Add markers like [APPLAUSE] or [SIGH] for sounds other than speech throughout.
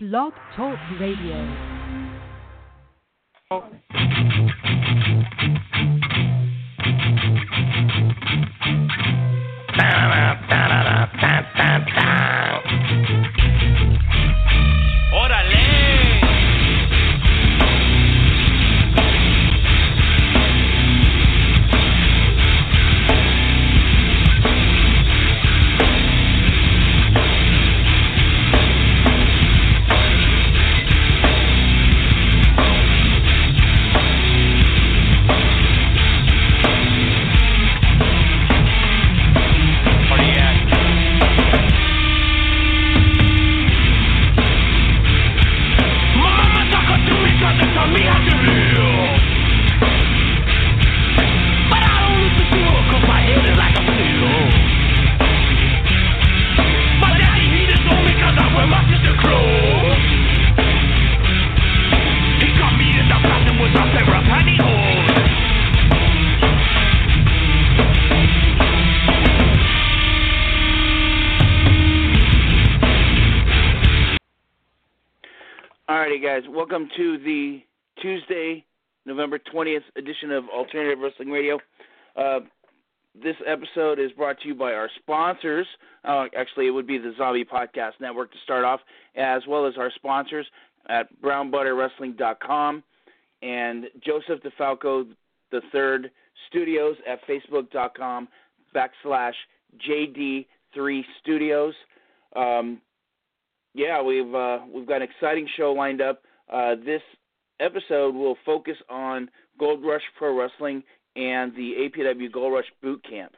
Blog Talk Radio. To the Tuesday, November 20th edition of Alternative Wrestling Radio. Uh, this episode is brought to you by our sponsors. Uh, actually, it would be the Zombie Podcast Network to start off, as well as our sponsors at brownbutterwrestling.com and Joseph DeFalco III Studios at facebook.com backslash JD3 Studios. Um, yeah, we've uh, we've got an exciting show lined up. Uh, this episode will focus on Gold Rush Pro Wrestling and the APW Gold Rush Boot Camp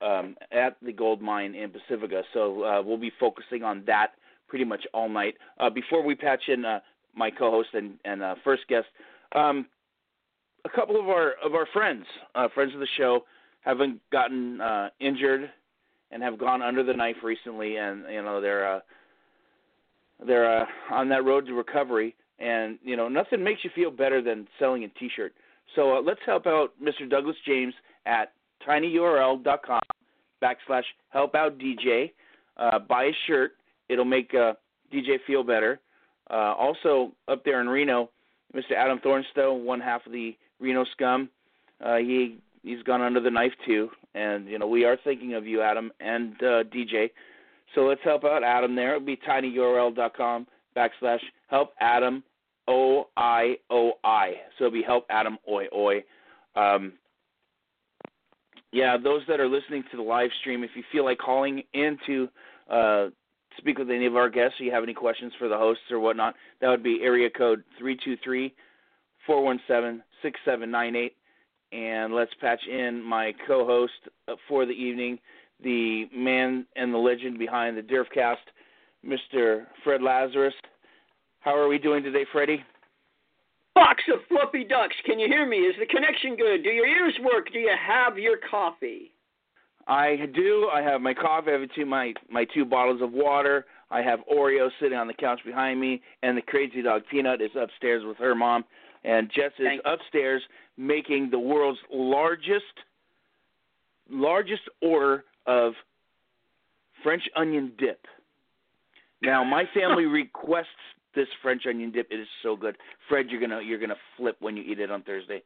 um, at the gold mine in Pacifica. So uh, we'll be focusing on that pretty much all night. Uh, before we patch in uh, my co-host and, and uh, first guest, um, a couple of our of our friends, friends of the show, haven't gotten injured and have gone under the knife recently, and you know they're they're on that road to recovery, and you know nothing makes you feel better than selling a T-shirt. So uh, let's help out Mr. Douglas James at tinyurl.com backslash help out DJ. Uh, buy a shirt; it'll make uh, DJ feel better. Uh, also up there in Reno, Mr. Adam Thornstowe, one half of the Reno Scum. Uh, he he's gone under the knife too, and you know we are thinking of you, Adam and uh, DJ. So let's help out Adam there. It'll be tinyurl.com backslash help Adam O I O I. So it'll be help Adam Oi Oi. Um, yeah, those that are listening to the live stream, if you feel like calling in to uh, speak with any of our guests, or you have any questions for the hosts or whatnot, that would be area code three two three four one seven six seven nine eight. And let's patch in my co-host uh, for the evening, the man and the legend behind the Derfcast, Mr. Fred Lazarus. How are we doing today, Freddie? Box of fluffy ducks. Can you hear me? Is the connection good? Do your ears work? Do you have your coffee? I do. I have my coffee. I have two my my two bottles of water. I have Oreo sitting on the couch behind me, and the crazy dog Peanut is upstairs with her mom, and Jess is Thank- upstairs making the world's largest largest order of French onion dip. Now, my [LAUGHS] family requests this French onion dip. It is so good. Fred, you're gonna you're gonna flip when you eat it on Thursday.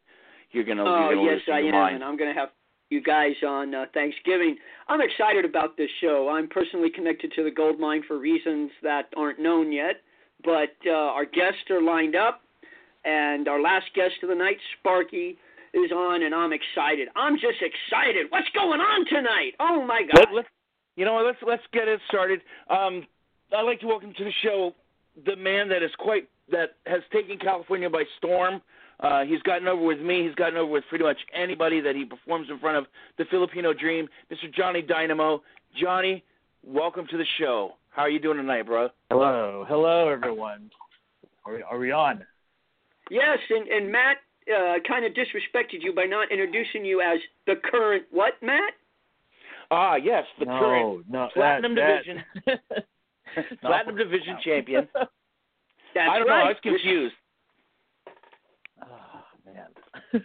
You're gonna Oh you're gonna yes, I am, mind. and I'm going to have you guys on uh, Thanksgiving. I'm excited about this show. I'm personally connected to the gold mine for reasons that aren't known yet, but uh, our guests are lined up, and our last guest of the night, Sparky, is on, and I'm excited. I'm just excited. What's going on tonight? Oh my God! Let, let, you know? Let's let's get it started. Um, I'd like to welcome to the show the man that is quite that has taken California by storm. Uh, he's gotten over with me. He's gotten over with pretty much anybody that he performs in front of. The Filipino Dream, Mr. Johnny Dynamo. Johnny, welcome to the show. How are you doing tonight, bro? Hello, hello, everyone. Are we, are we on? Yes, and, and Matt uh, kind of disrespected you by not introducing you as the current what, Matt? Ah, yes, the no, current no, Platinum that, Division. [LAUGHS] [LAUGHS] that- Platinum Division champion. [LAUGHS] That's I don't know. I was confused. [LAUGHS] Oh man.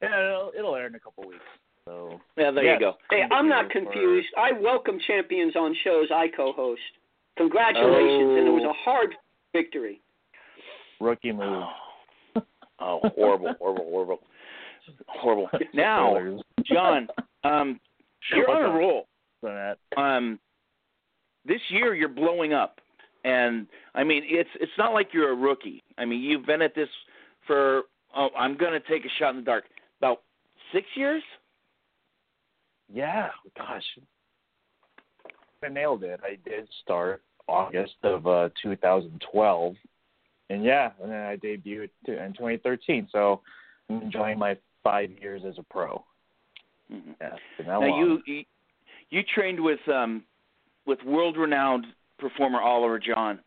yeah, it'll, it'll air in a couple weeks. So Yeah, there Yes. you go. Hey, I'm not For- confused. I welcome champions on shows I co-host. Congratulations, and it was Oh. a hard victory. Rookie move. Oh, oh horrible, horrible, horrible, horrible. Now, John, um, you're on a roll. That- um this year you're blowing up and i mean it's it's not like you're a rookie i mean you've been at this for oh i'm going to take a shot in the dark about 6 years Yeah, gosh. I nailed it. I did start August of uh 2012. And yeah, and then I debuted in 2013. So I'm enjoying my 5 years as a pro. Mhm. Yeah, it's been that now long. you, you you trained with um with world renowned performer oliver john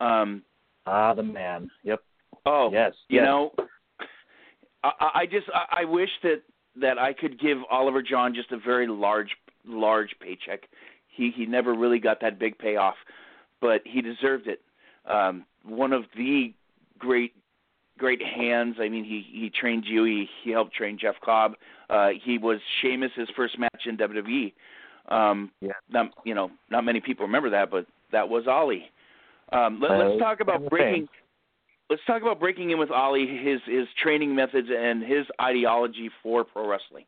um ah, the man. Yep. oh yes. you yes. know i I- i just I, I wish that that i could give oliver john just a very large large paycheck he he never really got that big payoff but he deserved it um one of the great great hands i mean he he trained you he he helped train jeff cobb uh he was Sheamus's first match in wwe um Yeah. not you know not many people remember that but that was ollie um let, Uh, let's talk about breaking let's talk about breaking in with Ollie, his his training methods and his ideology for pro wrestling.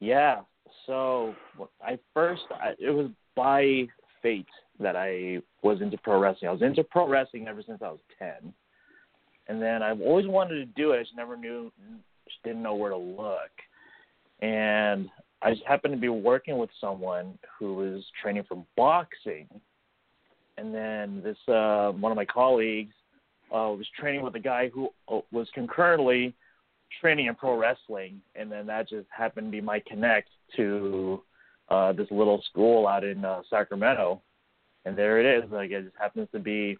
Yeah. So I first, I, it was by fate that I was into pro wrestling. I was into pro wrestling ever since I was ten, and then I've always wanted to do it. I just never knew, just didn't know where to look. And I just happened to be working with someone who was training for boxing, and then this uh, one of my colleagues uh, was training with a guy who uh, was concurrently training in pro wrestling, and then that just happened to be my connect to uh, this little school out in uh, Sacramento, and there it is. Like it just happens to be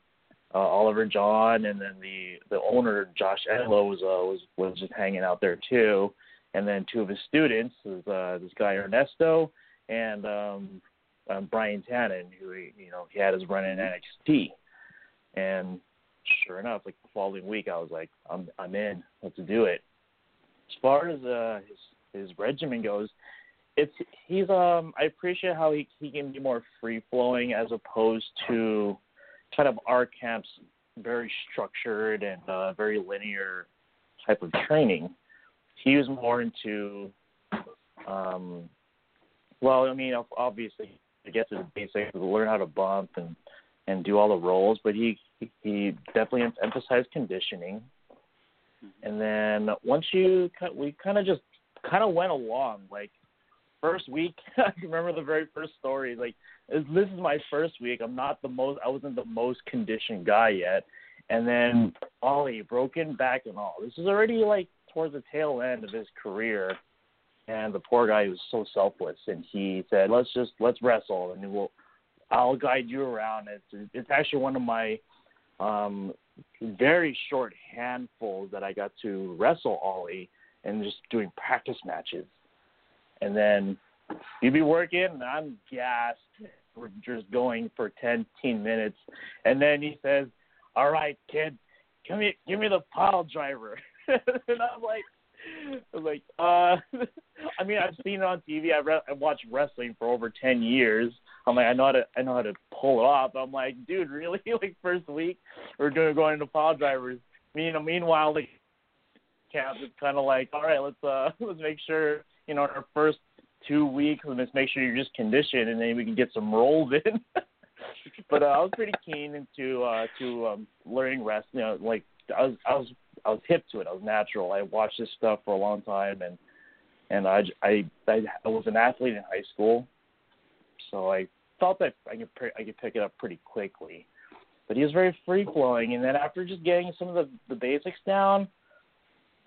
uh, Oliver John, and then the the owner Josh Enlow was uh, was was just hanging out there too, and then two of his students is uh, this guy Ernesto and um, um, Brian Tannen, who he, you know he had his run in NXT, and sure enough, like the following week, I was like, I'm I'm in. Let's do it. As far as uh, his his regimen goes, it's he's um I appreciate how he he can be more free flowing as opposed to kind of our camp's very structured and uh, very linear type of training. He was more into um well, I mean, obviously to get to the basics, to learn how to bump and and do all the roles, but he he definitely emphasized conditioning. And then once you we kind of just kind of went along like first week [LAUGHS] I remember the very first story like this this is my first week I'm not the most I wasn't the most conditioned guy yet. And then Ollie broken back and all. This is already like towards the tail end of his career and the poor guy was so selfless and he said let's just let's wrestle and we'll I'll guide you around it's it's actually one of my um very short handfuls that I got to wrestle Ollie and just doing practice matches. And then you'd be working and I'm gassed. We're just going for 10, 10 minutes. And then he says, All right, kid, give me give me the pile driver. [LAUGHS] [LAUGHS] and I'm like I'm like, uh [LAUGHS] I mean I've seen it on TV. I've, re- I've watched wrestling for over ten years. I'm like, I know how to I know how to pull it off. I'm like, dude, really? [LAUGHS] like first week we're doing going into pile drivers. Know, meanwhile the camp is kinda like, All right, let's uh let's make sure, you know, our first two weeks, let's make sure you're just conditioned and then we can get some rolls in. but uh, I was pretty keen into uh to um learning wrestling, you know, like I was I was I was hip to it. I was natural. I watched this stuff for a long time, and and I I I, I was an athlete in high school, so I felt that I could I could pick it up pretty quickly. But he was very free flowing, and then after just getting some of the the basics down,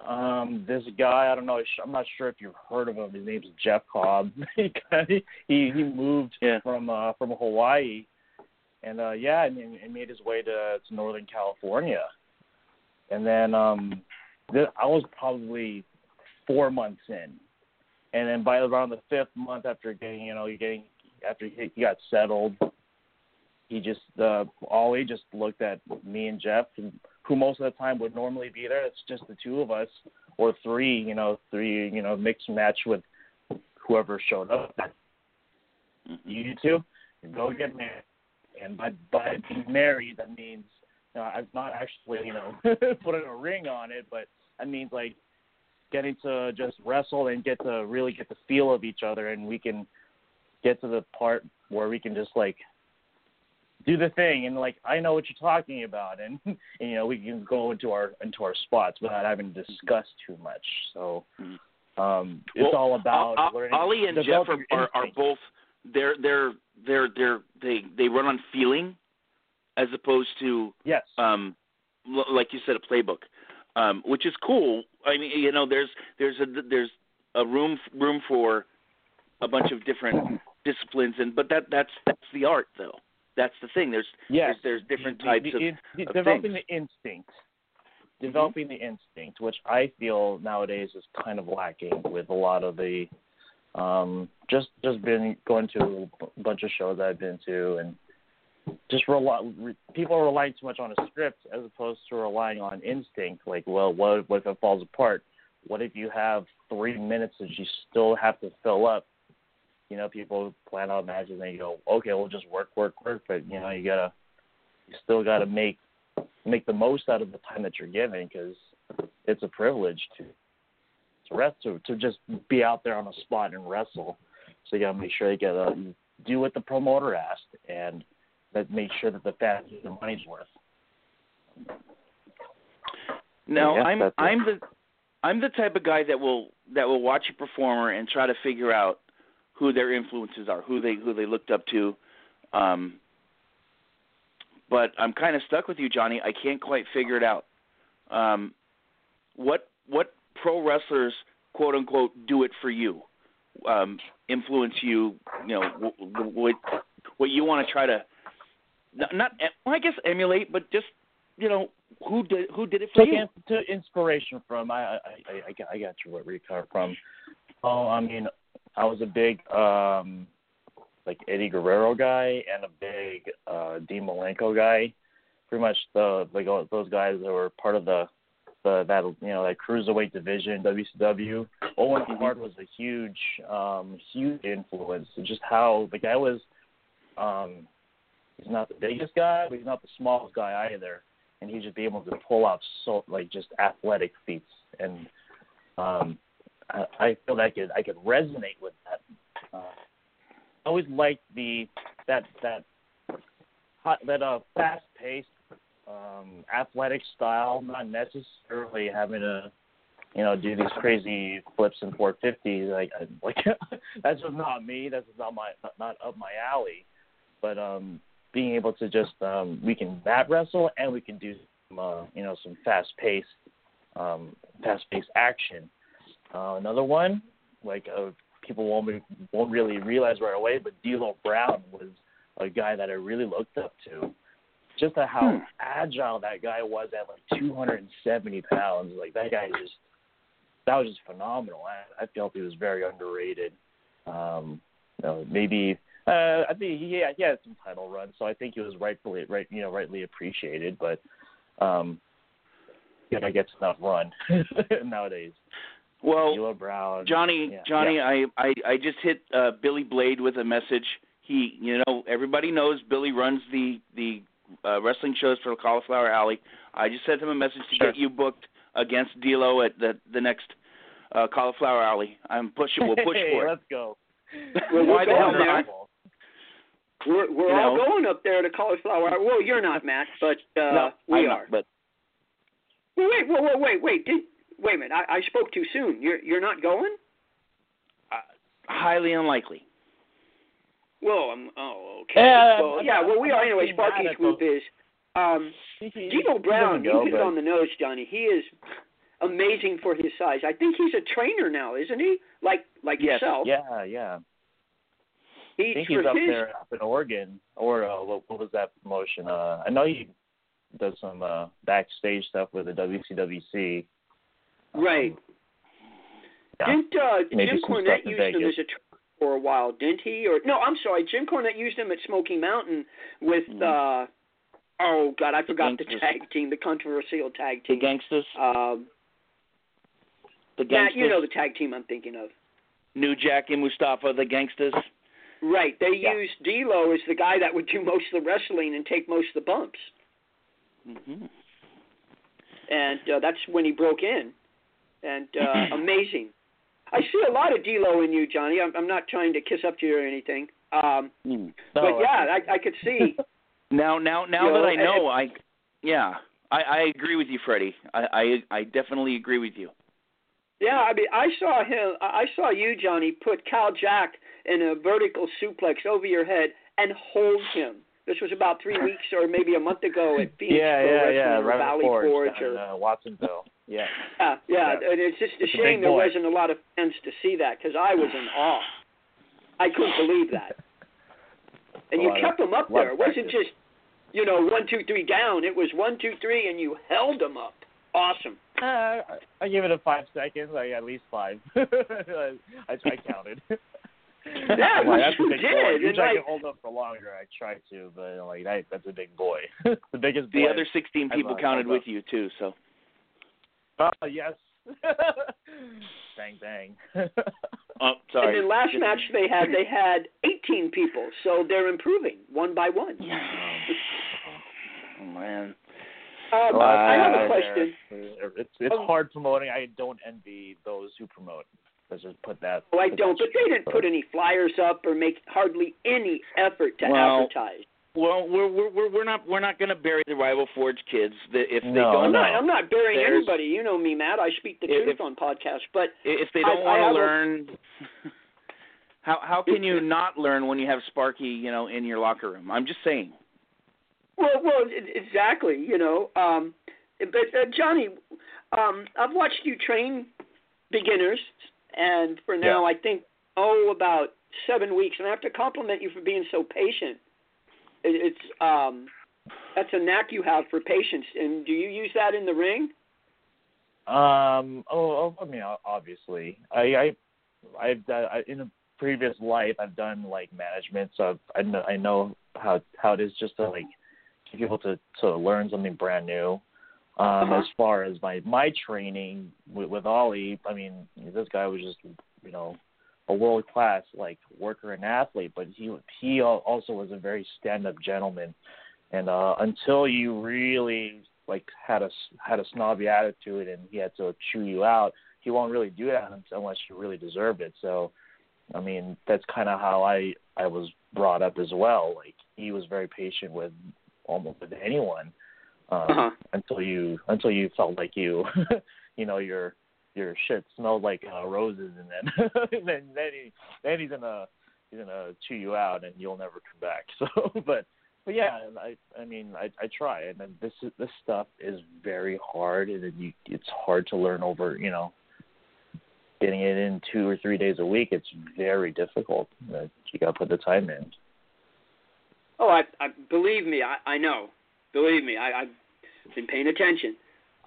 um, this guy I don't know I'm not sure if you've heard of him. His name's Jeff Cobb. [LAUGHS] he he he moved Yeah. from uh, from Hawaii, and uh, yeah, and, and made his way to to Northern California and then um th- I was probably four months in, and then by around the fifth month after getting you know you getting after he, got settled, he just uh Ollie just looked at me and Jeff, who, who most of the time would normally be there. It's just the two of us or three, you know, three you know mixed match with whoever showed up. Mhm. You two, go get married. and by by being married, that means you know, I'm not actually you know [LAUGHS] putting a ring on it, but that means like getting to just wrestle and get to really get the feel of each other, and we can get to the part where we can just like do the thing and like I know what you're talking about and, [LAUGHS] and you know we can go into our into our spots without having to discuss too much. So um it's Well, all about O- learning Ollie and Jeff are, are, are both they're they're they're they're they they run on feeling as opposed to yes. um l- like you said a playbook um which is cool i mean you know there's there's a there's a room room for a bunch of different disciplines and but that that's that's the art though that's the thing there's yes. there's, there's different types the, of, the- of developing things. the instinct. Developing the instinct, which I feel nowadays is kind of lacking with a lot of the um just just been going to a bunch of shows I've been to and just rely, re, people are relying too much on a script as opposed to relying on instinct. Like, well, what, what if it falls apart? What if you have three minutes that you still have to fill up? You know, people plan out matches and they go, okay, we'll just work, work, work. But you know, you gotta, you still gotta make make the most out of the time that you're given because it's a privilege to to rest to to just be out there on a spot and wrestle. So you gotta make sure you get you do what the promoter asked and that make sure that the fans get the money's worth. No, I'm. I'm the I'm the type of guy that will that will watch a performer and try to figure out who their influences are, who they who they looked up to. Um, but I'm kind of stuck with you, Johnny. I can't quite figure it out. Um, what what pro wrestlers quote unquote do it for you? Um, influence you? You know w- w- what what you want to try to not, not well, I guess emulate, but just you know who did who did it for Take you? in, to inspiration from. I I I, I, got, you where you come from. Oh, I mean, I was a big um like Eddie Guerrero guy and a big uh Dean Malenko guy. Pretty much the like those guys that were part of the the that you know that cruiserweight division WCW. Owen Hart was a huge um huge influence. Just how the guy was um he's not the biggest guy, but he's not the smallest guy either. And he'd just be able to pull out so like just athletic feats and um I, I feel that I could I could resonate with that. Uh, I always liked the that that hot that uh fast paced um athletic style, not necessarily having to you know do these crazy flips and 450s like I, [LAUGHS] like that's just not me. That's not my not up my alley. But um being able to just um we can mat wrestle and we can do some uh you know some fast paced um fast paced action. Uh, another one, like uh, people won't be, won't really realize right away, but D'Lo Brown was a guy that I really looked up to. Just at how Hmm. agile that guy was at like 270 pounds. Like that guy just that was just phenomenal. I, I felt he was very underrated. Um, you know, maybe uh, I think he had, he had some title runs, so I think he was rightfully right you know rightly appreciated. But um, you know, gets enough run [LAUGHS] nowadays. Well, Brown, Johnny, yeah, Johnny, yeah. I, I I just hit uh, Billy Blade with a message. He, you know, everybody knows Billy runs the the uh, wrestling shows for Cauliflower Alley. I just sent him a message to Sure. get you booked against D'Lo at the the next uh, Cauliflower Alley. I'm pushing. We'll push hey, for it. Let's go. Well, [LAUGHS] Why the hell not? We're we're You all know. going up there to cauliflower. Well, you're not, Matt, but uh, no, we I'm are. not, but Well, wait, wait, wait, wait, wait. Did wait a minute? I, I spoke too soon. You're you're not going? uh, highly unlikely. Well, I'm. oh, okay. Yeah, well, yeah. Well, we are anyway. Sparky's group is. Um, D'Lo Brown, you hit it on the nose, Johnny. He is amazing for his size. I think he's a trainer now, isn't he? Like like Yes, yourself. Yeah, yeah. He, I think he's up there up in Oregon, or uh, what, what was that promotion? Uh, I know he does some uh, backstage stuff with the WCWC. Um, Right. yeah. Didn't uh, Maybe Jim Cornette use him as a trainer for a while, didn't he? Or no, I'm sorry, Jim Cornette used him at Smoky Mountain with Mhm. uh oh god, I forgot the Gangsters. tag team, the controversial tag The team. gangsters, Um, the yeah, gangsters, you know the tag team I'm thinking of. New Jack and Mustafa, the gangsters. Right. They Yeah. used D'Lo as the guy that would do most of the wrestling and take most of the bumps, Mm-hmm. and uh, that's when he broke in. And uh, [CLEARS THROAT] amazing. I see a lot of D'Lo in you, Johnny. I'm, I'm not trying to kiss up to you or anything. Um, Mm. but yeah, I, I could see. [LAUGHS] Now, now, now You that know, I know, I, yeah, I, I agree with you, Freddie. I, I, I definitely agree with you. Yeah, I mean, I saw him. I saw you, Johnny, put Cal Jack in a vertical suplex over your head and hold him. This was about three [LAUGHS] weeks or maybe a month ago at Phoenix yeah, Pro yeah, Wrestling yeah. or Valley Forge, Forge or uh, Watsonville. Yeah. yeah, yeah, Yeah. and it's just a It's shame big there boy. wasn't a lot of fans to see that because I was in awe. I couldn't believe that. [LAUGHS] And you of- kept them up there. It wasn't practice. just, you know, one, two, three down. It was one, two, three, and you held them up. Awesome. Uh, I- I give it a five seconds, like at least five. [LAUGHS] I, I counted. [LAUGHS] Yeah, I'm like, you that's a big did, boy. and Usually I like- can hold up for longer. I try to, but like that, that's a big boy. [LAUGHS] the biggest The boy. other 16 people uh, counted with you too, so. Oh yes. [LAUGHS] bang bang. Oh, sorry. And then last match they had, they had 18 people, so they're improving one by one. Oh man. Um, Well, I have a uh, question. It's it's Um, hard promoting. I don't envy those who promote. Let's just put that. Well, I put don't, that but they didn't put any flyers up or make hardly any effort to Well, advertise. Well, we're we're we're we're not we're not going to bury the rival Forge kids. If they No, don't I'm no. not. I'm not burying There's- anybody. You know me, Matt. I speak the If- truth on podcasts. But if they don't want have to a- learn, [LAUGHS] how how can you not learn when you have Sparky, you know, in your locker room? I'm just saying. well, well, exactly. You know. Um, but uh, Johnny, um, I've watched you train beginners, and for now, I think oh about seven weeks, and I have to compliment you for being so patient. It, it's um, that's a knack you have for patience. And do you use that in the ring? Um. Oh, oh, I mean, obviously, I, I, I've done I, in a previous life, I've done like management, so I've, I know I know how how it is just to like get people to to learn something brand new. Um, Uh-huh. as far as my my training with, with Ollie, I mean, this guy was just you know a world class like worker and athlete, but he he also was a very stand up gentleman, and uh, until you really like had a had a snobby attitude and he had to chew you out, he won't really do that unless you really deserve it. So, I mean, that's kind of how I I was brought up as well. Like he was very patient with almost with anyone um, Uh-huh. until you until you felt like you [LAUGHS] you know your your shit smelled like uh, roses, and then [LAUGHS] then then he then he's gonna he's gonna chew you out and you'll never come back. [LAUGHS] So, but but yeah, I I mean I I try, and then this is- this stuff is very hard, and it, you, it's hard to learn over you know getting it in two or three days a week. It's very difficult. Uh, You got to put the time in. Oh, I, I believe me, I, I know. Believe me, I, I've been paying attention.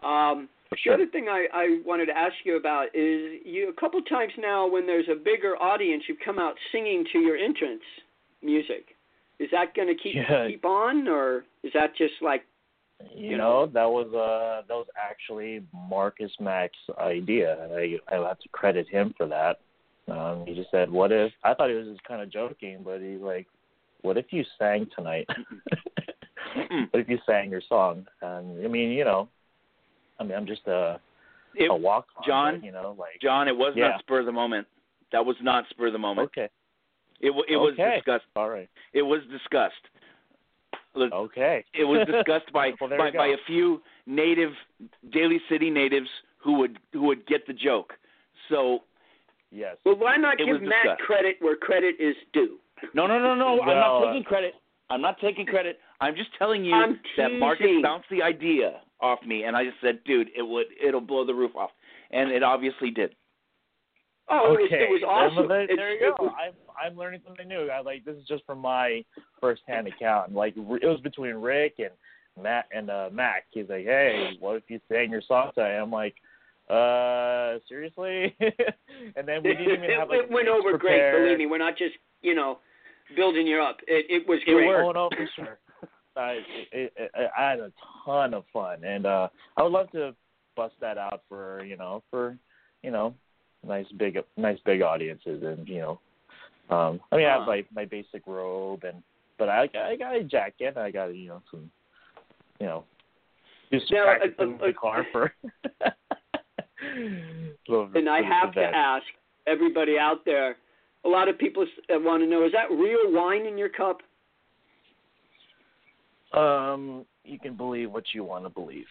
Um, For the other thing I, I wanted to ask you about is you a couple times now when there's a bigger audience, you've come out singing to your entrance music. Is that going to keep Yeah. keep on, or is that just like You, you know, that was uh that was actually Marcus Mack's idea, and I I have to credit him for that. Um, he just said, "What if?" I thought he was just kind of joking, but he's like, "What if you sang tonight? [LAUGHS] Mm-mm. what if you sang your song?" And I mean, you know, I mean, I'm just a It, a walk on, John? you know, like John, it was Yeah. not spur of the moment. That was not spur of the moment. okay, It wa- it was Okay. discussed. all right, It was discussed. Okay. it was discussed by [LAUGHS] Well, by, by a few native Daly City natives who would who would get the joke. So yes. well, why not It give was Matt discussed. credit where credit is due? no no no no I'm not taking credit. I'm not taking credit. I'm just telling you I'm that Marcus bounced the idea off me, and I just said, dude, it would it'll blow the roof off, and it obviously did. Oh, okay. it was, it was Then, awesome. There, there you go. was- I'm I'm learning something new. I like this is just from my first-hand account. Like it was between Rick and Matt and uh Mac. He's like, "Hey, what if you sang your song tonight?" I'm like, "Uh, seriously?" [LAUGHS] and then we didn't even have like it went dates over great. Believe me, we're not just you know building you up. It it was It great. worked. Oh no, for sure. [LAUGHS] I, it, it, I had a ton of fun, and uh I would love to bust that out for you know for you know nice big nice big audiences, and you know Um, I mean, I Ah. have my my basic robe and but I I got a jacket. I got you know some you know just Now, uh, in the uh, car for. [LAUGHS] [LAUGHS] little- And I have to ask everybody out there. A lot of people want to know: Is that real wine in your cup? Um, you can believe what you want to believe.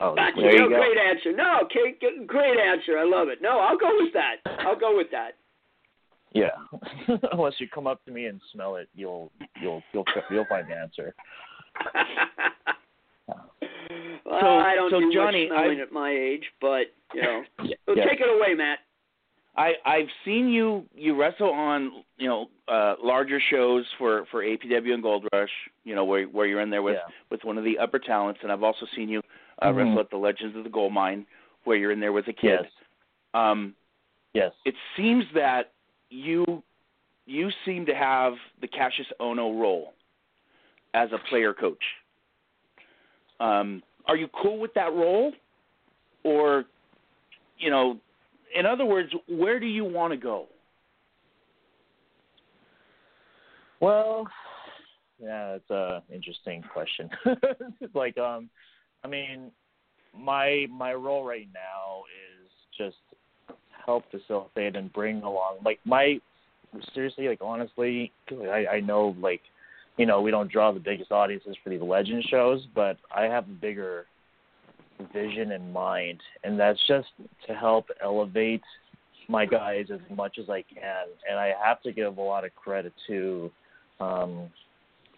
Oh, That's there you no, go. great answer. No, okay, great answer. I love it. No, I'll go with that. I'll go with that. yeah. [LAUGHS] Unless you come up to me and smell it, you'll you'll you'll you'll find the answer. [LAUGHS] well, So- I don't so do Johnny, much smelling I- at my age, but you know, [LAUGHS] Yeah. well, yeah. take it away, Matt. I I've seen you you wrestle on you know uh larger shows for for APW and Gold Rush. You know where where you're in there with Yeah. with one of the upper talents, and I've also seen you uh, Mhm. wrestle at the Legends of the Gold Mine where you're in there with a kid. Yes. Um, Yes. it seems that you you seem to have the Cassius Ohno role as a player coach. Um, are you cool with that role, or you know, in other words, where do you want to go? Well, yeah, that's a interesting question. [LAUGHS] like, um, I mean, my my role right now is just help facilitate and bring along. Like my seriously, like honestly, I I know like you know we don't draw the biggest audiences for these legend shows, but I have a bigger vision in mind, and that's just to help elevate my guys as much as I can. And I have to give a lot of credit to um,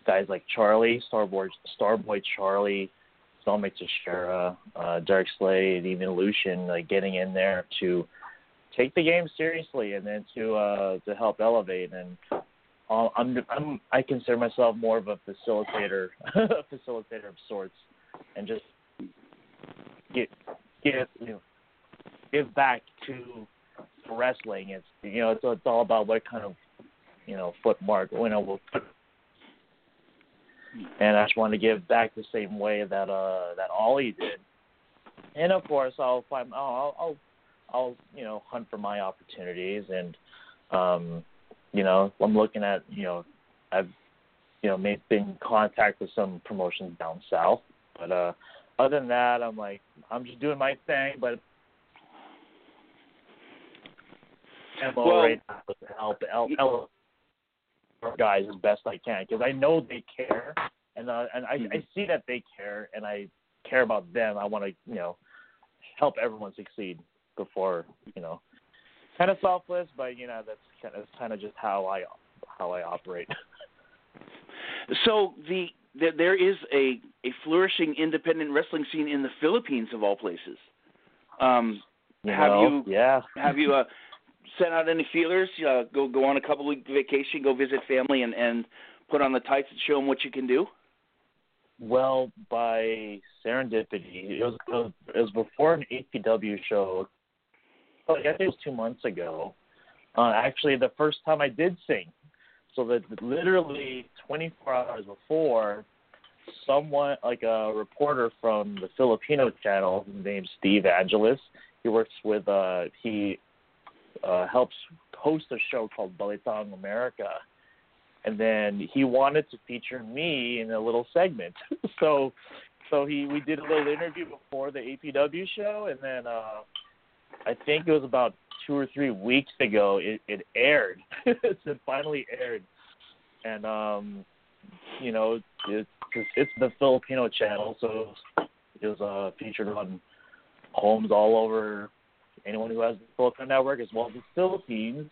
guys like Charlie, Starboy, Starboy Charlie, Dominic Teixeira, uh, Derek Slade, even Lucian, like getting in there to take the game seriously and then to uh, to help elevate. And uh, I'm, I'm I consider myself more of a facilitator, [LAUGHS] a facilitator of sorts, and just get get you know give back to wrestling. It's you know it's it's all about what kind of you know footmark you know we'll put. And I just want to give back the same way that uh that Ollie did. And of course I'll find I'll I'll I'll you know hunt for my opportunities and um you know I'm looking at you know I've you know made been in contact with some promotions down south but uh other than that I'm like I'm just doing my thing but MO Well- right now is to help el- elevate our guys as best I can because I know they care and uh, and I, I see that they care and I care about them. I want to you know help everyone succeed before you know kind of selfless, but you know that's kind of that's kind of just how I how I operate. So the, the there is a a flourishing independent wrestling scene in the Philippines of all places. Um, You Have know? you- Yeah. have you uh, sent out any feelers? Uh, go go on a couple week vacation, go visit family, and and put on the tights and show them what you can do. Well, by serendipity, it was it was before an APW show. I guess it was two months ago. Uh, actually, the first time I did sing. So that literally 24 hours before, someone like a reporter from the Filipino channel named Steve Angeles. He works with uh he uh helps host a show called Balitang America. And then he wanted to feature me in a little segment. [LAUGHS] so so he we did a little interview before the APW show and then uh I think it was about two or three weeks ago it, it aired. [LAUGHS] it finally aired. And um you know, it's, it's the Filipino channel, so it was uh, featured on homes all over. Anyone who has the Filipino network, as well as the Philippines.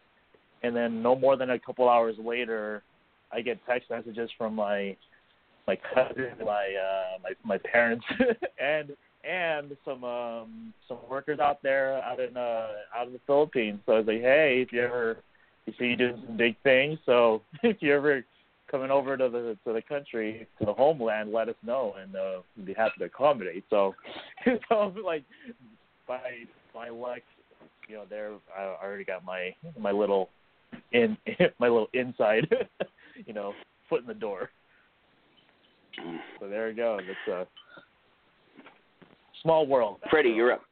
And then no more than a couple hours later, I get text messages from my my cousin, my uh, my my parents, [LAUGHS] and and some um some workers out there out in uh out in the Philippines. So I was like, hey, if you ever you see you doing some big things, so [LAUGHS] if you ever coming over to the to the country to the homeland, let us know, and uh, we'd be happy to accommodate. So, [LAUGHS] so like by by luck, you know, there I already got my my little in [LAUGHS] my little inside, you know, foot in the door. So there you go. It's a small world. Freddie, you're up.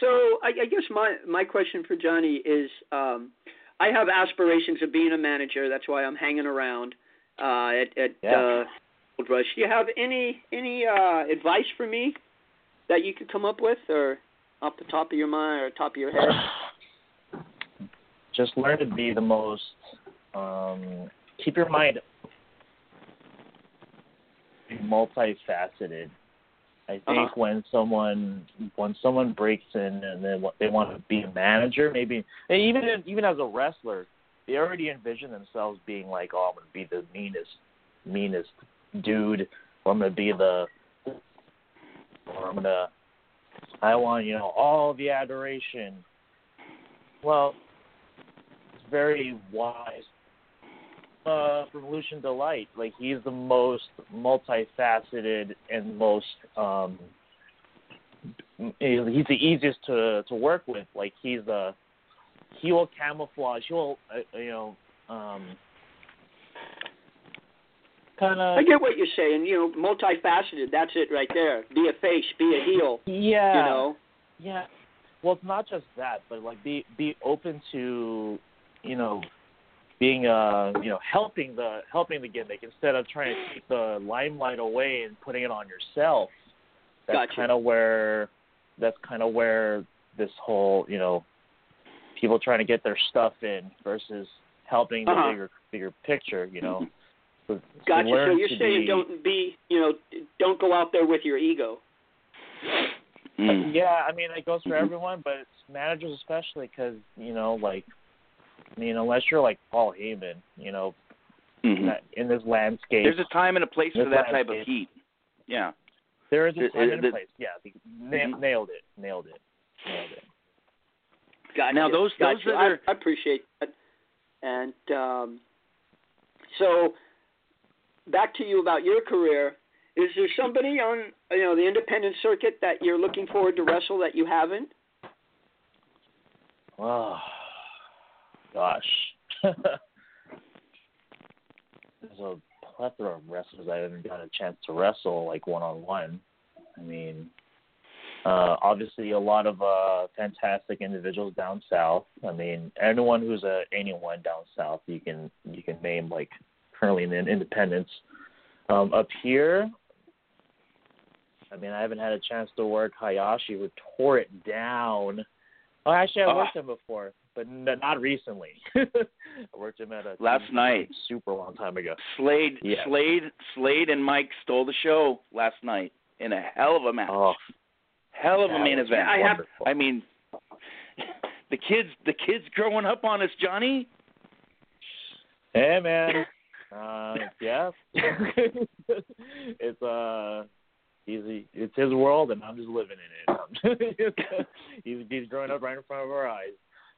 So I, I guess my my question for Johnny is, um, I have aspirations of being a manager. That's why I'm hanging around uh, at at Yeah. uh, Gold Rush. Do you have any any uh, advice for me that you could come up with, or off the top of your mind or top of your head? [SIGHS] Just learn to be the most. Um, keep your mind multifaceted. I think Uh-huh. when someone when someone breaks in and then they want to be a manager, maybe even even as a wrestler, they already envision themselves being like, oh, I'm gonna be the meanest meanest dude, or I'm gonna be the, or I'm gonna, I want you know all the adoration. Well, it's very wise uh, from Lucian D. Light. Like he's the most multifaceted and most um he's the easiest to to work with. Like he's the he will camouflage. He will uh, you know um kind of I get what you're saying. You know, multifaceted. That's it right there. Be a face. Be a heel. yeah You know. Yeah. Well, it's not just that, but like be be open to, you know, being uh you know helping the helping the gimmick instead of trying to take the limelight away and putting it on yourself. That's Gotcha. kind of where that's kind of where this whole you know people trying to get their stuff in versus helping the Uh-huh. bigger bigger picture. You know. So- so Gotcha. So you're saying be- don't be, you know, don't go out there with your ego. Mm. Yeah, I mean it goes for Mhm. everyone, but it's managers especially because you know, like, I mean, unless you're like Paul Heyman, you know, Mhm. that- in this landscape, There's a time and a place for This that type of heat. Yeah. there is a it- time it- and a place. Yeah, the, na- Mhm. nailed it, nailed it, nailed it. Gotcha. Now, those- gotcha. those that I, are- I appreciate that. And um, so, back to you about your career. Is there somebody on you know the independent circuit that you're looking forward to wrestle that you haven't? Oh, gosh. [LAUGHS] There's a plethora of wrestlers I haven't got a chance to wrestle like one on one. I mean, uh, obviously a lot of uh, fantastic individuals down south. I mean, anyone who's a anyone down south, you can you can name like currently in Independence. Um, up here, I mean, I haven't had a chance to work Hayashi, who tore it down. Oh, actually, I Ah. worked him before, but n- not recently. [LAUGHS] I worked him at a Last night. super long time ago. Slade, Yeah. Slade, Slade, and Mike stole the show last night in a hell of a match. Oh, hell of a main event. I have- I mean, [LAUGHS] the kids, the kids growing up on us, Johnny. Hey man. Uh yeah. [LAUGHS] it's uh he's it's his world and I'm just living in it. he's he's growing up right in front of our eyes.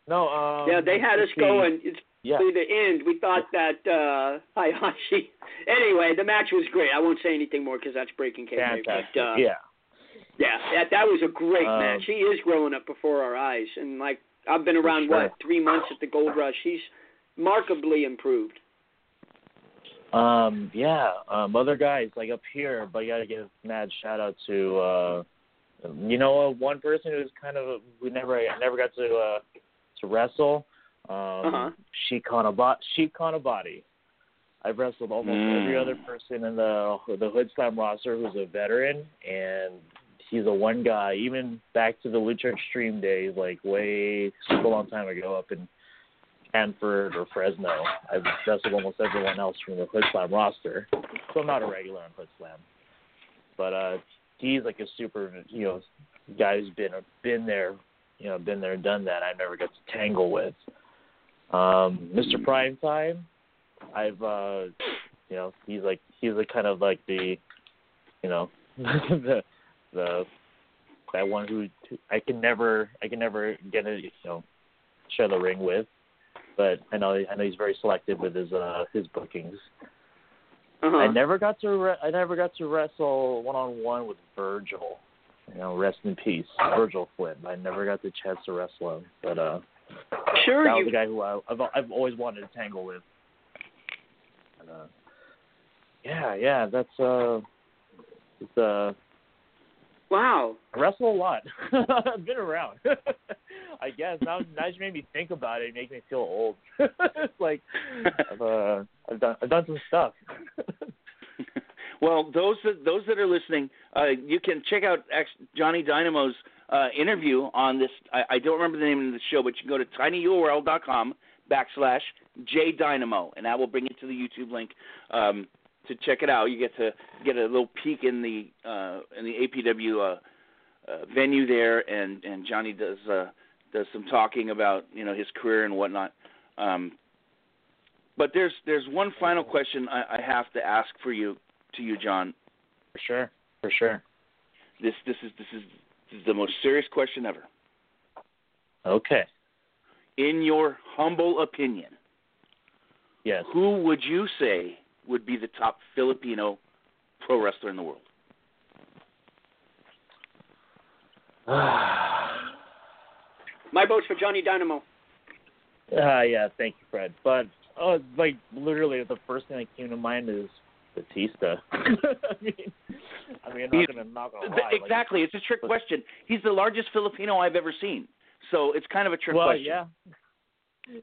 No, um yeah, they had us see. going. It's Yeah. to the end. We thought that uh [LAUGHS] Hayashi. Anyway, the match was great. I won't say anything more because that's breaking kayfabe. But uh, yeah. Yeah, that that was a great Um, match. He is growing up before our eyes, and like I've been around sure. what three months at the Gold Rush. He's markedly improved. Um, yeah, um, other guys like up here, but you gotta give mad shout out to uh, you know, uh, one person who's kind of we never I never got to uh to wrestle. Um, Uh-huh. Sheik Kanabati. Sheik Kanabati. I've wrestled almost Mm. every other person in the the Hood Slam roster who's a veteran, and he's a one guy. Even back to the Lucha Extreme days, like way super long time ago, up in Hanford or Fresno. I've wrestled almost everyone else from the Hood Slam roster, so I'm not a regular on Hood Slam. But uh, he's like a super, you know, guy who's been been there, you know, been there, done that. I never got to tangle with. Um, Mr. Primetime, I've, uh, you know, he's like he's like kind of like the, you know, [LAUGHS] the the that one who I can never I can never get a you know share the ring with but I know I know he's very selective with his uh his bookings. Uh-huh. I never got to re- I never got to wrestle one on one with Virgil. You know, rest in peace, Virgil Flynn. I never got the chance to wrestle him, but uh, sure, that was you the guy who I, I've I've always wanted to tangle with. And, uh, yeah, yeah, that's uh, it's uh, Wow. I wrestle a lot. [LAUGHS] I've been around. [LAUGHS] I guess now, now you made me think about it. It makes me feel old. [LAUGHS] it's like I've, uh, I've done I've done some stuff. Well, those that, those that are listening, uh, you can check out Johnny Dynamo's uh, interview on this. I, I don't remember the name of the show, but you can go to tinyurl.com backslash jdynamo, and that will bring you to the YouTube link. Um, to check it out. You get to get a little peek in the uh, in the APW uh, uh, venue there, and and Johnny does uh, does some talking about you know his career and whatnot. Um, but there's there's one final question I, I have to ask for you to you, John. For sure, for sure. This this is this is, this is the most serious question ever. Okay. In your humble opinion, yes, who would you say would be the top Filipino pro wrestler in the world? [SIGHS] My vote's for Johnny Dynamo. Uh, yeah, thank you, Fred. But oh, like literally, the first thing that came to mind is Batista. [LAUGHS] I mean, I mean, I'm not gonna, not gonna lie. Exactly, like, it's a trick question. He's the largest Filipino I've ever seen, so it's kind of a trick well, question. yeah,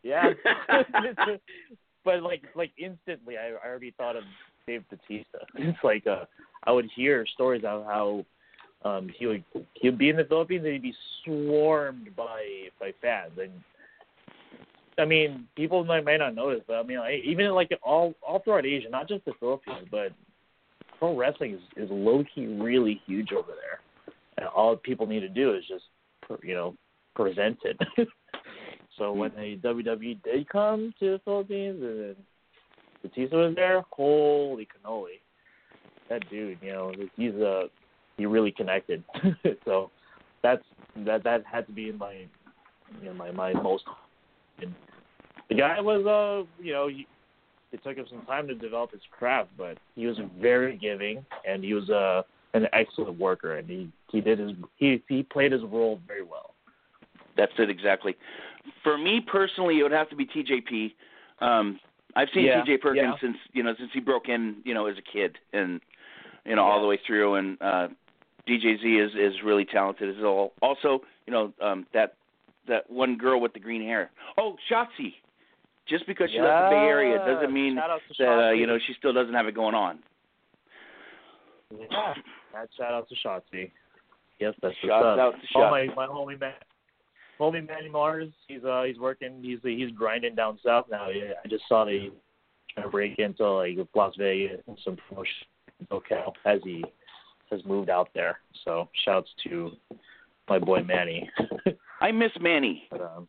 yeah. [LAUGHS] [LAUGHS] but like, like instantly, I, I already thought of Dave Batista. It's like uh, I would hear stories of how um he would he would be in the Philippines and he'd be swarmed by by fans and I mean people might might not notice but I mean like, even like all all throughout Asia not just the Philippines but pro wrestling is is low key really huge over there and all people need to do is just you know present it [LAUGHS] so when the WWE did come to the Philippines and Batista was there holy cannoli that dude you know he's a he really connected. [LAUGHS] so that's that that had to be in my know my my most. And the guy was uh you know he, it took him some time to develop his craft, but he was very giving and he was uh an excellent worker and he he did his he he played his role very well. That's it exactly. For me personally, it would have to be TJP. Um, I've seen Yeah, TJ Perkins yeah. since you know since he broke in you know as a kid and you know all the way through and uh DJZ is is really talented as well. Also, you know um that that one girl with the green hair. Oh, Shotzi. Just because she left the Bay Area doesn't mean Shout out to that uh, you know she still doesn't have it going on. Yeah, that shout out to Shotzi. Yes, that's what's Shouts up. out to Oh, my my homie man, homie Manny Mars. He's uh he's working. He's he's grinding down south now. Yeah, I just saw that he's trying to break into like Las Vegas and some promotion in SoCal as he has moved out there. So shouts to my boy Manny. [LAUGHS] I miss Manny. but, um,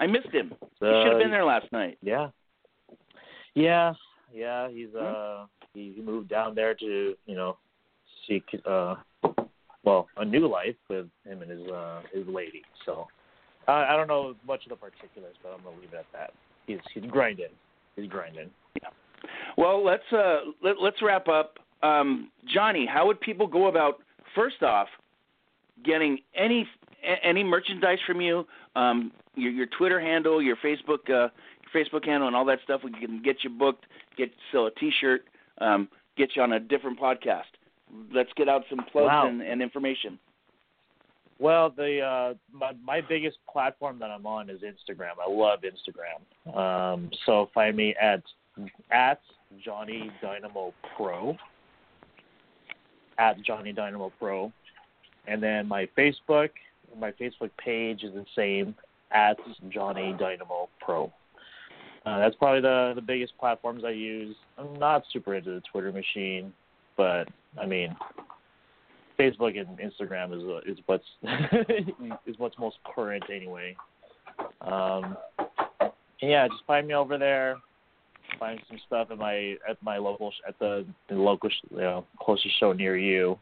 I missed him. He uh, should have been there last night. Yeah. Yeah, yeah. He's Hmm? uh he, moved down there to you know seek uh well a new life with him and his uh his lady. So I I don't know much of the particulars, but I'm gonna leave it at that. He's he's grinding. He's grinding. Yeah. Well, let's uh, let, let's wrap up. Um, Johnny, how would people go about first off getting any any merchandise from you? Um, your your Twitter handle, your Facebook uh, your Facebook handle, and all that stuff. We can get you booked, get sell a T-shirt, um, get you on a different podcast. Let's get out some plugs Wow. and, and information. Well, the uh, my my biggest platform that I'm on is Instagram. I love Instagram. Um, so find me at at Johnny Dynamo Pro. At Johnny Dynamo Pro, and then my Facebook my Facebook page is the same at Johnny Dynamo Pro. Uh, that's probably the the biggest platforms I use. I'm not super into the Twitter machine, but I mean, Facebook and Instagram is uh, is what's [LAUGHS] is what's most current anyway. Um, and yeah, just find me over there. Find some stuff at my at my local at the, the local you know closest show near you.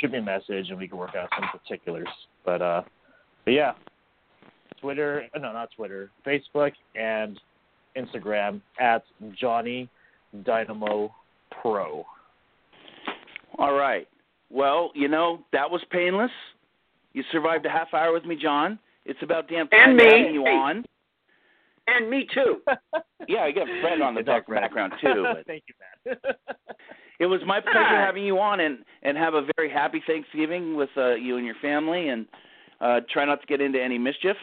Shoot me a message and we can work out some particulars. But uh, but yeah, Twitter uh, no not Twitter, Facebook and Instagram at Johnny Dynamo Pro. All right. Well, you know that was painless. You survived a half hour with me, John. It's about damn time And me. having you on. And me too. [LAUGHS] Yeah, I got Fred on the Good back, background too. [LAUGHS] But Thank you, man. [LAUGHS] it was my pleasure Ah. having you on, and and have a very happy Thanksgiving with uh, you and your family, and uh, try not to get into any mischief,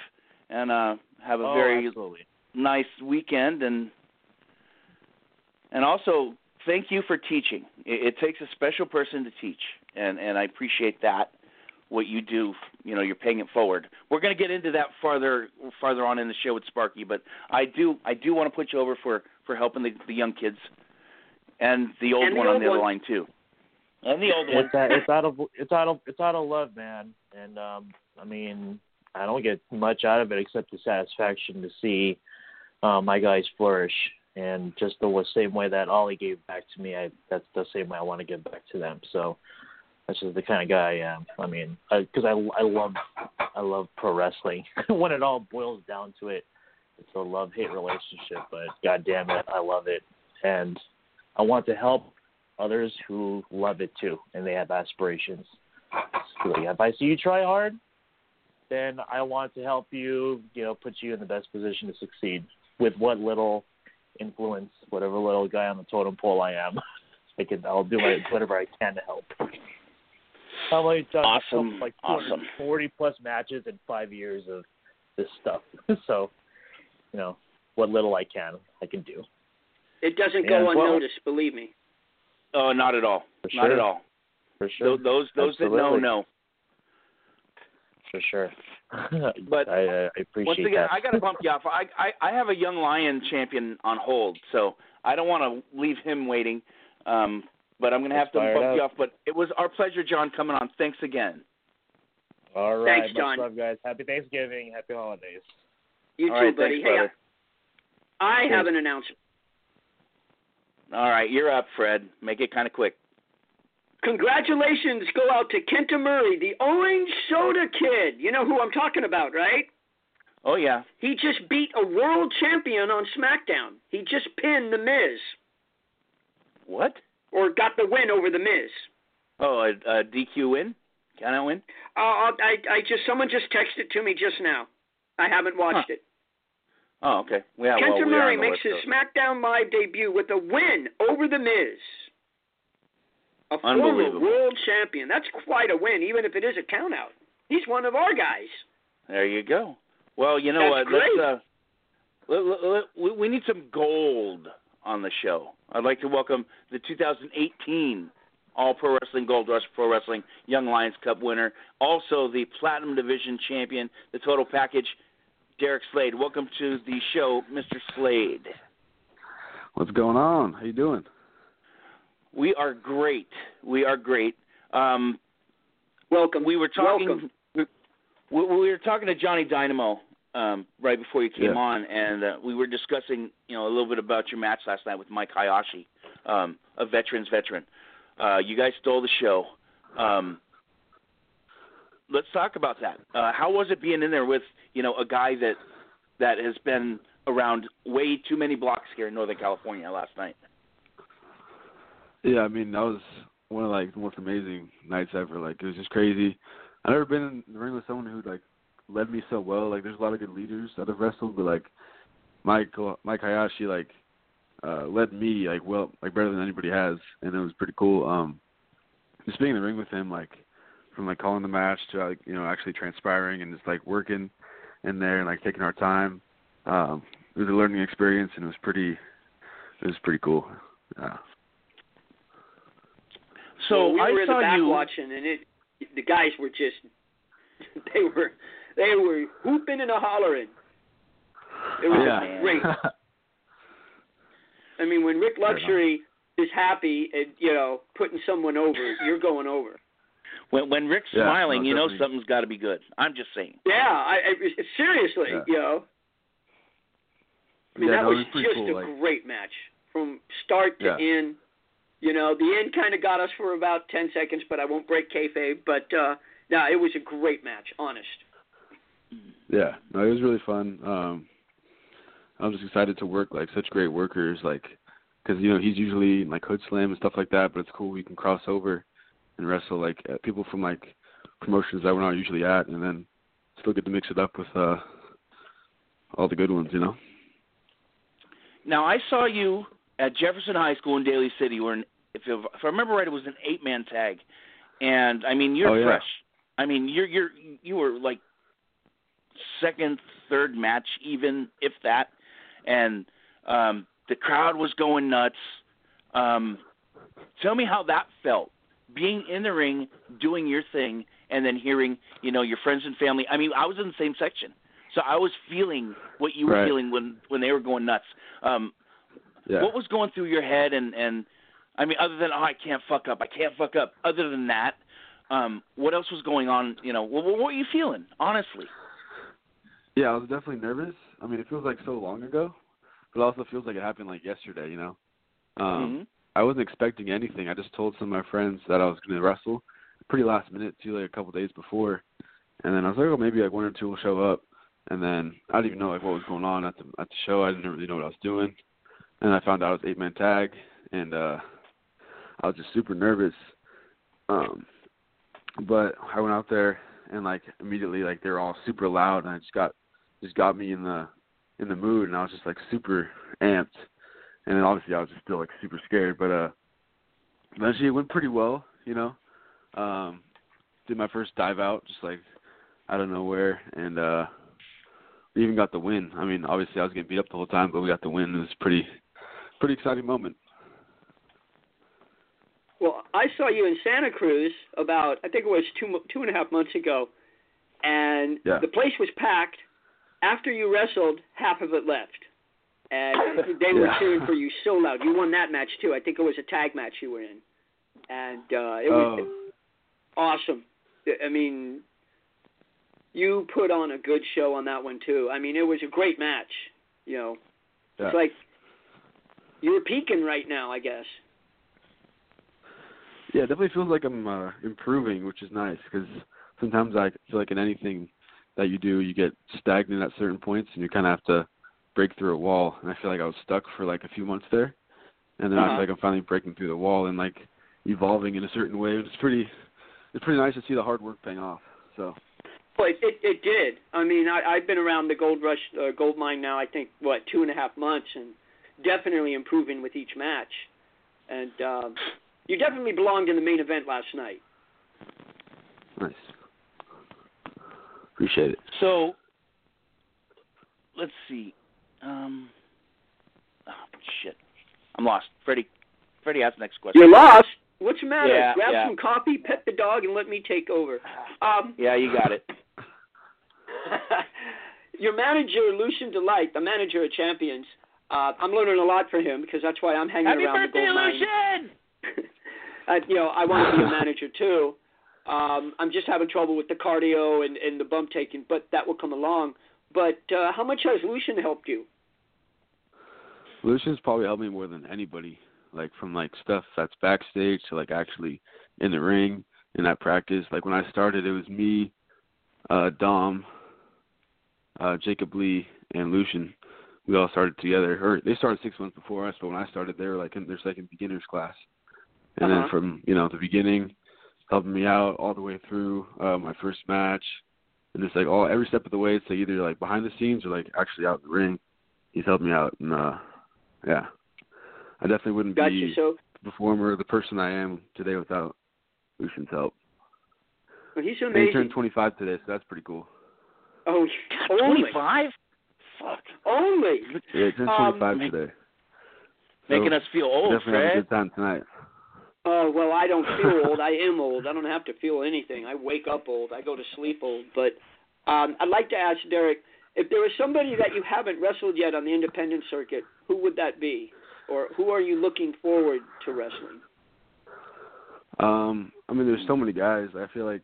and uh, have a oh, very absolutely. nice weekend, and and also thank you for teaching. It, it takes a special person to teach, and and I appreciate that. What you do, you know, you're paying it forward. We're going to get into that farther farther on in the show with Sparky, but I do I do want to put you over for for helping the, the young kids and the old And the one on old the other line too, and the old one. It's, uh, it's out of it's out of it's out of love, man. And um, I mean, I don't get much out of it except the satisfaction to see uh, my guys flourish. And just the same way that Ollie gave back to me, I that's the same way I want to give back to them. So that's just the kind of guy I am. I mean, because I, I love I love pro wrestling. [LAUGHS] when it all boils down to it, it's a love hate relationship. But god damn it, I love it, and I want to help others who love it too, and they have aspirations. So if I see you try hard, then I want to help you, you know, put you in the best position to succeed with what little influence, whatever little guy on the totem pole I am. [LAUGHS] I can, I'll do my, whatever I can to help. I've only done Awesome. like Awesome. 40 plus matches in five years of this stuff. [LAUGHS] so, you know, what little I can, I can do. It doesn't Yeah, go well- unnoticed, believe me. Oh, not at all. For Not sure. at all. For sure. Those those, those that know Absolutely. know. For sure. [LAUGHS] But I, I appreciate it. Once again, that. I got to bump you off. I, I I have a young lion champion on hold, so I don't want to leave him waiting. Um, but I'm going to have Let's to bump it you off. But it was our pleasure, John, coming on. Thanks again. All right. Thanks, much John. love, guys. Happy Thanksgiving. Happy holidays. You All too, right, buddy. thanks, hey, brother. I, I have an announcement. All right, you're up, Fred. Make it kind of quick. Congratulations go out to Kenta Murray, the Orange Soda Kid. You know who I'm talking about, right? Oh yeah. He just beat a world champion on SmackDown. He just pinned The Miz, What? or got the win over The Miz. Oh, a, a DQ win? Can I win? Uh, I, I just someone just texted to me just now. I haven't watched it. Oh, okay. Yeah, well, Kenta we Murray makes his SmackDown Live debut with a win over The Miz. A former world champion. That's quite a win, even if it is a countout. He's one of our guys. There you go. Well, you know That's what? Let's uh, let, let, let, we, we need some gold on the show. I'd like to welcome the 2018 All Pro Wrestling Gold Rush Pro Wrestling Young Lions Cup winner, also the Platinum Division champion, the total package, Derek Slade. Welcome to the show, Mr. Slade. What's going on? How you doing? We are great. We are great. Um, Welcome. we were talking. Welcome. We, we were talking to Johnny Dynamo um, right before you came Yeah. on, and uh, we were discussing, you know, a little bit about your match last night with Mike Hayashi, um, a veteran's veteran. Uh, you guys stole the show. Um, let's talk about that. Uh, how was it being in there with, you know, a guy that that has been around way too many blocks here in Northern California last night? Yeah, I mean that was one of like the most amazing nights ever. Like it was just crazy. I've never been in the ring with someone who like led me so well. Like there's a lot of good leaders that have wrestled, but like Mike Mike Hayashi like uh led me like well like better than anybody has, and it was pretty cool. Um, just being in the ring with him, like from like calling the match to like you know actually transpiring and just like working in there and like taking our time. Um, it was a learning experience, and it was pretty it was pretty cool. Yeah. So Well, we I were in saw the back you. watching, and it the guys were just [LAUGHS] they were they were whooping and a hollering. It was yeah. great. [LAUGHS] I mean, when Rick Luxury is happy and you know putting someone over, you're going over. When when Rick's Yeah, smiling, no, you know something's got to be good. I'm just saying. Yeah, I, I seriously, Yeah. you know. I mean, Yeah, that no, was, was just cool, a like- great match from start to Yeah. end. You know, the end kind of got us for about ten seconds, but I won't break kayfabe. But uh no, it was a great match, honest. Yeah, no, it was really fun. Um, I'm just excited to work like such great workers, like because you know he's usually in, like Hood Slam and stuff like that, but it's cool we can cross over and wrestle like uh, people from like promotions that we're not usually at, and then still get to mix it up with uh all the good ones, you know. now I saw you at Jefferson High School in Daly City. Were in, if you, if I remember right, it was an eight man tag, and I mean you're Oh, yeah. fresh. I mean you're you're you were like second, third match even, if that, and um, the crowd was going nuts. Um, tell me how that felt, being in the ring, doing your thing, and then hearing you know your friends and family. I mean, I was in the same section, so I was feeling what you were Right. feeling when when they were going nuts. Um, Yeah. what was going through your head and and I mean other than oh I can't fuck up I can't fuck up other than that um what else was going on you know what, what were you feeling honestly Yeah, I was definitely nervous. I mean, it feels like so long ago, but it also feels like it happened like yesterday. You know, um, Mhm. I wasn't expecting anything. I just told some of my friends that I was going to wrestle, pretty last minute too, like a couple days before, and then I was like, oh, maybe like one or two will show up, and then I didn't even know like what was going on at the at the show. I didn't really know what I was doing, and I found out it was eight man tag, and uh, I was just super nervous. Um, but I went out there and like immediately like they were all super loud and I just got just got me in the in the mood and I was just like super amped. And then obviously I was just still like super scared but uh eventually it went pretty well you know? Um did my first dive out just like out of nowhere and uh we even got the win. I mean obviously I was getting beat up the whole time but we got the win. It was pretty pretty exciting moment Well, I saw you in Santa Cruz about I think it was two two and a half months ago, and Yeah. the place was packed. After you wrestled, half of it left, and [LAUGHS] they were Yeah. cheering for you so loud. You won that match too. I think it was a tag match you were in, and uh, it was Oh. awesome. I mean, you put on a good show on that one too. I mean, it was a great match. You know, yeah. it's like you're peaking right now, I guess. Yeah, it definitely feels like I'm uh, improving, which is nice because sometimes I feel like in anything that you do, you get stagnant at certain points, and you kind of have to break through a wall. And I feel like I was stuck for like a few months there, and then I Uh-huh. feel like I'm finally breaking through the wall and like evolving in a certain way. It's pretty, it's pretty nice to see the hard work paying off. So Well, it, it it did. I mean, I, I've been around the gold rush, uh, gold mine now. I think what two and a half months, and definitely improving with each match. And um, you definitely belonged in the main event last night. nice. Appreciate it. so let's see um oh shit I'm lost Freddie Freddie ask the next question You're lost. What's the matter? Yeah, Grab yeah. some coffee, pet the dog, and let me take over. Um, [SIGHS] yeah you got it [LAUGHS] your manager, Lucian D. Light, the manager of Champions. Uh, I'm learning a lot from him because that's why I'm hanging happy around birthday the gold mine. Lucian [LAUGHS] uh, you know, I want to be a [LAUGHS] manager too. Um, I'm just having trouble with the cardio and, and the bump taking, but that will come along. But uh, how much has Lucian helped you? Lucian's probably helped me more than anybody, like from like stuff that's backstage to like actually in the ring in that practice. Like when I started, it was me, uh, Dom, uh, Jacob Lee, and Lucian. We all started together. Or they started six months before us, but when I started, they were like in their second beginners class. And Uh-huh. then from you know the beginning, helping me out all the way through uh, my first match, and just like all every step of the way, so either like behind the scenes or like actually out in the ring, he's helped me out. And uh, yeah, I definitely wouldn't Gotcha. be So the performer, the person I am today without Lucian's help. well, he's And he turned 25 today, so that's pretty cool. oh, [LAUGHS] God, 25 fuck only. Yeah, he turned Um, 25 make- today. making us feel old definitely have a good time tonight. Oh well, I don't feel old. I am old. I don't have to feel anything. I wake up old. I go to sleep old. But um, I'd like to ask Derek if there was somebody that you haven't wrestled yet on the independent circuit. Who would that be, or who are you looking forward to wrestling? Um, I mean, there's so many guys. I feel like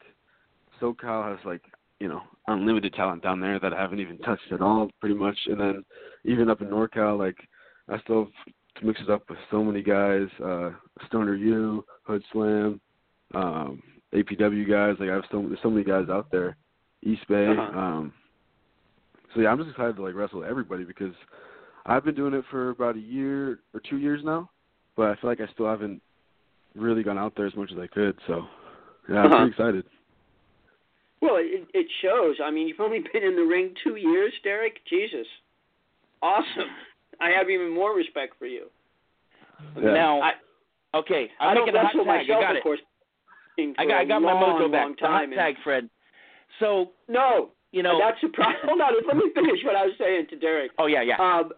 SoCal has like you know unlimited talent down there that I haven't even touched at all, pretty much. And then even up in NorCal, like I still mix it up with so many guys. Uh, Stoner U, Hood Slam, um, APW guys. Like I have so there's so many guys out there. East Bay. Uh-huh. Um, so yeah, I'm just excited to like wrestle everybody because I've been doing it for about a year or two years now, but I feel like I still haven't really gone out there as much as I could. So yeah, I'm Uh-huh. pretty excited. Well, it, it shows. I mean, you've only been in the ring two years, Derek. Jesus, awesome. I have even more respect for you. Yeah. Now, I, okay, I'm I don't making a hot wrestle tag. myself, I got of course. I got, I a got my mojo back. long The hot tag, Fred. So, No, you know. that's a problem. Hold on, let me finish what I was saying to Derek. oh yeah, yeah. Um,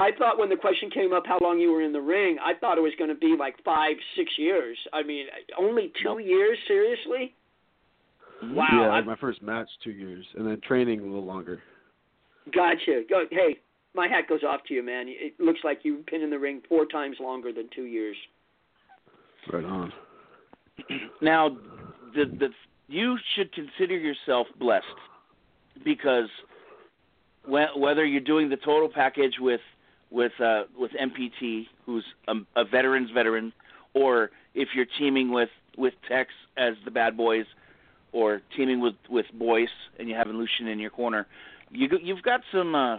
I thought when the question came up how long you were in the ring, I thought it was going to be like five, six years. I mean, only two Nope. years? Seriously? Wow. yeah, I like my first match two years, and then training a little longer. gotcha. Go, hey, my hat goes off to you, man. It looks like you've been in the ring four times longer than two years. Right on. [CLEARS THROAT] Now, the the you should consider yourself blessed because whe- whether you're doing the total package with with uh, with MPT, who's a, a veteran's veteran, or if you're teaming with with Tex as the bad boys, or teaming with with Boyce and you have Lucian in your corner, you you've got some uh,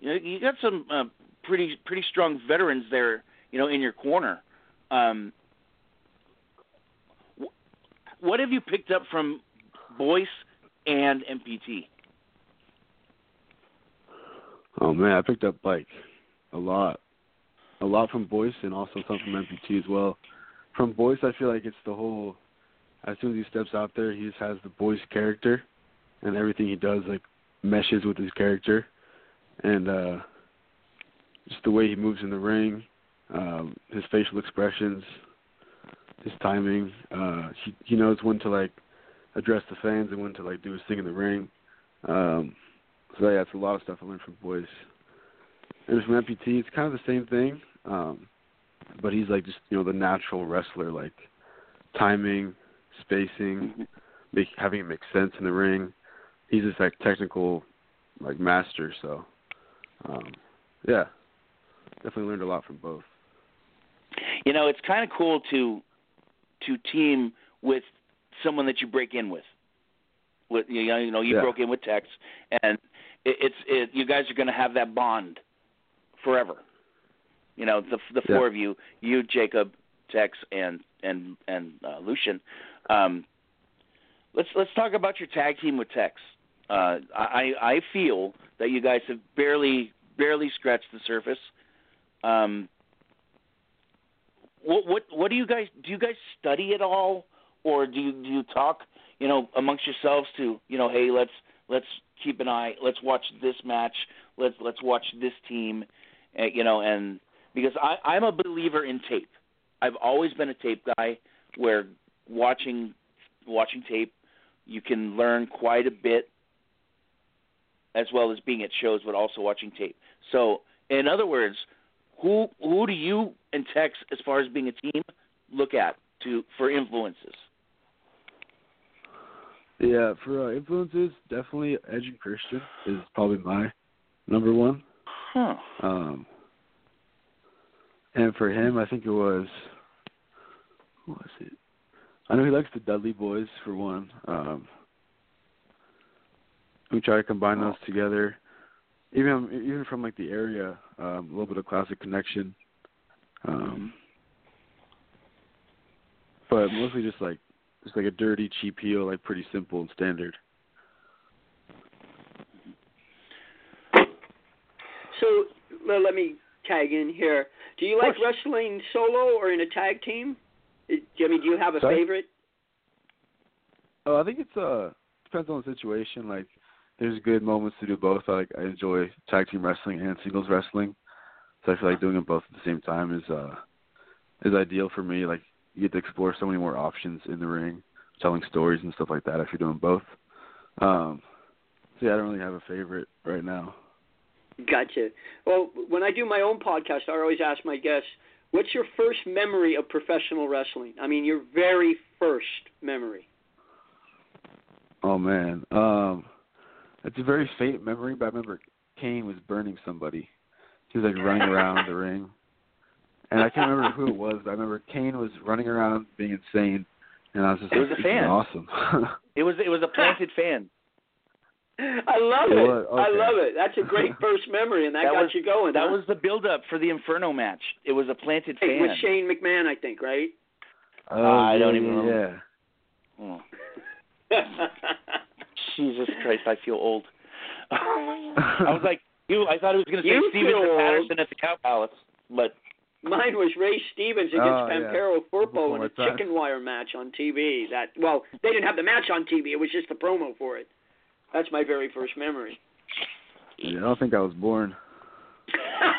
you got some uh, pretty pretty strong veterans there, you know, in your corner. Um, what have you picked up from Boyce and MPT? Oh man, I picked up like a lot, a lot from Boyce and also some from MPT as well. From Boyce, I feel like it's the whole. As soon as he steps out there, he just has the Boyce character, and everything he does like meshes with his character, and uh just the way he moves in the ring, um, his facial expressions, his timing. Uh, he he knows when to like address the fans and when to like do his thing in the ring. Um, so yeah, it's a lot of stuff I learned from Boyce. And from MPT, it's kind of the same thing, um, but he's like just you know the natural wrestler, like timing, spacing, make, having it make sense in the ring. He's just like technical, like master. So um, yeah, definitely learned a lot from both. You know, it's kind of cool to to team with someone that you break in with. With you know, you know, you Yeah. broke in with Tex, and it, it's it, you guys are going to have that bond forever. You know, the the Yeah. four of you, you, Jacob, Tex, and and and uh, Lucian. Um, let's let's talk about your tag team with Tex. Uh, I I feel that you guys have barely barely scratched the surface. Um, what what what do you guys do? You guys study it all, or do you do you talk you know amongst yourselves to you know hey let's let's keep an eye let's watch this match let's let's watch this team uh, you know and because I I'm a believer in tape. I've always been a tape guy where watching watching tape you can learn quite a bit as well as being at shows but also watching tape. So in other words, who who do you and Tex as far as being a team look at to for influences? Yeah, for uh, influences, definitely Edge and Christian is probably my number one. Huh. Um, and for him, I think it was who was it? I know he likes the Dudley Boys for one. Um, we try to combine those together, even even from like the area, um, a little bit of classic connection. Um, but mostly just like just like a dirty, cheap heel, like pretty simple and standard. So le- let me tag in here. Do you like wrestling solo or in a tag team? Jimmy, do you have a Sorry? favorite? Oh, I think it's uh depends on the situation. Like, there's good moments to do both. I like I enjoy tag team wrestling and singles wrestling, so I feel like doing them both at the same time is uh is ideal for me. Like, you get to explore so many more options in the ring, telling stories and stuff like that if you're doing both. Um, so yeah, I don't really have a favorite right now. Gotcha. Well, when I do my own podcast, I always ask my guests, "What's your first memory of professional wrestling?" I mean, your very first memory. Oh man, um, it's a very faint memory, but I remember Kane was burning somebody. He was like running around the ring, and I can't remember who it was. But I remember Kane was running around being insane, and I was just It like, was a fan. awesome." [LAUGHS] It was it was a planted fan. I love It it. was? I love it. That's a great [LAUGHS] first memory, and that, That got was- you going. That huh? was the build up for the Inferno match. It was a planted Hey, fan. with Shane McMahon, I think, right? oh, ah, I don't even yeah, remember. Yeah. Oh, [LAUGHS] Jesus Christ, I feel old. [LAUGHS] I was like You, I thought it was going to say You Stevens and old. Patterson at the Cow Palace, but Mine was Ray Stevens against Oh, yeah. Pampero Firpo Before in a chicken wire match on TV. That well, they didn't have the match on TV. It was just the promo for it. That's my very first memory. Yeah, I don't think I was born.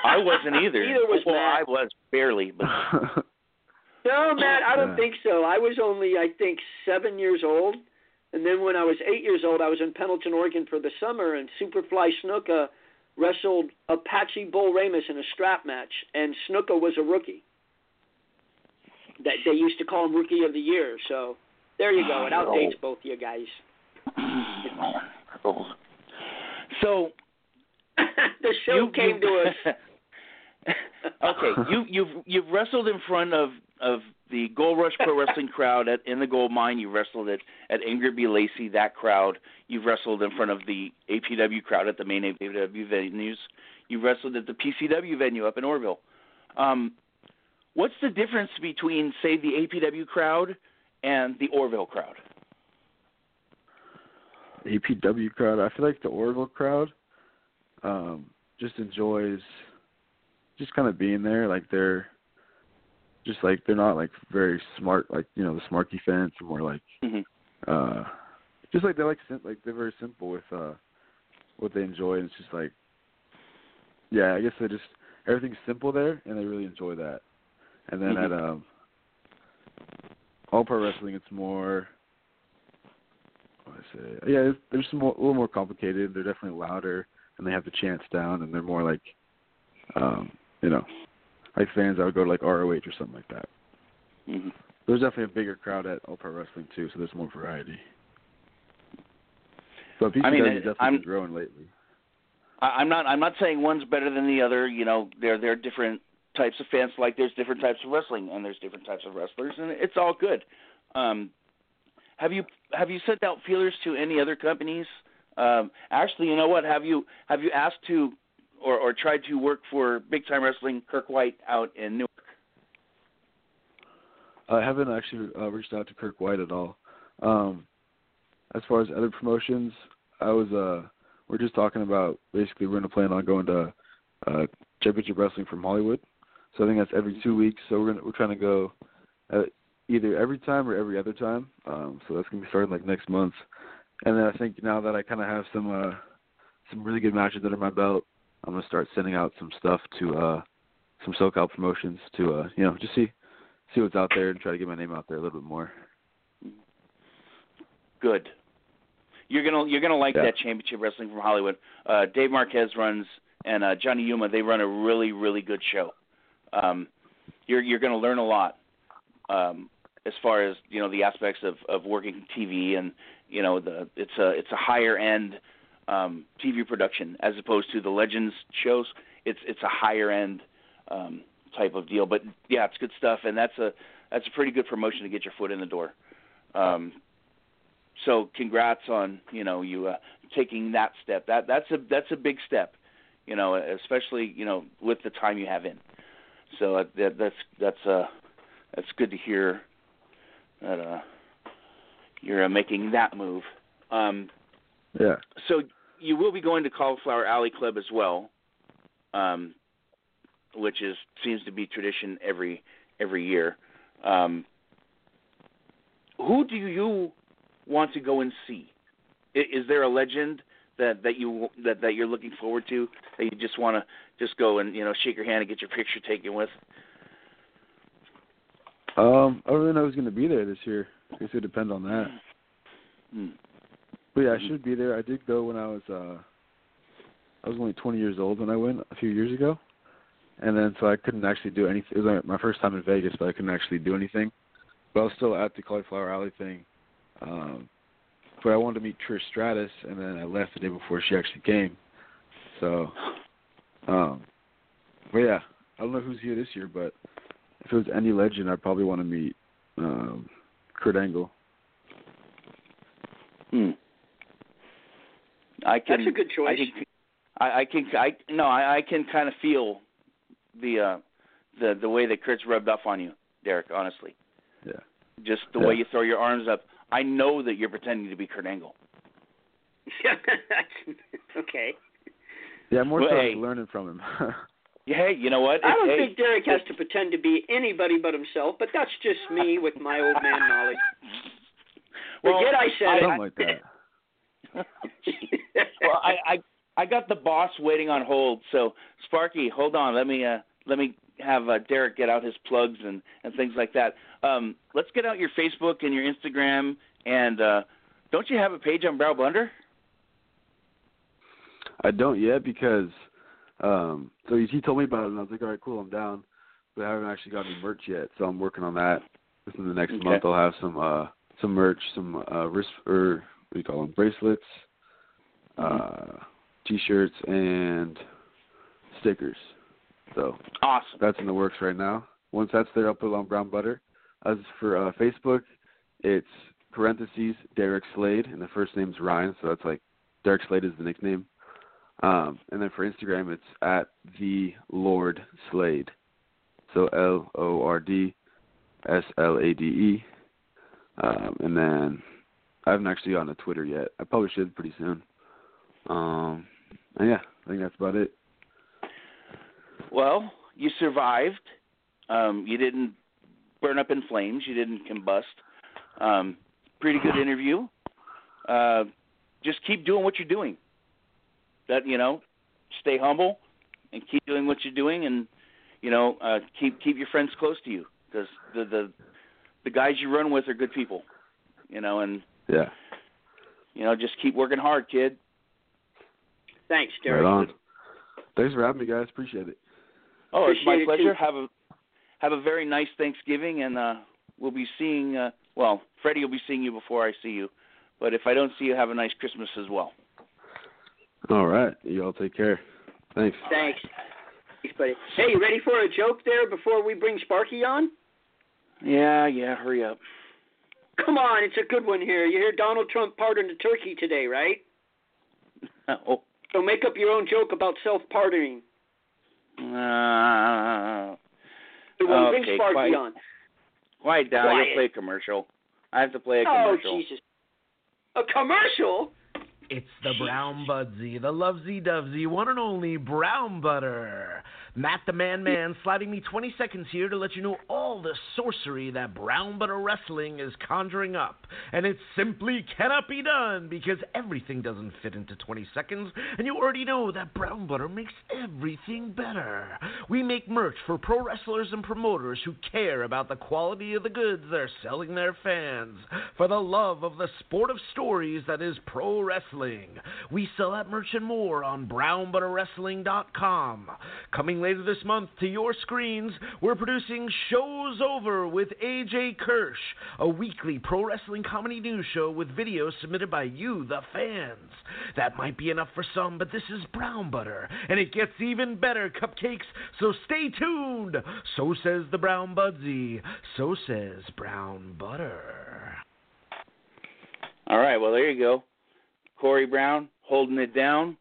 I wasn't either. [LAUGHS] Neither was well, Matt. I was barely, but [LAUGHS] No, Matt, I don't Yeah. think so. I was only, I think, seven years old. And then when I was eight years old, I was in Pendleton, Oregon for the summer, and Superfly Snuka wrestled Apache Bull Ramos in a strap match, and Snuka was a rookie. That they used to call him Rookie of the Year. So there you go. It Oh. outdates both you guys. [CLEARS THROAT] so [LAUGHS] the show you, came you, to us. [LAUGHS] okay, you you've you've wrestled in front of of the Gold Rush Pro Wrestling [LAUGHS] crowd at in the Gold Mine. You wrestled at at Ingrid B. Lacy, that crowd. You've wrestled in front of the APW crowd at the main APW venues. You've wrestled at the PCW venue up in Oroville. Um, what's the difference between, say, the APW crowd and the Oroville crowd? APW crowd. I feel like the Oroville crowd um just enjoys just kind of being there. Like they're just like they're not like very smart like you know the smarky fans are more like Mhm. uh just like they like sim- like they're very simple with uh what they enjoy and it's just like yeah I guess they just everything's simple there and they really enjoy that and then Mhm. at um all pro wrestling it's more I say yeah it's, they're some more, a little more complicated they're definitely louder and they have the chants down and they're more like um you know like fans that would go to like ROH or something like that hmm there's definitely a bigger crowd at all pro wrestling too so there's more variety but PCW I mean, definitely I'm- been growing lately I, I'm not I'm not saying one's better than the other. You know, there there are different types of fans. Like there's different types of wrestling, and there's different types of wrestlers, and it's all good. Um, have you have you sent out feelers to any other companies? Um, actually, you know what? Have you have you asked to or or tried to work for Big Time Wrestling Kirk White out in Newark? I haven't actually uh, reached out to Kirk White at all. Um, as far as other promotions, I was uh, we're just talking about basically we're gonna plan on going to uh, Championship Wrestling from Hollywood. So I think that's every two weeks. So we're gonna we're trying to go uh, either every time or every other time. Um, so that's gonna be starting like next month. And then I think now that I kind of have some uh, some really good matches under my belt, I'm gonna start sending out some stuff to uh, some SoCal promotions to uh, you know just see see what's out there and try to get my name out there a little bit more. Good. You're gonna you're gonna like Yeah. that Championship Wrestling from Hollywood. Uh, Dave Marquez runs and uh, Johnny Yuma. They run a really really good show. Um, you're you're gonna learn a lot um, as far as you know the aspects of of working TV and you know the it's a it's a higher end um, TV production as opposed to the Legends shows. It's it's a higher end um, type of deal. But yeah, it's good stuff, and that's a that's a pretty good promotion to get your foot in the door. Um, so congrats on you know you uh, taking that step. That that's a that's a big step, you know, especially you know with the time you have in. So uh, that, that's that's uh that's good to hear that uh you're uh, making that move. Um, Yeah. so you will be going to Cauliflower Alley Club as well, um, which is seems to be tradition every every year. Um, who do you want to go and see? I- Is there a legend that that you that that you're looking forward to that you just want to just go and you know shake your hand and get your picture taken with? Um, I don't really know who's gonna be there this year. I guess it would depend on that. Hmm. But yeah, I Mhm. should be there. I did go when I was uh I was only 20 years old when I went a few years ago, and then so I couldn't actually do anything. It was like my first time in Vegas, but I couldn't actually do anything. But I was still at the Cauliflower Alley thing. Um, but I wanted to meet Trish Stratus, and then I left the day before she actually came. So, um, but yeah, I don't know who's here this year, but if it was any legend, I'd probably want to meet um, Kurt Angle. Hmm. I can. That's a good choice. I can. I, I can. I no. I, I can kind of feel the uh, the the way that Kurt's rubbed off on you, Derek. Honestly, Yeah. just the Yeah. way you throw your arms up. I know that you're pretending to be Kurt Angle. [LAUGHS] That's- okay. Yeah, more Well, so hey. learning from him. [LAUGHS] Yeah, hey, you know what? I don't Hey, think Derek has to pretend to be anybody but himself, but that's just me with my old man knowledge. [LAUGHS] Well, Forget I said Something like that. it. [LAUGHS] well, I, I I got the boss waiting on hold. So Sparky, hold on. Let me uh let me have uh, Derek get out his plugs and and things like that. Um, let's get out your Facebook and your Instagram and uh, don't you have a page on Brown Butter? I don't yet because um so he, he told me about it and I was like, All right, cool, I'm down. But I haven't actually got any merch yet, so I'm working on that. Within the next Okay. month I'll have some uh some merch, some uh wrist or what do you call them? Bracelets, Mm-hmm. uh t shirts and stickers. So Awesome. that's in the works right now. Once that's there I'll put it on brown butter. As for uh Facebook, it's parentheses Derek Slade and the first name's Ryan, so that's like Derek Slade is the nickname. Um, and then for Instagram, it's at the Lord Slade. So L O R D S L A D E. Um, and then I haven't actually gotten a Twitter yet. I probably should pretty soon. Um, and yeah, I think that's about it. Well, you survived. Um, you didn't burn up in flames. You didn't combust. Um, pretty good [LAUGHS] interview. Uh, just keep doing what you're doing. That you know, stay humble and keep doing what you're doing, and you know, uh, keep keep your friends close to you because the the the guys you run with are good people. You know, and Yeah. you know, just keep working hard, kid. Thanks, Derek. Right on. Thanks for having me, guys. Appreciate it. Oh, it's my pleasure. too. Have a have a very nice Thanksgiving, and uh, we'll be seeing. Uh, well, Freddie will be seeing you before I see you, but if I don't see you, have a nice Christmas as well. All right. You all take care. Thanks. Thanks. Thanks, buddy. Hey, you ready for a joke there before we bring Sparky on? Yeah, yeah. Hurry up. Come on, it's a good one here. You hear Donald Trump pardoned a turkey today, right? [LAUGHS] oh, So make up your own joke about self-pardoning. uh, So when we bring Okay, Sparky quiet. on. quiet down. Quiet. You'll play a commercial. I have to play a Oh, commercial. Jesus. A commercial? It's the Brown Budsy, the lovesy dovesy, one and only Brown Butter. Matt the Man Man sliding me 20 seconds here to let you know all the sorcery that Brown Butter Wrestling is conjuring up. And it simply cannot be done because everything doesn't fit into 20 seconds, and you already know that Brown Butter makes everything better. We make merch for pro wrestlers and promoters who care about the quality of the goods they're selling their fans. For the love of the sport of stories that is pro wrestling. We sell that merch and more on brownbutterwrestling.com. Coming later this month to your screens, we're producing Shows Over with AJ Kirsch, a weekly pro wrestling comedy news show with videos submitted by you, the fans. That might be enough for some, but this is Brown Butter, and it gets even better, cupcakes, so stay tuned. So says the Brown Budsy, so says Brown Butter. All right. Well, there you go. Corey Brown holding it down.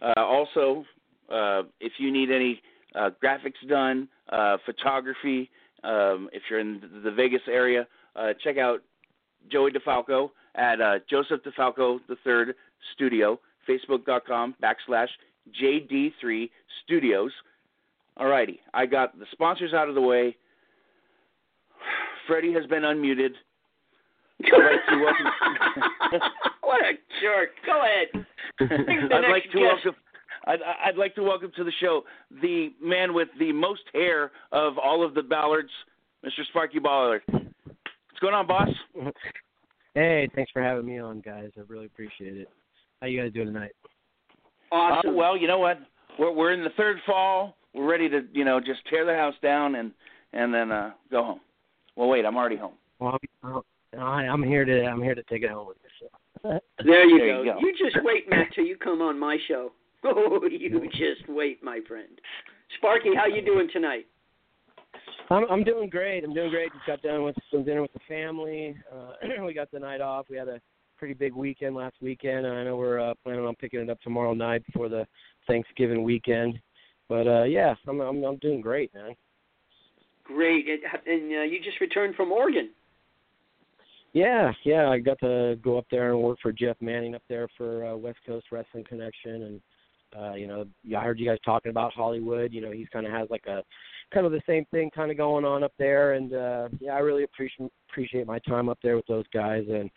Uh, also, uh, if you need any uh, graphics done, uh, photography, um, if you're in the Vegas area, uh, check out Joey DeFalco at uh, Joseph DeFalco III Studio, Facebook.com backslash JD3 Studios. All righty. I got the sponsors out of the way. [SIGHS] Freddie has been unmuted. I'd like to welcome. [LAUGHS] [LAUGHS] what a jerk. Go ahead. [LAUGHS] I'd like to guest. welcome. I'd, I'd like to welcome to the show the man with the most hair of all of the Ballards, Mr. Sparky Ballard. What's going on, boss? Hey, thanks for having me on, guys. I really appreciate it. How you guys doing tonight? Awesome. Uh, well, you know what? We're we're in the third fall. We're ready to you know just tear the house down and and then uh go home. Well, wait, I'm already home. Well, I'm, I- I'm here to I'm here to take it home with me. So. There you, There go. you go. You just wait, Matt, till you come on my show. [LAUGHS] Oh, you just wait, my friend. Sparky, how you doing tonight? I'm I'm doing great. I'm doing great. Just got done with some dinner with the family. Uh, [CLEARS THROAT] we got the night off. We had a pretty big weekend last weekend, and I know we're uh, planning on picking it up tomorrow night before the Thanksgiving weekend. But uh yeah, I'm I'm I'm doing great, man. Great. And, and uh, you just returned from Oregon. Yeah, yeah, I got to go up there and work for Jeff Manning up there for uh, West Coast Wrestling Connection and Uh, you know, I heard you guys talking about Hollywood. You know, he's kind of has like a kind of the same thing kind of going on up there, and uh, yeah, I really appreciate appreciate my time up there with those guys. And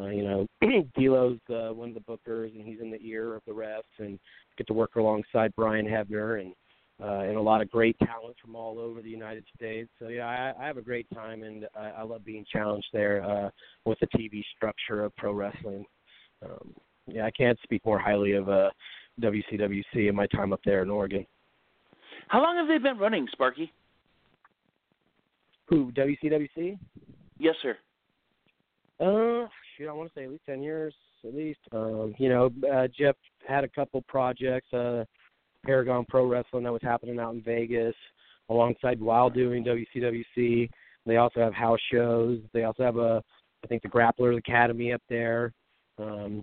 uh, you know, [CLEARS THROAT] D'Lo's uh, one of the bookers, and he's in the ear of the refs, and get to work alongside Brian Hebner and uh, and a lot of great talent from all over the United States. So yeah, I, I have a great time, and I, I love being challenged there uh, with the TV structure of pro wrestling. Um, yeah, I can't speak more highly of uh, WCWC and my time up there in Oregon. How long have they been running, Sparky? Who WCWC? Yes, sir. Uh, shoot, I want to say at least ten years, at least. Um, you know, uh, Jeff had a couple projects. Uh, Paragon Pro Wrestling that was happening out in Vegas, alongside while doing WCWC. They also have house shows. They also have a, I think the Grapplers Academy up there. Um,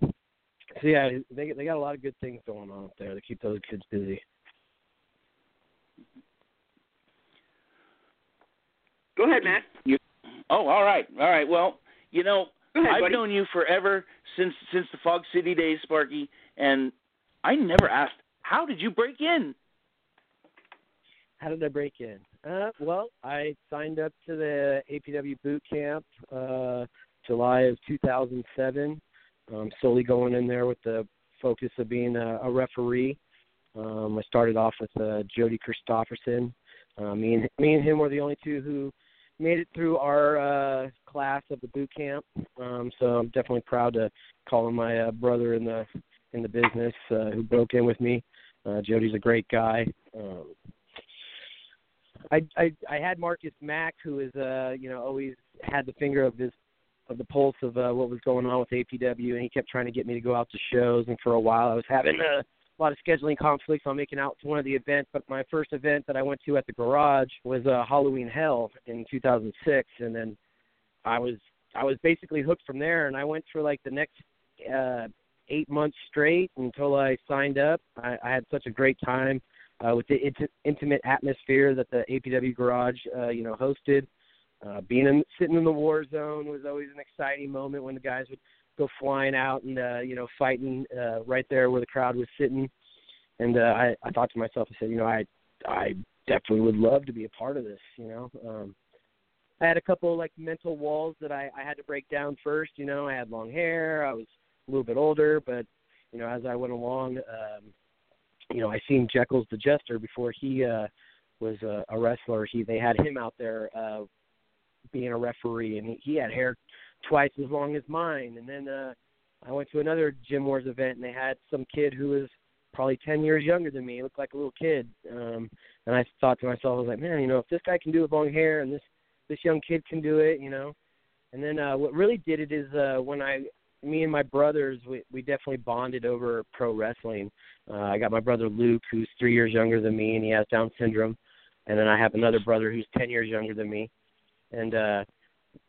so yeah, they they got a lot of good things going on up there to keep those kids busy. Go ahead, Matt. You, oh, all right, all right. Well, you know, ahead, I've buddy. known you forever since since the Fog City days, Sparky, and I never asked how did you break in. How did I break in? Uh, well, I signed up to the APW boot camp uh, July of 2007. Um, solely going in there with the focus of being a, a referee. Um, I started off with uh, Jody Christofferson. Uh, me and me and him were the only two who made it through our uh, class of the boot camp. Um, so I'm definitely proud to call him my uh, brother in the in the business uh, who broke in with me. Uh, Jody's a great guy. Um, I, I I had Marcus Mack, who is uh you know always had the finger of his of the pulse of uh, what was going on with APW, and he kept trying to get me to go out to shows. And for a while, I was having a lot of scheduling conflicts on making out to one of the events. But my first event that I went to at the garage was uh, Halloween Hell in 2006, and then I was I was basically hooked from there. And I went for like the next uh, eight months straight until I signed up. I, I had such a great time uh, with the int- intimate atmosphere that the APW garage uh, you know hosted. Uh, being in, sitting in the war zone was always an exciting moment when the guys would go flying out and uh, you know fighting uh, right there where the crowd was sitting. And uh, I, I thought to myself, I said, you know, I I definitely would love to be a part of this. You know, um, I had a couple like mental walls that I, I had to break down first. You know, I had long hair, I was a little bit older, but you know, as I went along, um, you know, I seen Jekyll's the Jester before he uh, was a, a wrestler. He they had him out there uh, being a referee, and he, he had hair twice as long as mine. And then uh, I went to another Gym Wars event, and they had some kid who was probably ten years younger than me. He looked like a little kid, um, and I thought to myself, I was like, man, you know, if this guy can do it with long hair, and this this young kid can do it, you know. And then uh, what really did it is uh, when I me and my brothers, we, we definitely bonded over pro wrestling. Uh, I got my brother Luke, who's three years younger than me, and he has Down syndrome. And then I have another brother who's ten years younger than me. And uh,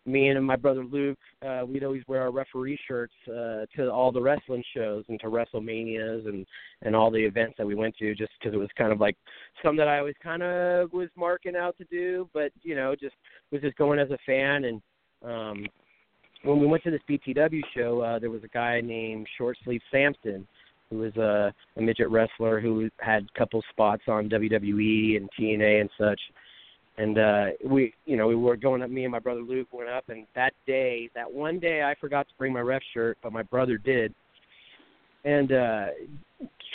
me and my brother Luke, uh, we'd always wear our referee shirts uh, to all the wrestling shows and to WrestleManias and and all the events that we went to, just because it was kind of like something that I always kind of was marking out to do, but you know, just was just going as a fan and. um when we went to this BTW show, uh, there was a guy named Short Sleeve Sampson, who was a, a midget wrestler who had a couple spots on WWE and TNA and such. And uh we, you know, we were going up. Me and my brother Luke went up, and that day, that one day, I forgot to bring my ref shirt, but my brother did. And uh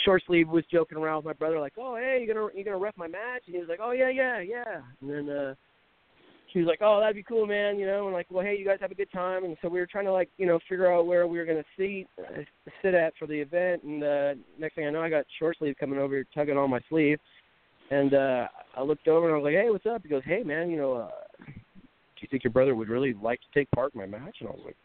Short Sleeve was joking around with my brother, like, "Oh, hey, you gonna you gonna ref my match?" And he was like, "Oh yeah, yeah, yeah." And then uh she was like, "Oh, that'd be cool, man," you know, and like, "Well, hey, you guys have a good time." And so we were trying to like, you know, figure out where we were gonna sit uh, sit at for the event. And uh, next thing I know, I got short sleeve coming over, tugging on my sleeve, and uh, I looked over and I was like, "Hey, what's up?" He goes, "Hey, man, you know, uh, do you think your brother would really like to take part in my match?" And I was like,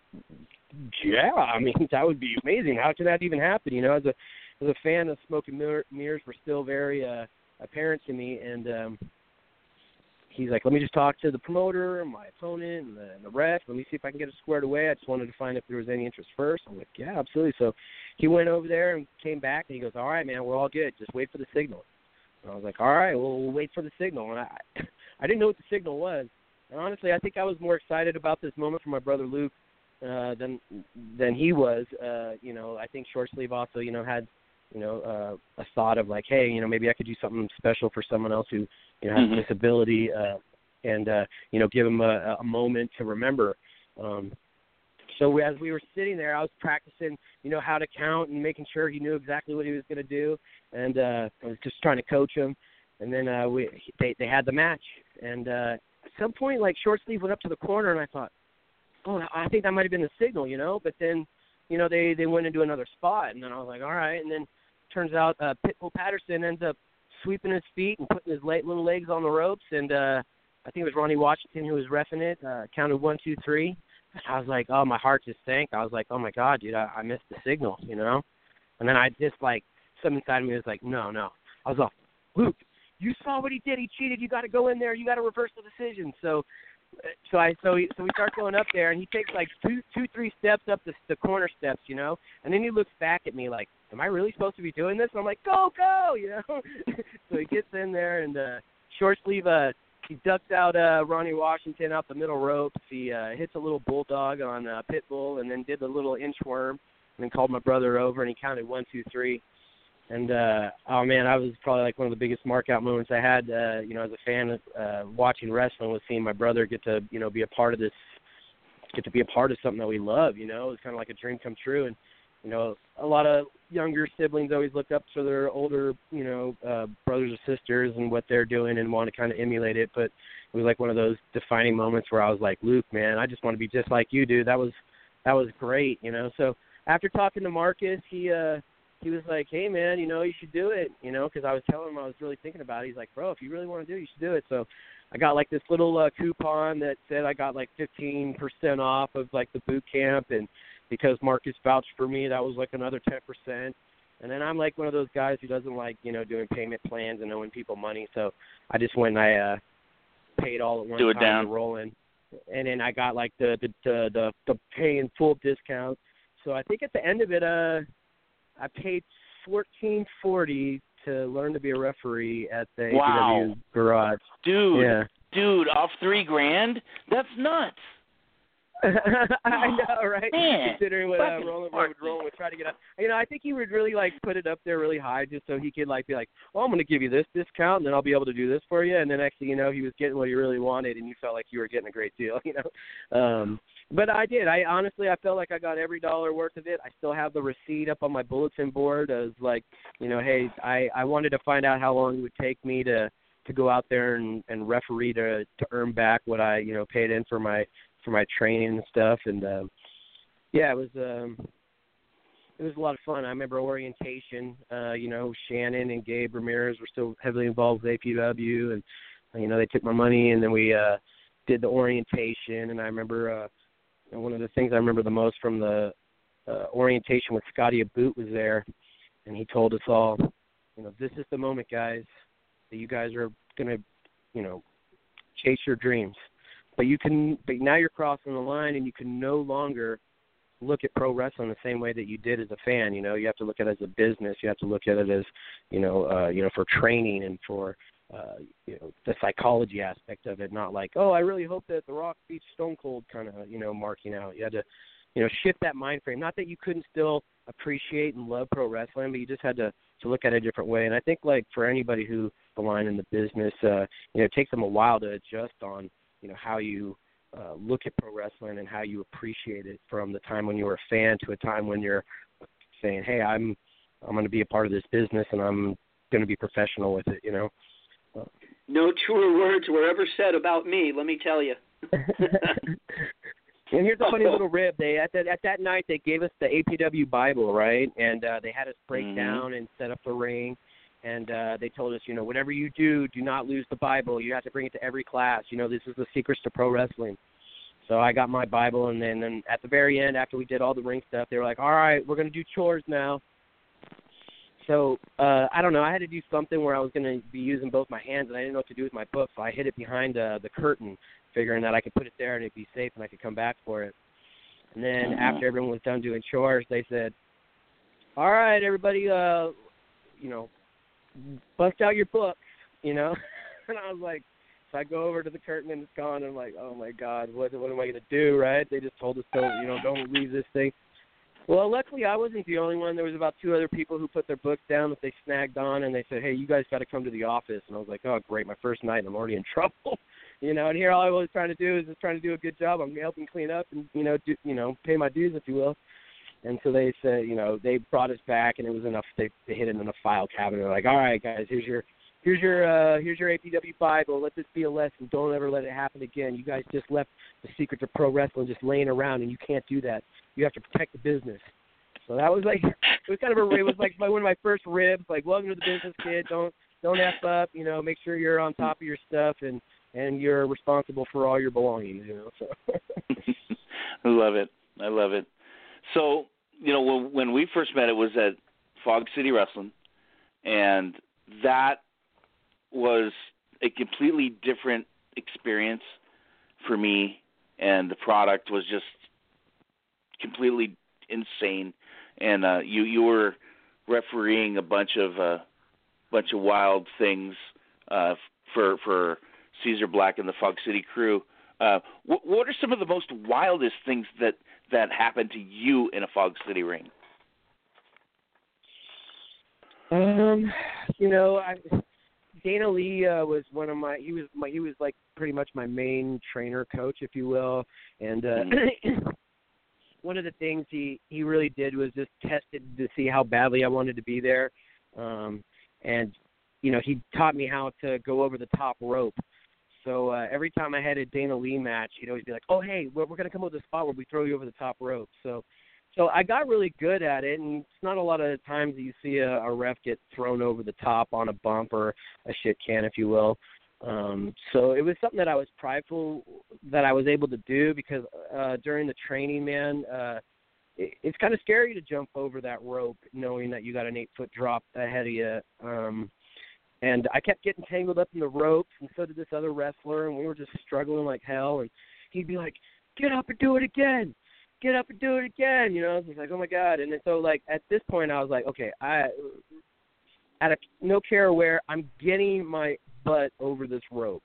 "Yeah, I mean, [LAUGHS] that would be amazing. How can that even happen?" You know, as a as a fan, of smoke and mirrors were still very uh, apparent to me, and um, he's like, let me just talk to the promoter, my opponent, and the, and the ref. Let me see if I can get it squared away. I just wanted to find if there was any interest first. I'm like, yeah, absolutely. So he went over there and came back, and he goes, all right, man, we're all good. Just wait for the signal. And I was like, all right, well, we'll wait for the signal. And I, [LAUGHS] I didn't know what the signal was. And honestly, I think I was more excited about this moment for my brother Luke uh, than than he was. Uh, you know, I think Short Sleeve also, you know, had you know, uh, a thought of like, hey, you know, maybe I could do something special for someone else who, you know, has Mhm. a disability, uh, and uh, you know, give them a, a moment to remember. Um, so we, as we were sitting there, I was practicing, you know, how to count and making sure he knew exactly what he was going to do, and uh, I was just trying to coach him. And then uh, we they they had the match, and uh, at some point, like short sleeve went up to the corner, and I thought, oh, I think that might have been the signal, you know. But then, you know, they they went into another spot, and then I was like, all right. And then turns out uh, Pitbull Patterson ends up sweeping his feet and putting his late little legs on the ropes, and uh, I think it was Ronnie Washington who was refing it. Uh, counted one, two, three. I was like, oh, my heart just sank. I was like, oh my god, dude, I, I missed the signal, you know. And then I just like something inside me was like, no, no. I was like, Luke, you saw what he did. He cheated. You got to go in there. You got to reverse the decision. So, so I so he, so we start going up there, and he takes like two two three steps up the the corner steps, you know. And then he looks back at me like, am I really supposed to be doing this? And I'm like, go go, [LAUGHS] you know. [LAUGHS] so he gets in there and uh, short sleeve uh he ducks out uh Ronnie Washington out the middle ropes. He uh hits a little bulldog on uh Pitbull and then did the little inchworm and then called my brother over and he counted one, two, three. And uh oh man, I was probably like one of the biggest mark out moments I had uh, you know, as a fan of uh watching wrestling was seeing my brother get to, you know, be a part of this get to be a part of something that we love, you know. It was kinda like a dream come true and you know, a lot of younger siblings always look up to their older, you know, uh brothers or sisters and what they're doing and want to kind of emulate it, but it was like one of those defining moments where I was like, Luke, man, I just want to be just like you, dude. That was that was great, you know. So after talking to Marcus, he uh he was like, "Hey man, you know you should do it," you know, because I was telling him I was really thinking about it. He's like, "Bro, if you really want to do it, you should do it." So I got like this little uh, coupon that said I got like 15% off of like the boot camp, and because Marcus vouched for me, that was like another 10%. And then I'm like one of those guys who doesn't like you know doing payment plans and owing people money, so I just went and I uh, paid all at one Do it time down. to roll in, and then I got like the the the the, the pay in full discount. So I think at the end of it, uh, I paid fourteen forty to learn to be a referee at the Wow. APW garage. Dude, Yeah. dude, off three grand? That's nuts. [LAUGHS] I know, right? Man, Considering what uh, Roland Marky. would Roland would try to get up. You know, I think he would really like put it up there really high just so he could like be like, Well, I'm gonna give you this discount and then I'll be able to do this for you and then actually, you know, he was getting what he really wanted and you felt like you were getting a great deal, [LAUGHS] you know. Um but I did. I honestly I felt like I got every dollar worth of it. I still have the receipt up on my bulletin board as like, you know, hey, I I wanted to find out how long it would take me to to go out there and and referee to to earn back what I, you know, paid in for my for my training and stuff and um yeah, it was um it was a lot of fun. I remember orientation, uh, you know, Shannon and Gabe Ramirez were still heavily involved with APW and you know, they took my money and then we uh did the orientation and I remember uh one of the things I remember the most from the uh, orientation with Scotty Aboot was there, and he told us all, you know, this is the moment, guys, that you guys are gonna, you know, chase your dreams. But you can, but now you're crossing the line, and you can no longer look at pro wrestling the same way that you did as a fan. You know, you have to look at it as a business. You have to look at it as, you know, uh, you know, for training and for uh, you know the psychology aspect of it, not like oh I really hope that The Rock beats Stone Cold kind of you know marking out. You had to you know shift that mind frame. Not that you couldn't still appreciate and love pro wrestling, but you just had to to look at it a different way. And I think like for anybody who the line in the business, uh, you know, it takes them a while to adjust on you know how you uh, look at pro wrestling and how you appreciate it from the time when you were a fan to a time when you're saying, hey, I'm I'm going to be a part of this business and I'm going to be professional with it. You know. No truer words were ever said about me, let me tell you. and here's a funny little [LAUGHS] rib. They at that at that night they gave us the APW Bible, right? And uh, they had us break Mhm. down and set up the ring. And uh, they told us, you know, whatever you do, do not lose the Bible. You have to bring it to every class. You know, this is the secrets to pro wrestling. So I got my Bible, and then, then at the very end, after we did all the ring stuff, they were like, "All right, we're gonna do chores now." So uh, I don't know. I had to do something where I was going to be using both my hands, and I didn't know what to do with my book, so I hid it behind uh, the curtain, figuring that I could put it there and it'd be safe, and I could come back for it. And then Mhm. after everyone was done doing chores, they said, "All right, everybody, uh, you know, bust out your books," you know. [LAUGHS] and I was like, so I go over to the curtain and it's gone. And I'm like, oh my god, what what am I gonna do? Right? They just told us don't, you know, don't leave this thing. Well, luckily I wasn't the only one. There was about two other people who put their books down that they snagged on, and they said, "Hey, you guys got to come to the office." And I was like, "Oh, great! My first night, and I'm already in [LAUGHS] trouble." you know, and here all I was trying to do is just trying to do a good job. I'm helping clean up and you know, do you know, pay my dues, if you will. And so they said, you know, they brought us back, and it was enough. They, they hid it in a file cabinet. They're like, "All right, guys, here's your here's your uh here's your APW Bible. Let this be a lesson. Don't ever let it happen again. You guys just left the secrets of pro wrestling just laying around, and you can't do that. You have to protect the business." So that was like [LAUGHS] it was kind of a it was like my, one of my first ribs. Like, welcome to the business, kid. Don't don't f up. You know, make sure you're on top of your stuff and and you're responsible for all your belongings. You know, so. [LAUGHS] I love it. I love it. So you know when we first met, it was at Fog City Wrestling, and that was a completely different experience for me, and the product was just completely insane and uh, you you were refereeing a bunch of uh, bunch of wild things uh, for for Caesar Black and the Fog City crew. Uh, what, what are some of the most wildest things that that happened to you in a Fog City ring? Um, you know, I Dana Lee uh, was one of my. He was my. He was like pretty much my main trainer coach, if you will, and uh, mm-hmm. [CLEARS THROAT] one of the things he he really did was just tested to see how badly I wanted to be there, um, and you know he taught me how to go over the top rope. So uh, every time I had a Dana Lee match, he'd always be like, "Oh hey, we're, we're going to come up with a spot where we throw you over the top rope." So so I got really good at it, and it's not a lot of times that you see a, a ref get thrown over the top on a bump or a shit can, if you will. Um, so it was something that I was prideful that I was able to do because uh, during the training, man, uh, it, it's kind of scary to jump over that rope knowing that you got an eight foot drop ahead of you. Um, and I kept getting tangled up in the ropes, and so did this other wrestler, and we were just struggling like hell. And he'd be like, "Get up and do it again." Get up and do it again, you know. It's like, oh my god! And then so, like at this point, I was like, okay, I, at a no care where, I'm getting my butt over this rope,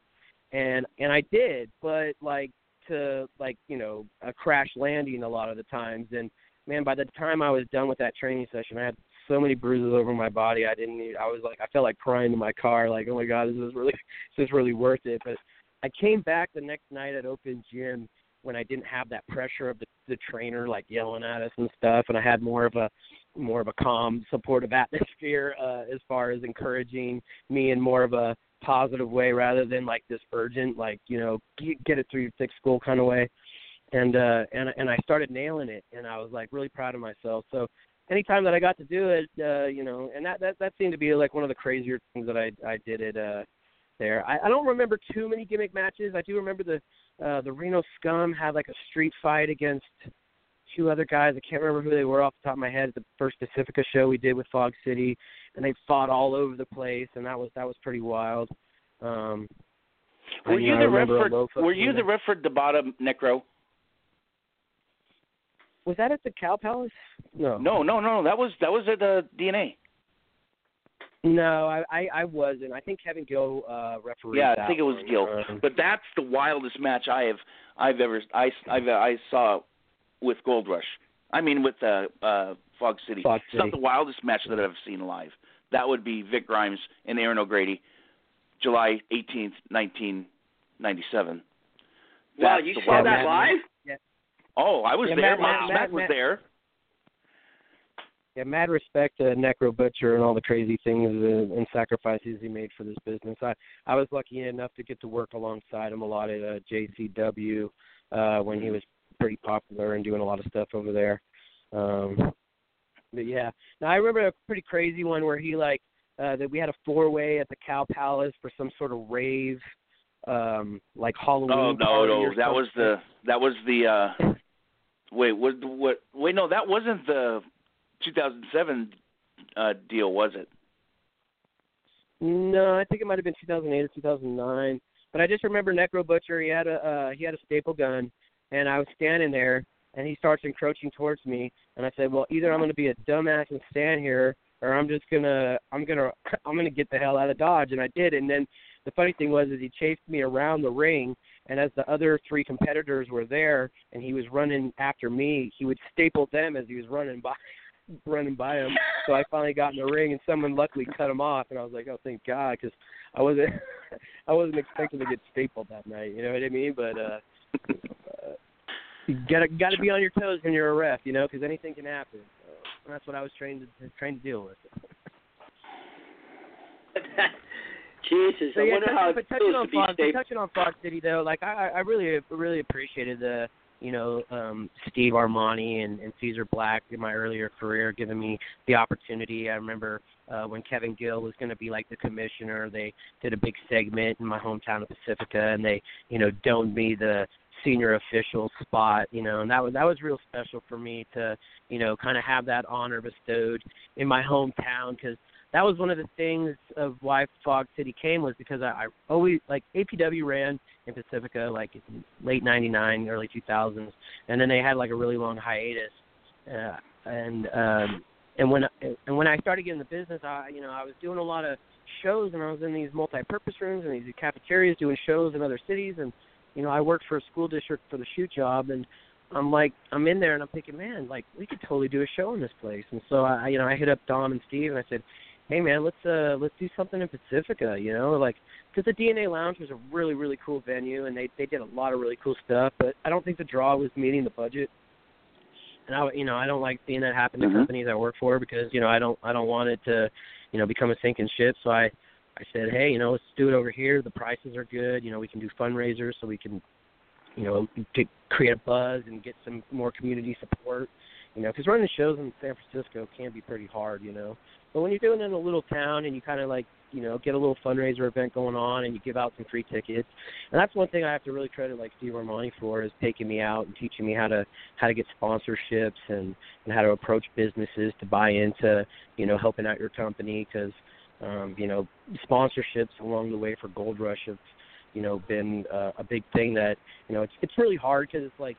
and and I did, but like to like you know a crash landing a lot of the times, and man, by the time I was done with that training session, I had so many bruises over my body. I didn't. Need, I was like, I felt like crying in my car, like, oh my god, this is really, [LAUGHS] this is really worth it. But I came back the next night at open gym when I didn't have that pressure of the, the trainer like yelling at us and stuff, and I had more of a more of a calm, supportive [LAUGHS] atmosphere uh, as far as encouraging me in more of a positive way rather than like this urgent, like you know, get it through your thick skull kind of way. And uh, and and I started nailing it, and I was like really proud of myself. So anytime that I got to do it, uh, you know, and that that that seemed to be like one of the crazier things that I I did it uh there. I, I don't remember too many gimmick matches. I do remember the uh the Reno Scum had like a street fight against two other guys. I can't remember who they were off the top of my head. At the first Pacifica show we did with Fog City, and they fought all over the place, and that was that was pretty wild. Um, were you, the ref for Were you the ref for Debata Necro? Was that at the Cow Palace? No. No, no, no. That was that was at the DNA. No, I, I I wasn't. I think Kevin Gill uh refereed. Yeah, I think it was one. Gill. Um, but that's the wildest match I have I've ever I I've, I saw with Gold Rush. I mean with uh, uh Fog City. Fog City. It's not the wildest match that I've seen live. That would be Vic Grimes and Aaron O'Grady, July 18th, 1997. Wow, you saw that live? Oh, I was Yeah, there. Matt- Matt- Matt- was there. Yeah, mad respect to Necro Butcher and all the crazy things uh, and sacrifices he made for this business. I I was lucky enough to get to work alongside him a lot at uh, JCW uh, when he was pretty popular and doing a lot of stuff over there. Um, but yeah, now I remember a pretty crazy one where he like uh, that we had a four way at the Cow Palace for some sort of rave, um, like Halloween. Oh no, no, that was the that was the uh wait, what what wait no, that wasn't the 2007 uh deal, was it? No, I think it might have been 2008 or 2009. But I just remember Necro Butcher. He had a uh, he had a staple gun, and I was standing there, and he starts encroaching towards me, and I said, "Well, either I'm going to be a dumbass and stand here, or I'm just gonna I'm gonna [LAUGHS] I'm gonna get the hell out of Dodge." And I did. And then the funny thing was, is he chased me around the ring, And as the other three competitors were there, and he was running after me, he would staple them as he was running by, [LAUGHS] running by him. So I finally got in the ring, and someone luckily cut him off, and I was like, oh, thank God, because I wasn't, [LAUGHS] I wasn't expecting to get stapled that night. You know what I mean? But uh, uh you gotta gotta be on your toes when you're a ref, you know, because anything can happen. So that's what I was trained to trained to deal with. [LAUGHS] Jesus, so, I yeah, wonder touching, how it touching to on be Fox, touching on Fog City though, like I, I really, really appreciated the, you know, um, Steve Armani and, and Caesar Black in my earlier career, giving me the opportunity. I remember uh, when Kevin Gill was going to be like the commissioner, they did a big segment in my hometown of Pacifica, and they, you know, domed me the senior official spot, you know, and that was that was real special for me to, you know, kind of have that honor bestowed in my hometown because that was one of the things of why Fog City came was because I, I always like APW ran in Pacifica like in late '99, early 2000s, and then they had like a really long hiatus, uh, and um, and when and when I started getting the business, I you know I was doing a lot of shows and I was in these multi-purpose rooms and these cafeterias doing shows in other cities. And you know I worked for a school district for the shoot job and I'm like I'm in there and I'm thinking man like we could totally do a show in this place. And so I you know I hit up Dom and Steve and I said hey man let's uh let's do something in Pacifica you know like because the DNA Lounge was a really really cool venue and they they did a lot of really cool stuff but I don't think the draw was meeting the budget. And I you know I don't like seeing that happen to Mhm. companies I work for because you know I don't I don't want it to you know become a sinking ship. So I I said hey you know let's do it over here. The prices are good. You know we can do fundraisers so we can you know get, create a buzz and get some more community support you know because running shows in San Francisco can be pretty hard you know. But when you're doing it in a little town and you kind of like you know get a little fundraiser event going on and you give out some free tickets and that's one thing I have to really credit like Steve Armani for is taking me out and teaching me how to how to get sponsorships and and how to approach businesses to buy into you know helping out your company because um, you know sponsorships along the way for Gold Rush have you know been uh, a big thing that you know it's it's really hard because it's like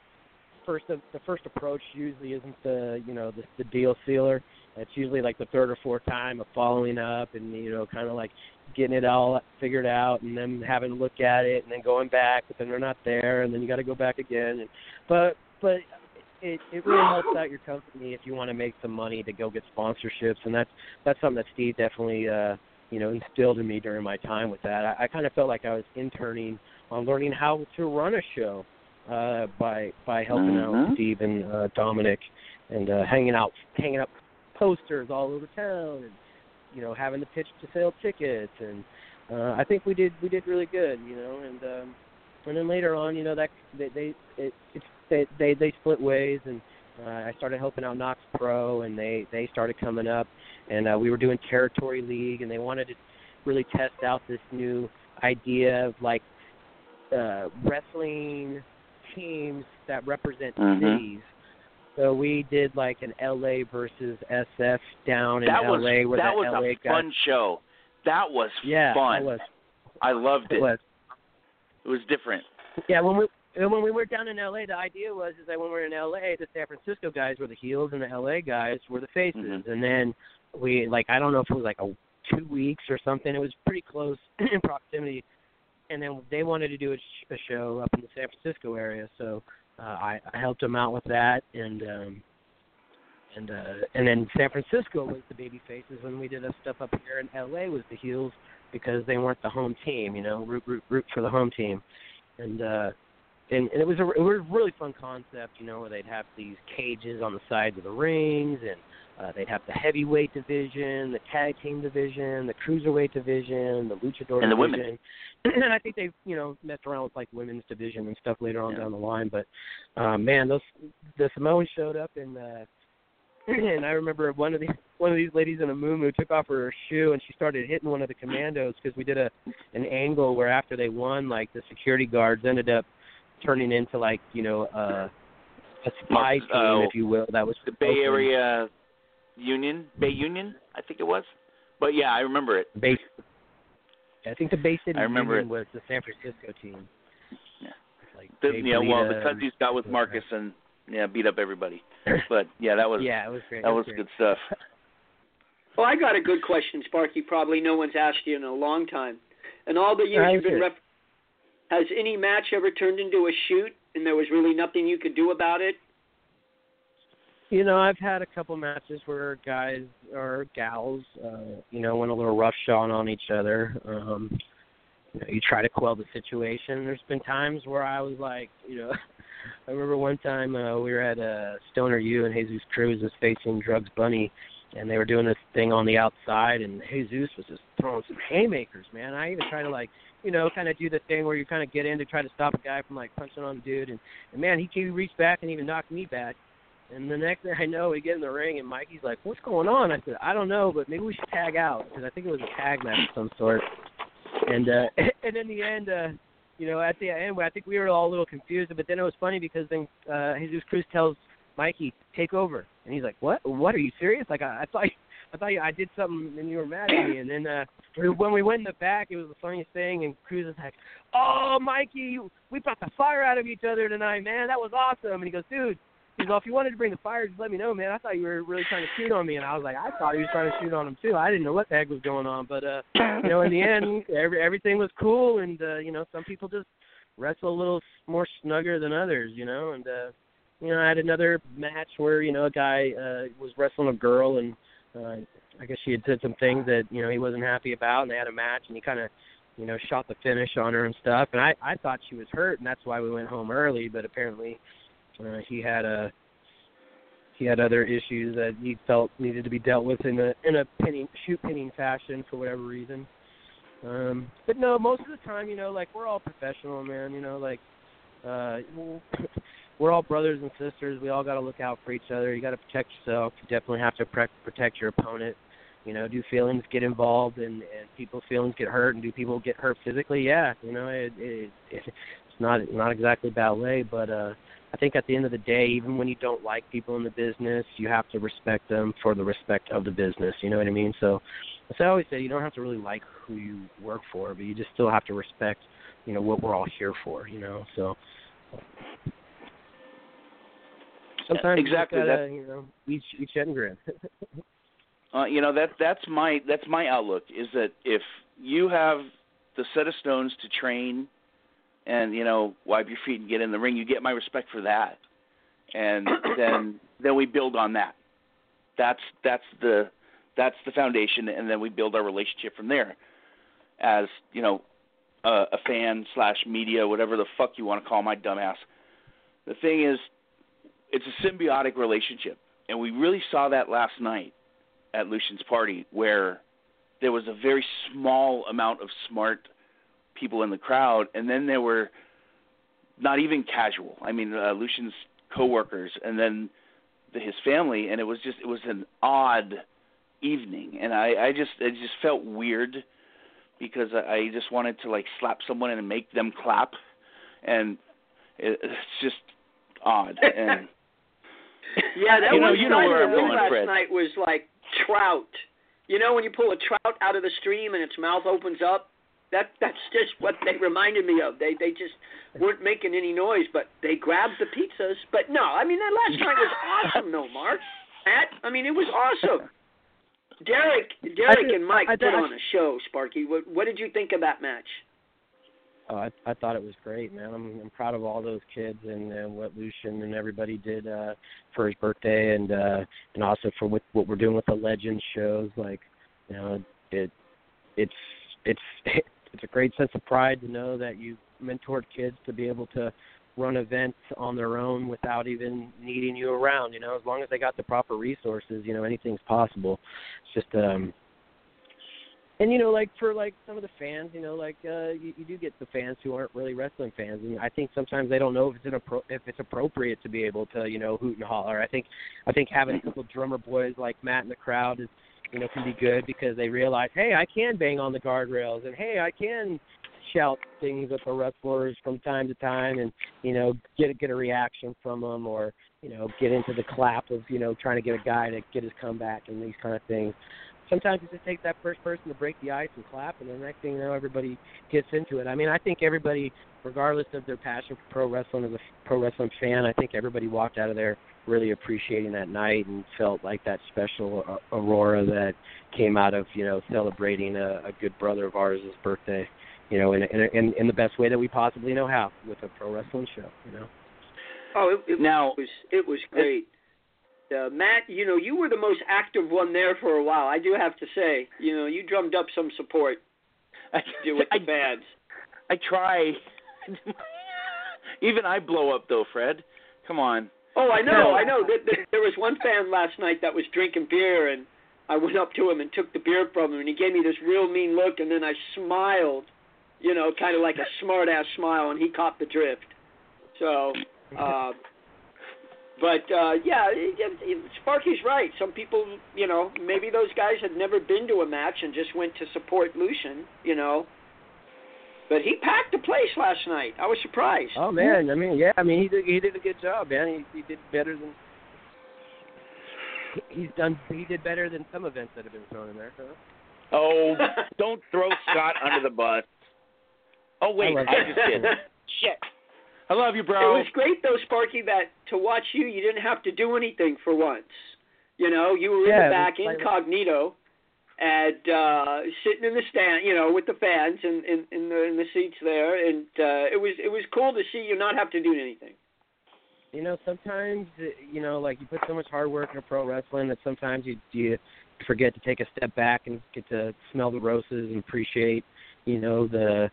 first the first approach usually isn't the you know the, the deal sealer. It's usually like the third or fourth time of following up and you know kind of like getting it all figured out and then having a look at it and then going back but then they're not there and then you got to go back again and but but it it really helps out your company if you want to make some money to go get sponsorships and that's that's something that Steve definitely uh you know instilled in me during my time with that. I, I kind of felt like I was interning on learning how to run a show uh by by helping out Mhm. Steve and uh Dominic and uh hanging out hanging up posters all over town and you know having the pitch to sell tickets and uh I think we did we did really good you know and um and then later on you know that they they it, it's they they they split ways and uh, I started helping out Knokx Pro and they they started coming up and uh we were doing territory league and they wanted to really test out this new idea of like uh wrestling teams that represent Mhm. cities so we did like an LA versus SF down in was LA where that the was LA a guys fun show. That was yeah, fun. It was. I loved It it. was. It was different. Yeah, when we and when we were down in LA, the idea was is that when we were in LA, the San Francisco guys were the heels and the LA guys were the faces. Mhm. And then we like I don't know if it was like a two weeks or something. It was pretty close [CLEARS THROAT] in proximity. And then they wanted to do a, a show up in the San Francisco area, so uh, I, I helped them out with that. And um, and uh, and then San Francisco was the baby faces when we did a stuff up here, and LA was the heels because they weren't the home team. You know, root root root for the home team. And uh, and, and it was a it was a really fun concept, you know, where they'd have these cages on the sides of the rings, and uh, they'd have the heavyweight division, the tag team division, the cruiserweight division, the luchador And the division. women. [CLEARS THROAT] and I think they've you know messed around with like women's division and stuff later on Yeah. down the line. But uh, man, those the Samoans showed up and. uh [CLEARS THROAT] and I remember one of the [LAUGHS] one of these ladies in a moo took off her shoe and she started hitting one of the commandos because we did a an angle where after they won, like the security guards ended up turning into like you know uh, a spy team, oh, if you will. That was The Bay. Area Union, Bay Union, I think it was. But yeah, I remember it. Bay. I think the Bay City I remember Union it. was the San Francisco team. Yeah. Like The, Jake yeah, well, the Lita Cuzzies got with Marcus and yeah, beat up everybody. [LAUGHS] But yeah, that was yeah, it was great. that it was great. good stuff. [LAUGHS] Well, I got a good question, Sparky. Probably no one's asked you in a long time. And all the years you've been ref- Has any match ever turned into a shoot and there was really nothing you could do about it? You know, I've had a couple matches where guys or gals, uh, you know, went a little roughshod on each other. Um, you know, you try to quell the situation. There's been times where I was like, you know, [LAUGHS] I remember one time uh, we were at uh, Stoner U and Jesus Cruz was facing Drugs Bunny, and they were doing this thing on the outside, and Jesus was just throwing some haymakers, man. I even tried to like, you know, kind of do the thing where you kind of get in to try to stop a guy from like punching on the dude, and, and man, he he reached back and even knocked me back. And the next thing I know, we get in the ring, and Mikey's like, "What's going on?" I said, "I don't know, but maybe we should tag out because I think it was a tag match of some sort." And uh, [LAUGHS] and in the end, uh, you know, at the end, I think we were all a little confused. But then it was funny because then uh, Jesus Cruz tells Mikey, "Take over," and he's like, "What? What? Are you serious? Like I, I thought." You, I thought you, I did something and you were mad at me. And then uh, when we went in the back, it was the funniest thing. And Cruz was like, "Oh, Mikey, we brought the fire out of each other tonight, man. That was awesome." And he goes, "Dude, He's well, if you wanted to bring the fire, just let me know, man. I thought you were really trying to shoot on me, and I was like, I thought he was trying to shoot on him too. I didn't know what the heck was going on, but uh, you know, in the end, every, everything was cool, and uh, you know, some people just wrestle a little more snugger than others, you know, and uh, you know, I had another match where you know a guy uh, was wrestling a girl, and uh, I guess she had said some things that you know he wasn't happy about, and they had a match, and he kind of you know shot the finish on her and stuff, and I I thought she was hurt, and that's why we went home early, but apparently uh, he had a he had other issues that he felt needed to be dealt with in a in a pinning shoot pinning fashion for whatever reason. Um but no, most of the time, you know, like we're all professional, man, you know, like uh [LAUGHS] we're all brothers and sisters. We all got to look out for each other. You got to protect yourself. You definitely have to pre- protect your opponent. You know, do feelings get involved and and people's feelings get hurt and do people get hurt physically? Yeah, you know, it, it, it [LAUGHS] it's not not exactly ballet, but uh I think at the end of the day, even when you don't like people in the business, you have to respect them for the respect of the business. You know what I mean? So, as I always say, you don't have to really like who you work for, but you just still have to respect, you know, what we're all here for. You know, so sometimes exactly you, gotta, that, you know each each and grin. [LAUGHS] uh, you know that that's my that's my outlook is that if you have the set of stones to train and you know wipe your feet and get in the ring. You get my respect for that, and [COUGHS] then then we build on that. That's that's the that's the foundation, and then we build our relationship from there. As you know, uh, a fan slash media, whatever the fuck you want to call my dumbass. The thing is, it's a symbiotic relationship, and we really saw that last night at Lucian's party, where there was a very small amount of smart people in the crowd, and then there were not even casual. I mean, uh, Lucian's coworkers, and then the, his family, and it was just it was an odd evening, and I I just it just felt weird because I, I just wanted to like slap someone and make them clap, and it, it's just odd [LAUGHS] and. yeah, that you know, was you know where I'm going, last Fred. night was like trout. You know when you pull a trout out of the stream and its mouth opens up? That that's just what they reminded me of. They they just weren't making any noise, but they grabbed the pizzas. But no, I mean that last night was awesome, though, Mark. Matt, I mean it was awesome. Derek, Derek did- and Mike I put did- on a show. Sparky, what what did you think of that match? Oh, I, I thought it was great, man. I'm, I'm proud of all those kids and, and what Lucian and everybody did uh, for his birthday, and uh, and also for what what we're doing with the Legends shows. Like, you know, it it's it's [LAUGHS] it's a great sense of pride to know that you mentored kids to be able to run events on their own without even needing you around. You know, as long as they got the proper resources, you know, anything's possible. It's just um and you know, like for like some of the fans, you know, like uh, you, you do get the fans who aren't really wrestling fans, and I think sometimes they don't know if it's an appro- if it's appropriate to be able to, you know, hoot and holler. I think I think having a couple drummer boys like Matt in the crowd is, you know, can be good because they realize, hey, I can bang on the guardrails, and hey, I can shout things at the wrestlers from time to time, and you know, get a, get a reaction from them, or you know, get into the clap of you know trying to get a guy to get his comeback and these kind of things sometimes it just takes that first person to break the ice and clap, and the next thing you know, everybody gets into it. I mean, I think everybody, regardless of their passion for pro wrestling as a pro wrestling fan, I think everybody walked out of there really appreciating that night and felt like that special uh, aurora that came out of you know celebrating a, a good brother of ours' birthday. you know, in in in, in the best way that we possibly know how with a pro wrestling show. You know. Oh, it, it Now- was it was great. Uh, Matt, you know, you were the most active one there for a while. I do have to say, you know, you drummed up some support I, do with the I, fans. I try. [LAUGHS] Even I blow up though, Fred. Come on. Oh, I know, I know. There was one fan last night that was drinking beer, and I went up to him and took the beer from him, and he gave me this real mean look, and then I smiled, you know, kind of like a smart ass smile, and he caught the drift. So, uh, but uh, yeah, it, it, Sparky's right. Some people, you know, maybe those guys had never been to a match and just went to support Lucian, you know. But he packed the place last night. I was surprised. Oh man, I mean, yeah, I mean, he did he did a good job, man. He he did better than he's done. He did better than some events that have been thrown in there. Huh? Oh, [LAUGHS] don't throw Scott under the bus. Oh wait, I I just did. [LAUGHS] Shit. I love you, bro. It was great though, Sparky, that to watch you, you didn't have to do anything for once. You know, you were in the back incognito, and uh sitting in the stand, you know, with the fans and in, in the in the seats there, and uh it was it was cool to see you not have to do anything. You know, sometimes you know, like you put so much hard work into pro wrestling that sometimes you you forget to take a step back and get to smell the roses and appreciate, you know, the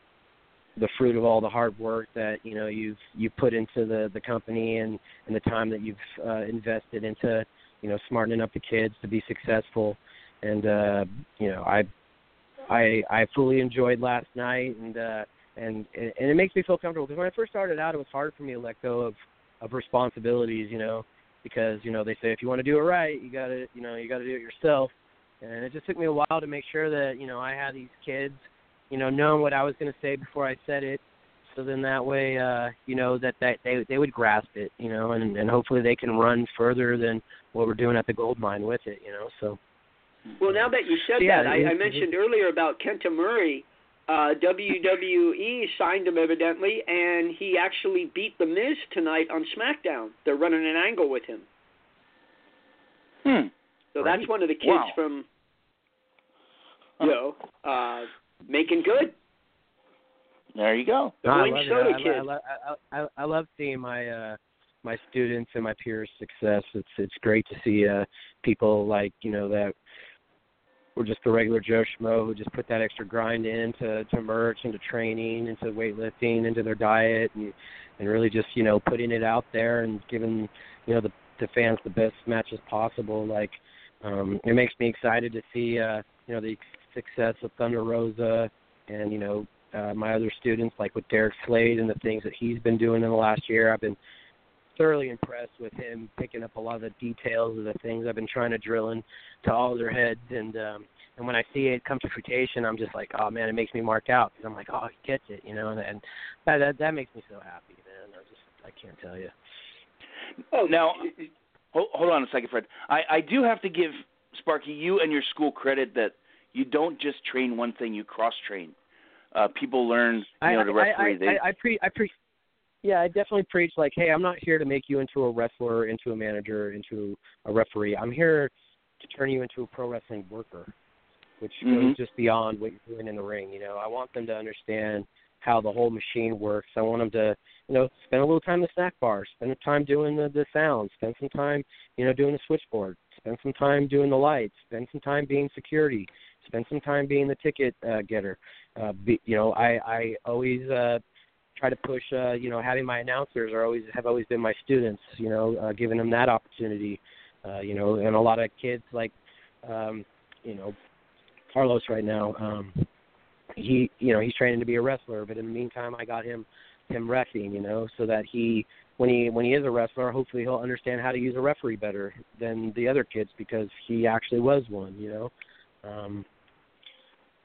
the fruit of all the hard work that you know you've you put into the the company and and the time that you've uh, invested into you know smartening up the kids to be successful. And uh you know i i i fully enjoyed last night and uh and and it makes me feel comfortable. Because when i first started out it was hard for me to let go of of responsibilities you know because you know they say if you want to do it right you got to you know you got to do it yourself. And it just took me a while to make sure that you know i had these kids you know, knowing what I was going to say before I said it. So then that way, uh, you know, that, that they they would grasp it, you know, and and hopefully they can run further than what we're doing at the gold mine with it, you know. So Well, now that you said Yeah, that, I, I mentioned earlier about Kenta Murray. Uh, WWE signed him evidently, and he actually beat The Miz tonight on SmackDown. They're running an angle with him. Hmm. So Right. that's one of the kids Wow. from, you know, uh, making good. There you go. The I Orange love it. Soda I, Kid. I, I, I, I, I love seeing my uh my students and my peers' success. It's it's great to see uh people like you know that were just the regular Joe Schmo who just put that extra grind in to to merch, into training, into weightlifting, into their diet, and and really just you know putting it out there and giving you know the the fans the best matches possible. Like um it makes me excited to see uh you know the success of Thunder Rosa and you know uh, my other students, like with Derek Slade and the things that he's been doing in the last year. I've been thoroughly impressed with him picking up a lot of the details of the things I've been trying to drill into all their heads. And um, and when I see it come to fruition, I'm just like, oh man, it makes me mark out because I'm like, oh, he gets it, you know, and, and that, that that makes me so happy, man. I just I can't tell you. Oh, Now, hold, hold on a second, Fred. I, I do have to give Sparky you and your school credit that you don't just train one thing; you cross train. Uh, people learn, you know, to referee. I, they, I, I, I pre I pre yeah, I definitely preach like, hey, I'm not here to make you into a wrestler, into a manager, into a referee. I'm here to turn you into a pro wrestling worker, which Mhm. goes just beyond what you're doing in the ring. You know, I want them to understand how the whole machine works. I want them to, you know, spend a little time in the snack bar, spend some time doing the, the sounds, spend some time, you know, doing the switchboard, spend some time doing the lights, spend some time being security, spend some time being the ticket uh, getter. Uh, be, you know, I I always uh, try to push. Uh, you know, having my announcers are always have always been my students. You know, uh, giving them that opportunity. Uh, you know, and a lot of kids like, um, you know, Carlos right now. Um, he you know he's training to be a wrestler, but in the meantime, I got him him refing. You know, so that he when he when he is a wrestler, hopefully he'll understand how to use a referee better than the other kids because he actually was one. You know. Um,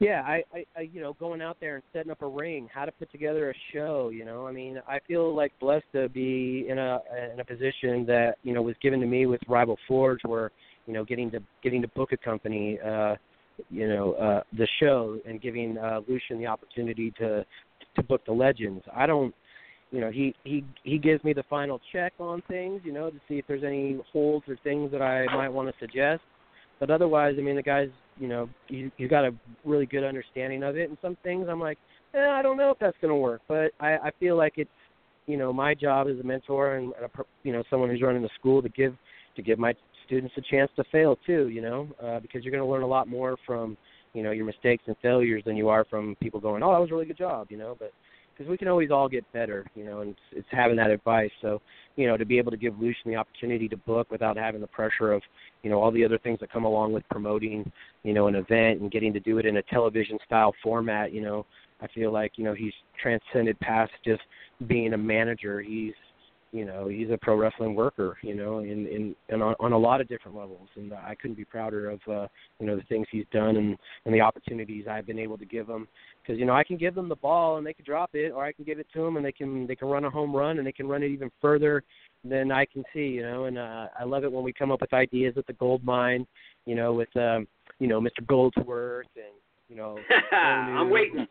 yeah, I, I, I, you know, going out there and setting up a ring, how to put together a show. You know, I mean, I feel like blessed to be in a in a position that you know was given to me with Rival Forge, where you know, getting to getting to book a company, uh, you know, uh, the show and giving uh, Lucian the opportunity to to book the legends. I don't, you know, he he he gives me the final check on things, you know, to see if there's any holes or things that I might want to suggest. But otherwise, I mean, the guy's, you know, he, he's got a really good understanding of it. And some things I'm like, eh, I don't know if that's going to work, but I, I feel like it's you know my job as a mentor and a, you know someone who's running the school to give to give my students a chance to fail too. You know, uh, because you're going to learn a lot more from you know your mistakes and failures than you are from people going, oh, that was a really good job. You know, but because we can always all get better, you know, and it's, it's having that advice. So, you know, to be able to give Lucian the opportunity to book without having the pressure of, you know, all the other things that come along with promoting, you know, an event and getting to do it in a television style format, you know, I feel like, you know, he's transcended past just being a manager. He's, you know, he's a pro wrestling worker, you know, in in and on, on a lot of different levels. And I couldn't be prouder of, uh, you know, the things he's done and and the opportunities I've been able to give him because you know I can give them the ball and they can drop it, or I can give it to them and they can they can run a home run and they can run it even further than I can see, you know. And uh, I love it when we come up with ideas at the gold mine, you know, with um, you know Mr. Goldsworth and you know I'm waiting.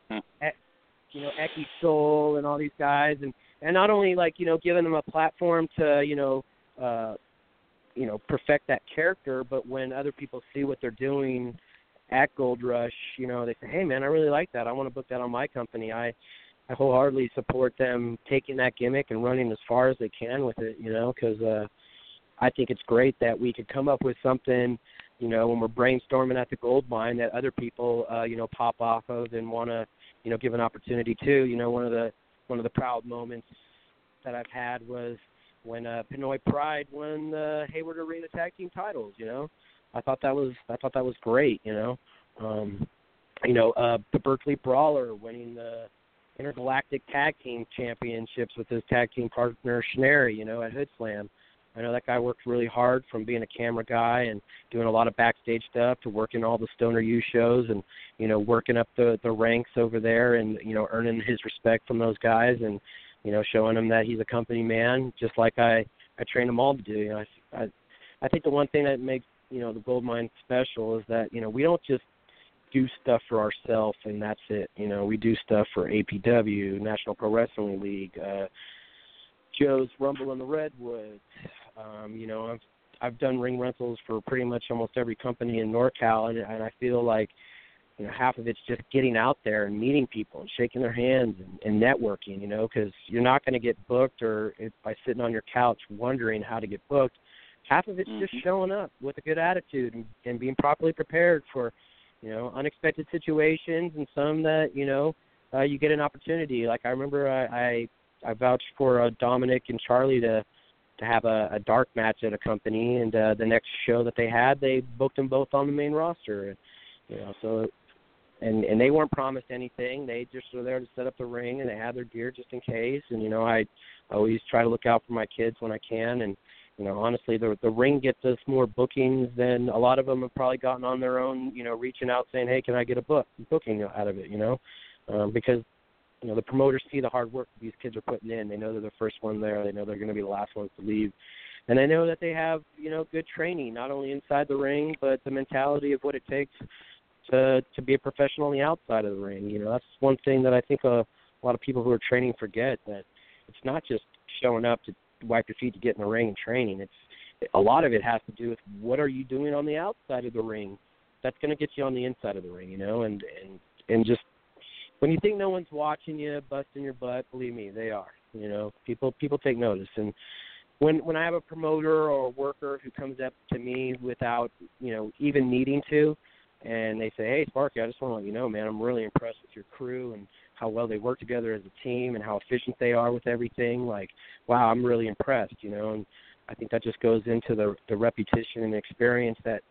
you know Eki Soul and all these guys, and and not only like you know giving them a platform to you know. uh you know perfect that character but when other people see what they're doing at Gold Rush, you know, they say, "Hey, man, I really like that. I want to book that on my company." I I wholeheartedly support them taking that gimmick and running as far as they can with it, you know, because uh, I think it's great that we could come up with something, you know, when we're brainstorming at the gold mine that other people, uh, you know, pop off of and want to, you know, give an opportunity to. You know, one of the one of the proud moments that I've had was when uh, Pinoy Pride won the Hayward Arena Tag Team titles. You know, I thought that was I thought that was great. You know, um, you know uh, the Berkeley Brawler winning the intergalactic tag team championships with his tag team partner Schnary. You know, at Hoodslam. I know that guy worked really hard from being a camera guy and doing a lot of backstage stuff to working all the Stoner U shows and you know working up the the ranks over there and you know earning his respect from those guys and you know showing him that he's a company man just like I I train them all to do. You know, I I, I think the one thing that makes you know the gold mine special is that you know we don't just do stuff for ourselves and that's it you know we do stuff for apw national pro wrestling league uh joe's rumble in the redwoods um you know i've i've done ring rentals for pretty much almost every company in norcal and, and i feel like you know half of it's just getting out there and meeting people and shaking their hands and, and networking you know because you're not going to get booked or if, by sitting on your couch wondering how to get booked half of it's mm-hmm. just showing up with a good attitude and, and being properly prepared for you know unexpected situations and some that you know uh, you get an opportunity like i remember i i, I vouched for uh, dominic and charlie to to have a, a dark match at a company and uh, the next show that they had they booked them both on the main roster you know so and and they weren't promised anything they just were there to set up the ring and they had their gear just in case and you know i always try to look out for my kids when i can and you know, honestly, the the ring gets us more bookings than a lot of them have probably gotten on their own. You know, reaching out saying, "Hey, can I get a book booking out of it?" You know, um, because you know the promoters see the hard work these kids are putting in. They know they're the first one there. They know they're going to be the last ones to leave, and they know that they have you know good training not only inside the ring but the mentality of what it takes to to be a professional on the outside of the ring. You know, that's one thing that I think a, a lot of people who are training forget that it's not just showing up to wipe your feet to get in the ring and training. It's a lot of it has to do with what are you doing on the outside of the ring. That's going to get you on the inside of the ring, you know, and and and just when you think no one's watching you, busting your butt, believe me, they are. You know, people people take notice, and when when I have a promoter or a worker who comes up to me without you know even needing to, and they say, "Hey, Sparkey, I just want to let you know, man, I'm really impressed with your crew and how well they work together as a team and how efficient they are with everything. Like, wow, I'm really impressed, you know. And I think that just goes into the the repetition and experience that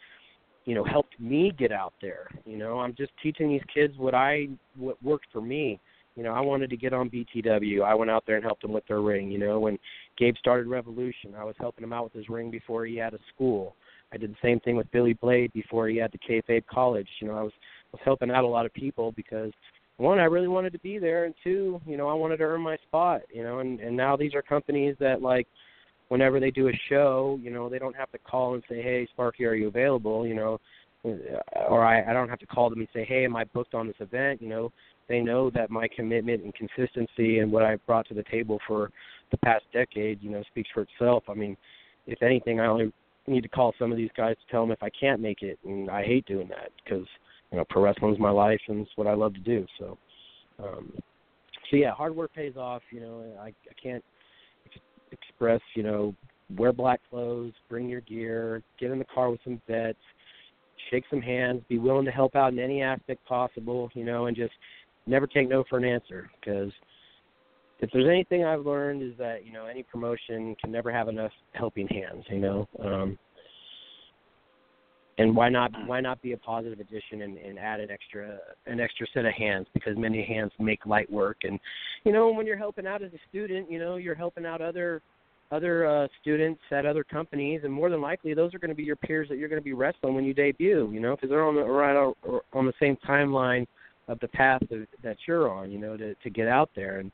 you know helped me get out there. You know, I'm just teaching these kids what I what worked for me. You know, I wanted to get on BTW. I went out there and helped them with their ring. You know, when Gabe started Revolution, I was helping him out with his ring before he had a school. I did the same thing with Billy Blade before he had the kayfabe college. You know, I was was helping out a lot of people because one, I really wanted to be there, and two, you know, I wanted to earn my spot. You know, and and now these are companies that like, whenever they do a show, you know, they don't have to call and say, hey, Sparkey, are you available? You know, or I I don't have to call them and say, hey, am I booked on this event? You know, they know that my commitment and consistency and what I've brought to the table for the past decade, you know, speaks for itself. I mean, if anything, I only need to call some of these guys to tell them if I can't make it, and I hate doing that because you know, pro wrestling's my life and it's what I love to do. So, Um, so yeah, hard work pays off. You know, I, I can't express. You know, wear black clothes, bring your gear, get in the car with some vets, shake some hands, be willing to help out in any aspect possible. You know, and just never take no for an answer because if there's anything I've learned is that you know any promotion can never have enough helping hands. You know, um, and why not why not be a positive addition and, and add an extra an extra set of hands because many hands make light work. And you know when you're helping out as a student, you know you're helping out other other uh, students at other companies, and more than likely those are going to be your peers that you're going to be wrestling when you debut. You know because they're on the right on, on the same timeline of the path that, that you're on. You know to to get out there and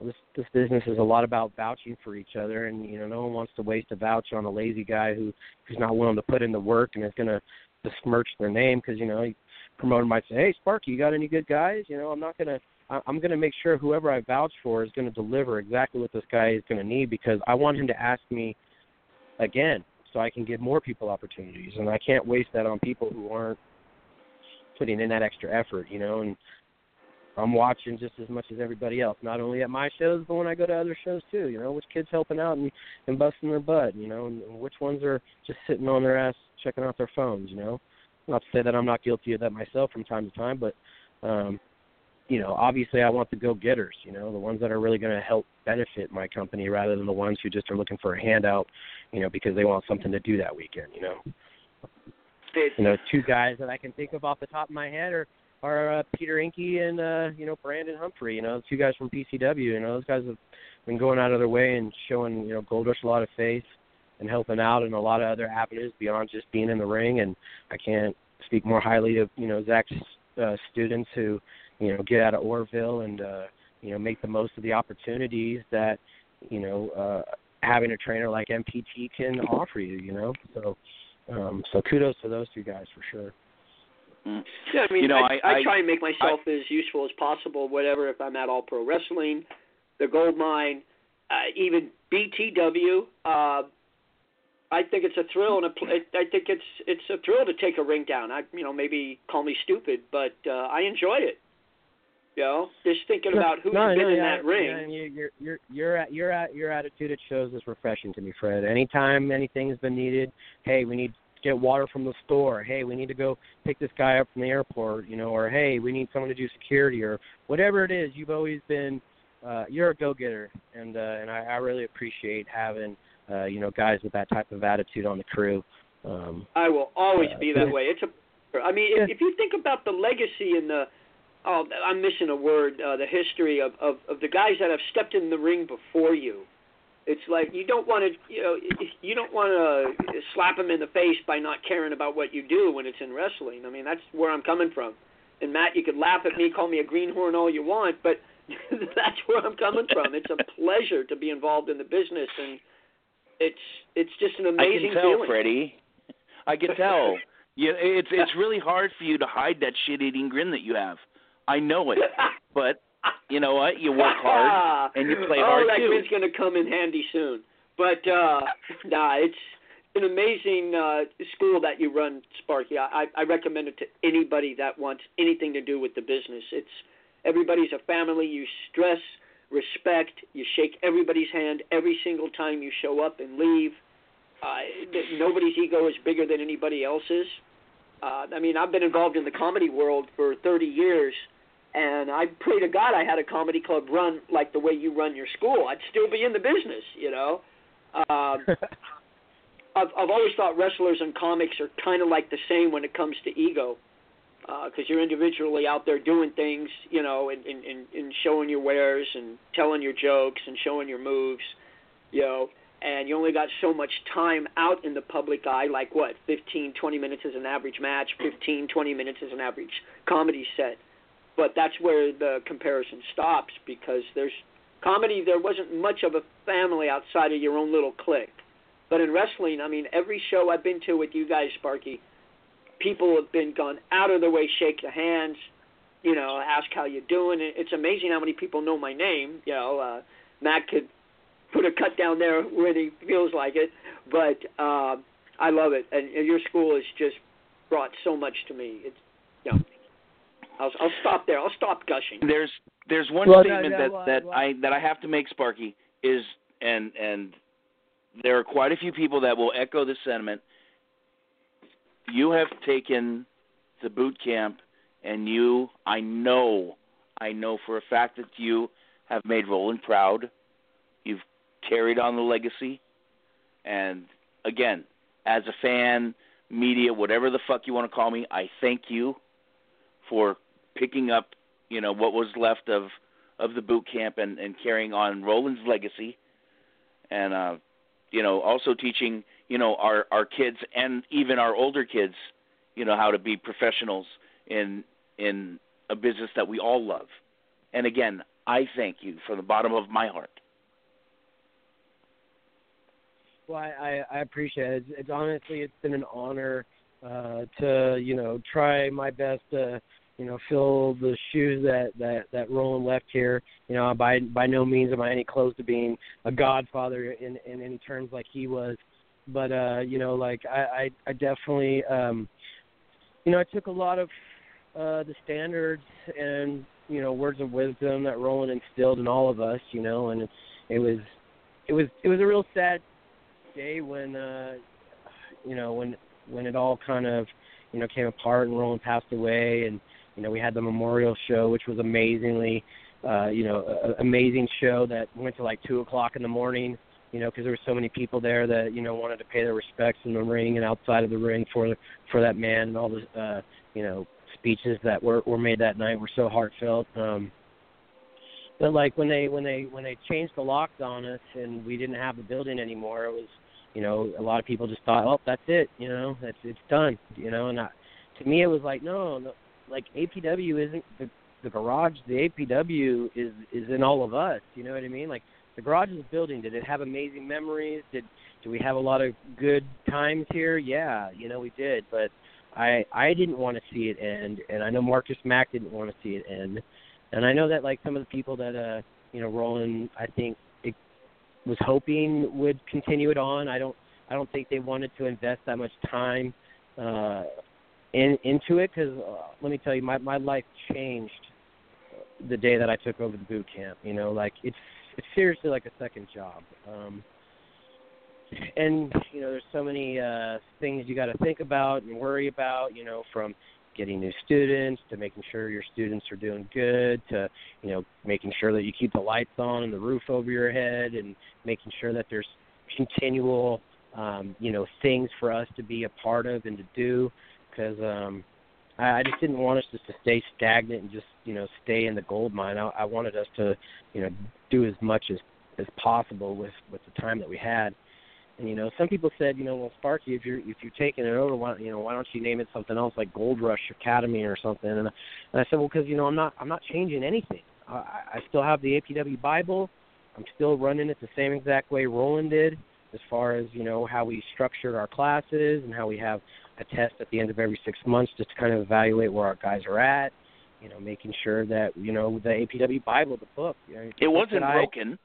this this business is a lot about vouching for each other, and you know no one wants to waste a vouch on a lazy guy who who's not willing to put in the work and is going to besmirch their name because you know promoter might say, "Hey, Sparkey, you got any good guys?" You know, I'm not going to. I'm going to make sure whoever I vouch for is going to deliver exactly what this guy is going to need because I want him to ask me again so I can give more people opportunities, and I can't waste that on people who aren't putting in that extra effort, you know. And I'm watching just as much as everybody else, not only at my shows, but when I go to other shows too. You know, which kids helping out and, and busting their butt. You know, and, which ones are just sitting on their ass checking out their phones. You know, not to say that I'm not guilty of that myself from time to time, but um, you know, obviously I want the go-getters. You know, the ones that are really going to help benefit my company, rather than the ones who just are looking for a handout. You know, because they want something to do that weekend. You know. You know, two guys that I can think of off the top of my head are are uh, Peter Inky and uh, you know Brandon Humphrey. You know, two guys from PCW. You know, those guys have been going out of their way and showing you know Gold Rush a lot of faith and helping out in a lot of other avenues beyond just being in the ring. And I can't speak more highly of you know Zach's uh, students who you know get out of Oroville and uh, you know make the most of the opportunities that you know uh, having a trainer like MPT can offer you. You know, so um, so kudos to those two guys for sure. Mm. Yeah, I mean, you know, I, I, I try and make myself I, as useful as possible. Whatever, if I'm at All Pro Wrestling, the Gold Mine, uh, even BTW. Uh, I think it's a thrill, and a, I think it's it's a thrill to take a ring down. I, you know, maybe call me stupid, but uh, I enjoy it. You know, just thinking about who's no, been no, in yeah, that ring. Yeah, your your your your your your attitude it shows is refreshing to me, Fred. Anytime anything's been needed, hey, we need get water from the store. Hey, we need to go pick this guy up from the airport, you know, or hey, we need someone to do security or whatever it is. You've always been uh you're a go-getter and uh and I, I really appreciate having uh you know guys with that type of attitude on the crew. Um I will always uh, be that way. It's a I mean, if, if you think about the legacy and the oh, I'm missing a word, uh the history of of of the guys that have stepped in the ring before you it's like you don't want to, you know, you don't want to slap them in the face by not caring about what you do when it's in wrestling. I mean, that's where I'm coming from. And Matt, you could laugh at me, call me a greenhorn all you want, but [LAUGHS] that's where I'm coming from. It's a pleasure to be involved in the business, and it's it's just an amazing I can tell, feeling. Freddie. I can tell. [LAUGHS] Yeah, it's it's really hard for you to hide that shit-eating grin that you have. I know it, but [LAUGHS] you know what? You work hard [LAUGHS] and you play oh, hard that too. grin's going to come in handy soon. But uh nah, it's an amazing uh school that you run, Sparkey. I I recommend it to anybody that wants anything to do with the business. It's everybody's a family. You stress, respect. You shake everybody's hand every single time you show up and leave. Uh, nobody's ego is bigger than anybody else's. Uh, I mean, I've been involved in the comedy world for 30 years, and I pray to God I had a comedy club run like the way you run your school. I'd still be in the business, you know. Um, [LAUGHS] I've I've always thought wrestlers and comics are kind of like the same when it comes to ego, because uh, you're individually out there doing things, you know, and, and and and showing your wares and telling your jokes and showing your moves, you know. And you only got so much time out in the public eye, like what, 15, 20 minutes is an average match, 15, 20 minutes is an average comedy set but that's where the comparison stops because there's comedy there wasn't much of a family outside of your own little clique. But in wrestling i mean every show i've been to with you guys sparkey people have been gone out of their way shake the hands you know ask how you're doing. It's amazing how many people know my name you know uh matt could put a cut down there when he feels like it but uh i love it. And, and your school has just brought so much to me. It's I'll, I'll stop there. I'll stop gushing. There's there's one Well, no, statement no, that well, that well- I that I have to make, Sparkey, is and and there are quite a few people that will echo this sentiment. You have taken the boot camp, and you, I know, I know for a fact that you have made Roland proud. You've carried on the legacy, and again, as a fan, media, whatever the fuck you want to call me, I thank you for picking up, you know, what was left of of the boot camp and and carrying on Roland's legacy, and uh, you know, also teaching, you know, our our kids and even our older kids, you know, how to be professionals in in a business that we all love. And again, I thank you from the bottom of my heart. Well, I, I, appreciate it. It's, it's honestly, it's been an honor uh, to you know try my best to you know fill the shoes that that that Roland left here. You know, by by no means am I any close to being a godfather in in any terms like he was, but uh, you know, like I I, I definitely um, you know I took a lot of uh, the standards and you know words of wisdom that Roland instilled in all of us. You know, and it was it was it was a real sad day when uh you know when when it all kind of you know came apart and Roland passed away and you know we had the memorial show which was amazingly uh you know a, amazing show that went to like two o'clock in the morning you know because there were so many people there that you know wanted to pay their respects in the ring and outside of the ring for for that man and all the uh you know speeches that were were made that night were so heartfelt. Um but like when they when they when they changed the locks on us and we didn't have the building anymore it was you know a lot of people just thought oh that's it you know that's it's done you know and I, to me it was like no, no like APW isn't the the garage the APW is is in all of us you know what I mean? Like the garage is building. Did it have amazing memories? Did do we have a lot of good times here? Yeah you know we did but I I didn't want to see it end and I know Marcus Mack didn't want to see it end. And I know that like some of the people that uh you know Roland I think it was hoping would continue it on. I don't I don't think they wanted to invest that much time uh in into it cuz uh, let me tell you my my life changed the day that I took over the boot camp, you know, like it's it's seriously like a second job. Um and you know there's so many uh things you got to think about and worry about, you know, from getting new students to making sure your students are doing good to you know making sure that you keep the lights on and the roof over your head and making sure that there's continual um you know things for us to be a part of and to do because um I, I just didn't want us just to stay stagnant and just you know stay in the gold mine I, I wanted us to you know do as much as as possible with with the time that we had and you know, some people said, you know, well, Sparkey, if you're if you're taking it over, why you know, why don't you name it something else like Gold Rush Academy or something? And, and I said, well, because you know, I'm not I'm not changing anything. I, I still have the APW Bible. I'm still running it the same exact way Roland did, as far as you know how we structured our classes and how we have a test at the end of every six months just to kind of evaluate where our guys are at. You know, making sure that you know the APW Bible, the book. You know, It wasn't I- broken.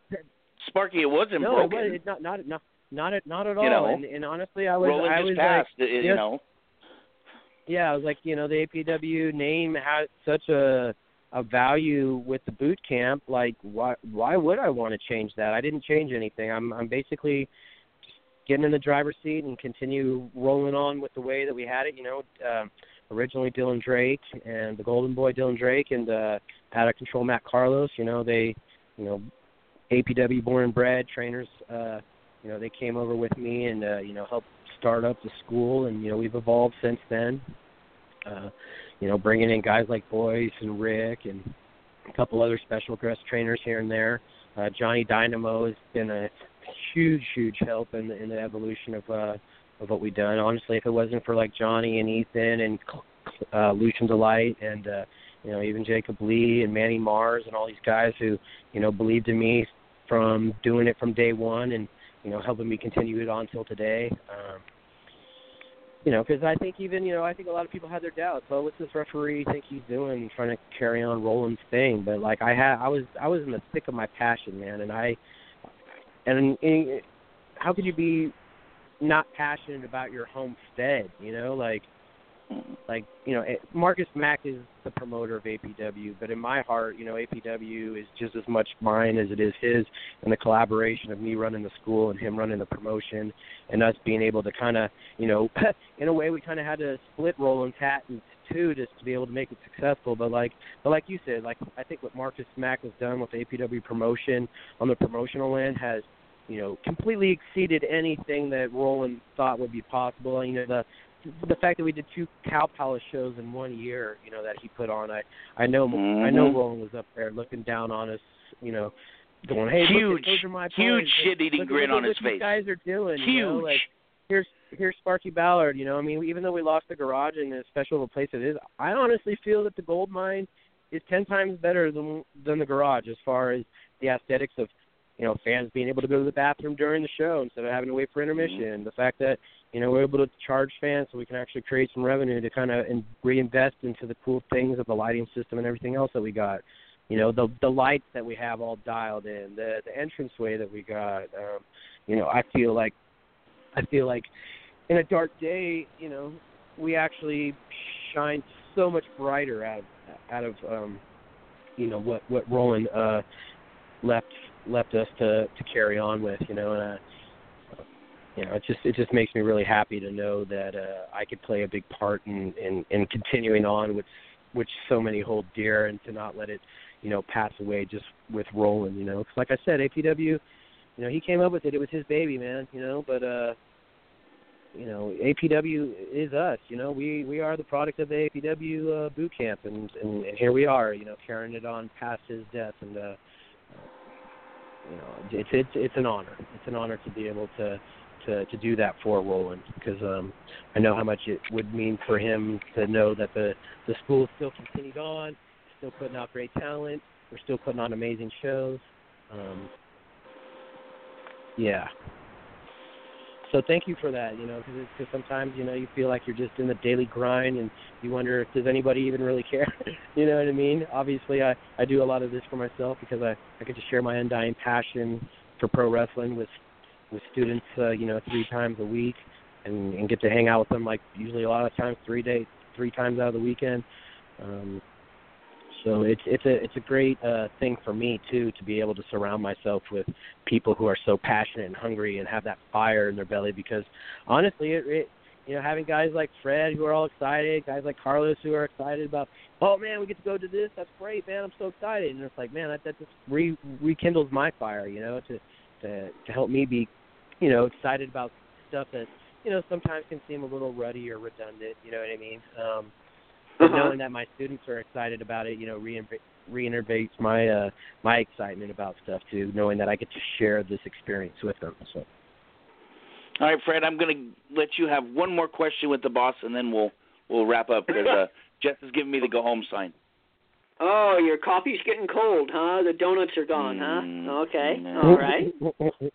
Sparkey, it wasn't no, broken. it not not not not at not at all. You know, and, and honestly, I was Roland I was passed, like, you know. yeah, I was like, you know, the APW name has such a a value with the boot camp. Like, why why would I want to change that? I didn't change anything. I'm I'm basically getting in the driver's seat and continue rolling on with the way that we had it. You know, um, originally Dylan Drake and the Golden Boy Dylan Drake and uh, out of control Matt Carlos. You know, they you know APW born and bred trainers. Uh, you know, they came over with me and uh, you know helped start up the school, and you know we've evolved since then. Uh, you know, bringing in guys like Boyce and Rick and a couple other special guest trainers here and there. Uh, Johnny Dynamo has been a huge, huge help in the, in the evolution of uh, of what we've done. Honestly, if it wasn't for like Johnny and Ethan and uh, Lucian D. Light and uh, you know even Jacob Lee and Manny Mars and all these guys who you know believed in me from doing it from day one and you know helping me continue it on till today. Um, you know, because I think even you know I think a lot of people had their doubts. Oh, what's this referee think he's doing, trying to carry on Roland's thing? But like I had, I was I was in the thick of my passion, man, and I and, and how could you be not passionate about your homestead? You know, like like you know, Marcus Mack is the promoter of APW, but in my heart, you know, APW is just as much mine as it is his, and the collaboration of me running the school and him running the promotion, and us being able to kind of, you know, [LAUGHS] in a way, we kind of had to split Roland's hat in two just to be able to make it successful. But like, but like you said, like I think what Marcus Mack has done with APW promotion on the promotional end has you know, completely exceeded anything that Roland thought would be possible. You know, the the fact that we did two Cow Palace shows in one year, you know, that he put on. I I know I know Mhm. Roland was up there looking down on us, you know, going, "Hey, Huge, look, those are my huge shit-eating grin look, on his face. Guys are doing, Huge. You know, like here's here's Sparkey Ballard. You know, I mean, even though we lost the garage and as special of a place it is, I honestly feel that the gold mine is ten times better than than the garage as far as the aesthetics of you know fans being able to go to the bathroom during the show instead of having to wait for intermission. The fact that you know we're able to charge fans so we can actually create some revenue to kind of and reinvest into the cool things of the lighting system and everything else that we got. You know the the lights that we have all dialed in, the the entranceway that we got. Um, you know I feel like I feel like in a dark day, you know, we actually shine so much brighter out of out of um, you know what what Roland uh, left left us to to carry on with. You know, and uh, you know it just it just makes me really happy to know that uh, I could play a big part in in, in continuing on with which so many hold dear, and to not let it you know pass away just with Roland. You know, 'Cause like I said, APW, you know, he came up with it. It was his baby, man. You know, but uh you know, APW is us. You know, we we are the product of the APW uh, boot camp, and, and and here we are. You know, carrying it on past his death, and uh, you know, it's it's it's an honor. It's an honor to be able to to to do that for Roland because um, I know how much it would mean for him to know that the the school still continued on, still putting out great talent. We're still putting on amazing shows. Um, yeah, so thank you for that. You know, because sometimes you know you feel like you're just in the daily grind, and you wonder if does anybody even really [LAUGHS] care. you know what I mean? Obviously, I I do a lot of this for myself because I I get to share my undying passion for pro wrestling with with students. Uh, you know, three times a week, and and get to hang out with them like usually a lot of times three days, three times out of the weekend. Um, so it's it's a it's a great uh, thing for me too to be able to surround myself with people who are so passionate and hungry and have that fire in their belly. Because honestly, it, it you know having guys like Fred who are all excited, guys like Carlos who are excited about, oh man, we get to go to this. That's great, man. I'm so excited. And it's like, man, that that just re- rekindles my fire, you know, to to to help me be, you know, excited about stuff that you know sometimes can seem a little ruddy or redundant. You know what I mean? Um, but Uh-huh. knowing that my students are excited about it, you know, reinv- reinnervates my uh, my excitement about stuff too. Knowing that I get to share this experience with them. So All right, Fred, I'm going to let you have one more question with the boss, and then we'll we'll wrap up because uh, [LAUGHS] Jess is giving me the go home sign. Oh, your coffee's getting cold, huh? The donuts are gone, Mm, huh? Okay, no. all right. [LAUGHS]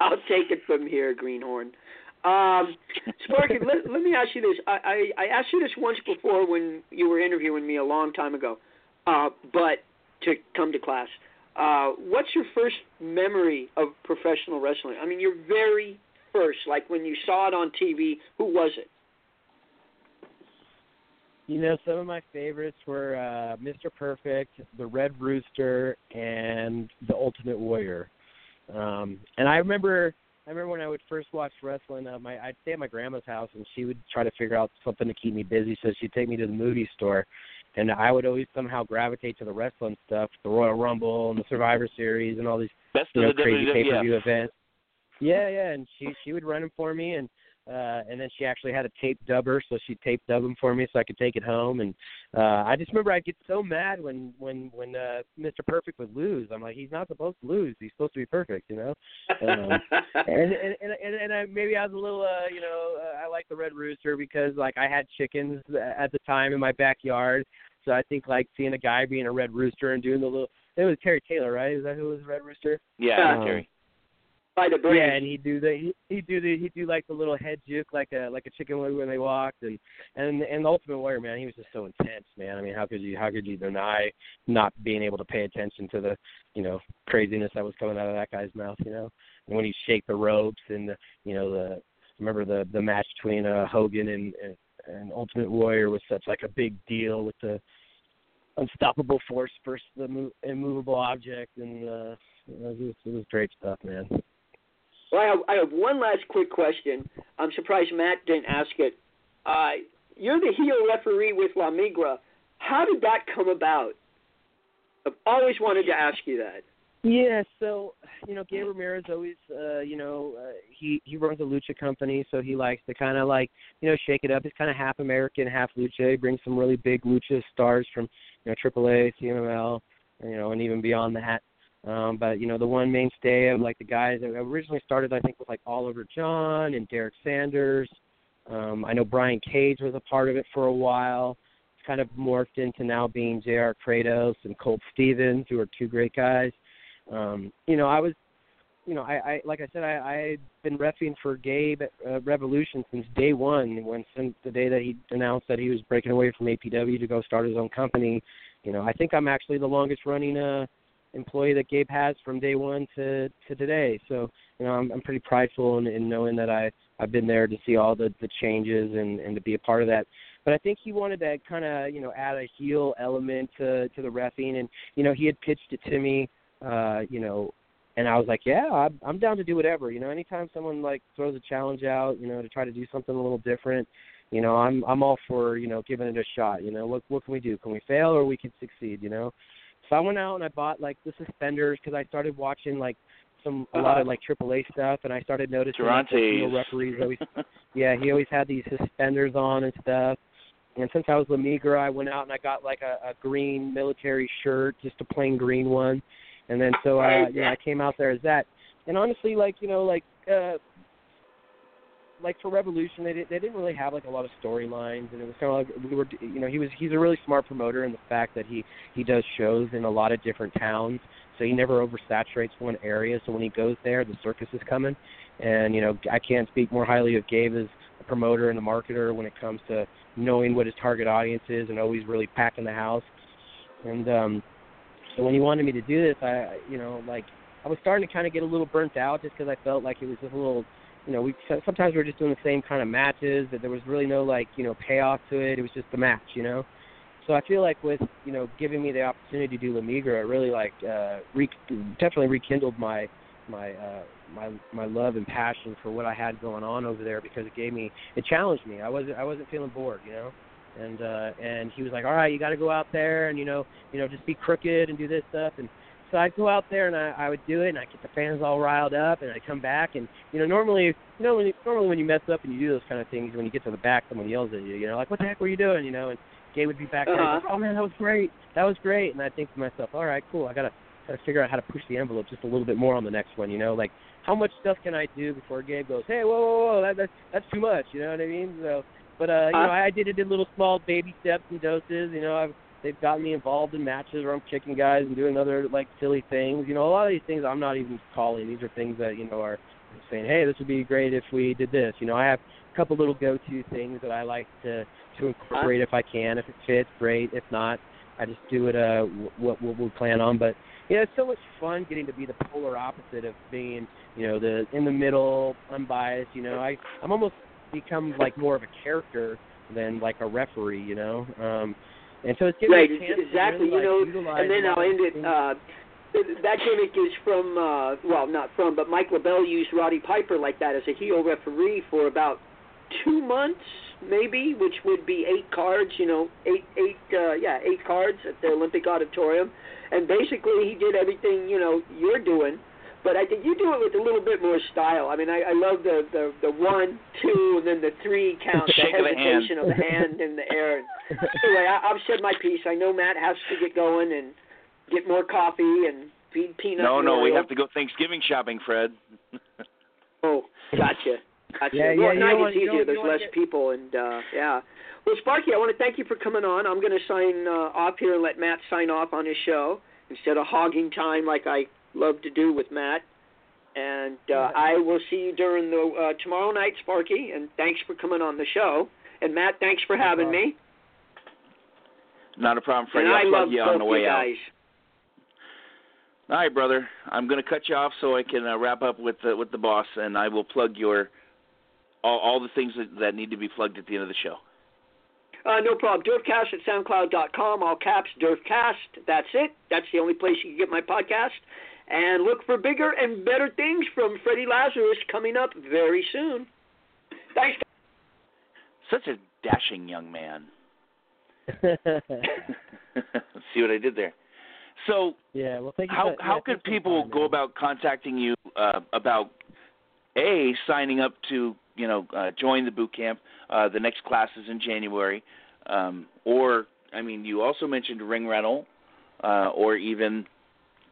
I'll take it from here, Greenhorn. Um, [LAUGHS] Sparkey, let, let me ask you this. I, I, I asked you this once before when you were interviewing me a long time ago, uh, but to come to class. Uh, what's your first memory of professional wrestling? I mean, your very first, like when you saw it on TV. Who was it? You know, some of my favorites were uh, Mr. Perfect, The Red Rooster, and The Ultimate Warrior. Um, and I remember, I remember when I would first watch wrestling. Uh, my I'd stay at my grandma's house, and she would try to figure out something to keep me busy. So she'd take me to the movie store, and I would always somehow gravitate to the wrestling stuff, the Royal Rumble and the Survivor Series, and all these Best you know the crazy pay per view events. Yeah, yeah, and she she would run them for me, and uh and then she actually had a tape dubber, so she tape dub them for me so I could take it home. And uh I just remember I'd get so mad when when when uh Mr. Perfect would lose. I'm like, he's not supposed to lose. He's supposed to be perfect, you know. Um, [LAUGHS] and and and and, and I, maybe I was a little, uh, you know, uh, I like the Red Rooster because like I had chickens at the time in my backyard, so I think like seeing a guy being a Red Rooster and doing the little. It was Terry Taylor, right? Is that who was Red Rooster? Yeah, Um, Terry. By the brain. Yeah, and he'd do the he- he'd do the he'd do like the little head juke like a like a chicken would when they walked and and and the Ultimate Warrior man he was just so intense man I mean how could you how could you deny not being able to pay attention to the you know craziness that was coming out of that guy's mouth you know and when he'd shake the ropes and the you know the remember the the match between uh Hogan and, and and Ultimate Warrior was such like a big deal with the unstoppable force versus the immovable object, and uh, it, was, it was great stuff, man. Well, I have, I have one last quick question. I'm surprised Matt didn't ask it. Uh, you're the heel referee with La Migra. How did that come about? I've always wanted to ask you that. Yeah, so you know, Gabe Ramirez always, uh, you know, uh, he he runs a lucha company, so he likes to kind of like, you know, shake it up. He's kind of half American, half lucha. He brings some really big lucha stars from, you know, AAA, CMLL, you know, and even beyond that. Um, but you know, the one mainstay of like the guys that originally started, I think, with like Oliver John and Derek Sanders. Um, I know Brian Cage was a part of it for a while. It's kind of morphed into now being J.R. Kratos and Colt Stevens, who are two great guys. Um, you know, I was, you know, I, I like I said, I, I've been refing for Gabe at uh, Revolution since day one. When since the day that he announced that he was breaking away from APW to go start his own company. You know, I think I'm actually the longest running uh, employee that Gabe has from day one to to today. So you know, I'm, I'm pretty prideful in, in knowing that I I've been there to see all the the changes and and to be a part of that. But I think he wanted to kind of you know add a heel element to to the refing, and you know he had pitched it to me, uh, you know, and I was like, yeah, I'm, I'm down to do whatever. You know, anytime someone like throws a challenge out, you know, to try to do something a little different, you know, I'm I'm all for you know giving it a shot. You know, what what can we do? Can we fail or we can succeed? You know. So I went out and I bought like the suspenders because I started watching like some a lot of like AAA stuff, and I started noticing Durantes. referees always, [LAUGHS] yeah, he always had these suspenders on and stuff. And since I was La Migra, I went out and I got like a, a green military shirt, just a plain green one. And then so uh, you know, I came out there as that. And honestly, like you know, like uh, like for Revolution, they, they didn't really have like a lot of storylines, and it was kind of like we were, you know, he was he's a really smart promoter in the fact that he he does shows in a lot of different towns, so he never oversaturates one area. So when he goes there, the circus is coming, and you know, I can't speak more highly of Gabe as a promoter and a marketer when it comes to knowing what his target audience is and always really packing the house. And um, so when he wanted me to do this, I, you know, like I was starting to kind of get a little burnt out just because I felt like it was just a little you know, we sometimes we were just doing the same kind of matches. That there was really no like you know payoff to it. It was just the match, you know. So I feel like with you know giving me the opportunity to do La Migra, it really like uh, re- definitely rekindled my my uh, my my love and passion for what I had going on over there because it gave me it challenged me. I wasn't I wasn't feeling bored, you know. And uh, and he was like, all right, you got to go out there and you know you know just be crooked and do this stuff and so I'd go out there and I, I would do it, and I get the fans all riled up, and I'd come back, and you know, normally, you know, when you, normally when you mess up and you do those kind of things, when you get to the back, someone yells at you, you know, like, what the heck were you doing, you know, and Gabe would be back there, Uh-huh. like, oh man, that was great, that was great, and I think to myself, all right, cool, I gotta gotta figure out how to push the envelope just a little bit more on the next one, you know, like how much stuff can I do before Gabe goes, hey, whoa, whoa, whoa, that, that's that's too much, you know what I mean? So, but uh, you Uh-huh. know, I did it in little small baby steps and doses, you know, I've they've gotten me involved in matches where I'm kicking guys and doing other like silly things. You know, a lot of these things I'm not even calling. These are things that you know are saying, hey, this would be great if we did this. You know, I have a couple little go-to things that I like to to incorporate if I can. If it fits, great. If not, I just do it. Uh, what what we plan on. But you know, it's so much fun getting to be the polar opposite of being, you know, the in the middle, unbiased. You know, I I'm almost become like more of a character than like a referee. You know. Um, and so it's giving Right, me a chance to exactly. really, you know, and then I'll end it. Uh, that gimmick is from, uh, well, not from, but Mike LeBell used Roddy Piper like that as a heel referee for about two months, maybe, which would be eight cards. You know, eight, eight, uh, yeah, eight cards at the Olympic Auditorium, and basically he did everything you know you're doing. But I think you do it with a little bit more style. I mean, I, I love the, the the one, two, and then the three count, the Shake of the hand. hesitation of the hand in the air. [LAUGHS] anyway, I, I've said my piece. I know Matt has to get going and get more coffee and feed peanuts. No, and no, we have to go Thanksgiving shopping, Fred. [LAUGHS] Oh, gotcha. Gotcha. Yeah, well, yeah, you now it's easier. There's less get- people, and uh, yeah. Well, Sparkey, I want to thank you for coming on. I'm going to sign uh, off here and let Matt sign off on his show instead of hogging time like I love to do with Matt. And uh, I will see you during the uh, tomorrow night, Sparkey. And thanks for coming on the show. And Matt, thanks for having me. Not a problem, Freddie. and I I'll plug you on the way out. All right, brother. I'm going to cut you off so I can uh, wrap up with the with the boss, and I will plug your all, all the things that, that need to be plugged at the end of the show. Uh, no problem. DERFCAST at SoundCloud.com, all caps, DERFCAST. That's it. That's the only place you can get my podcast. And look for bigger and better things from Freddie Lazarus coming up very soon. Thanks. Such a dashing young man. [LAUGHS] [LAUGHS] See what I did there. So, yeah, well, thank you. how for, how yeah, could people time, go man. about contacting you uh, about a signing up to you know uh, join the boot camp? Uh, the next class is in January, um, or I mean, you also mentioned ring rental, uh, or even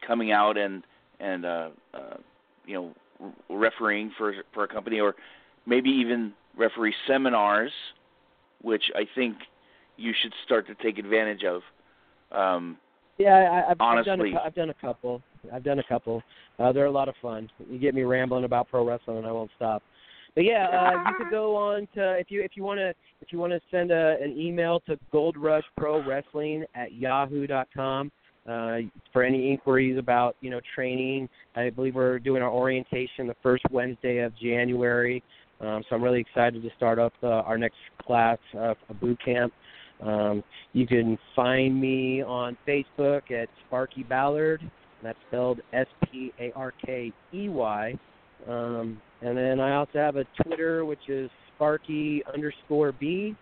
coming out and and uh, uh, you know refereeing for for a company, or maybe even referee seminars, which I think you should start to take advantage of. Um, Yeah, I, I've, I've done Honestly. a, I've done a couple. I've done a couple. Uh, they're a lot of fun. You get me rambling about pro wrestling, and I won't stop. But yeah, uh, you could go on to if you if you want to if you want to send a, an email to Gold Rush Pro Wrestling at yahoo dot com uh, for any inquiries about you know training. I believe we're doing our orientation the first Wednesday of January, um, so I'm really excited to start up uh, our next class, uh, a boot camp. Um, you can find me on Facebook at Sparkey Ballard. That's spelled S P A R K E Y. Um, and then I also have a Twitter, which is Sparkey underscore B.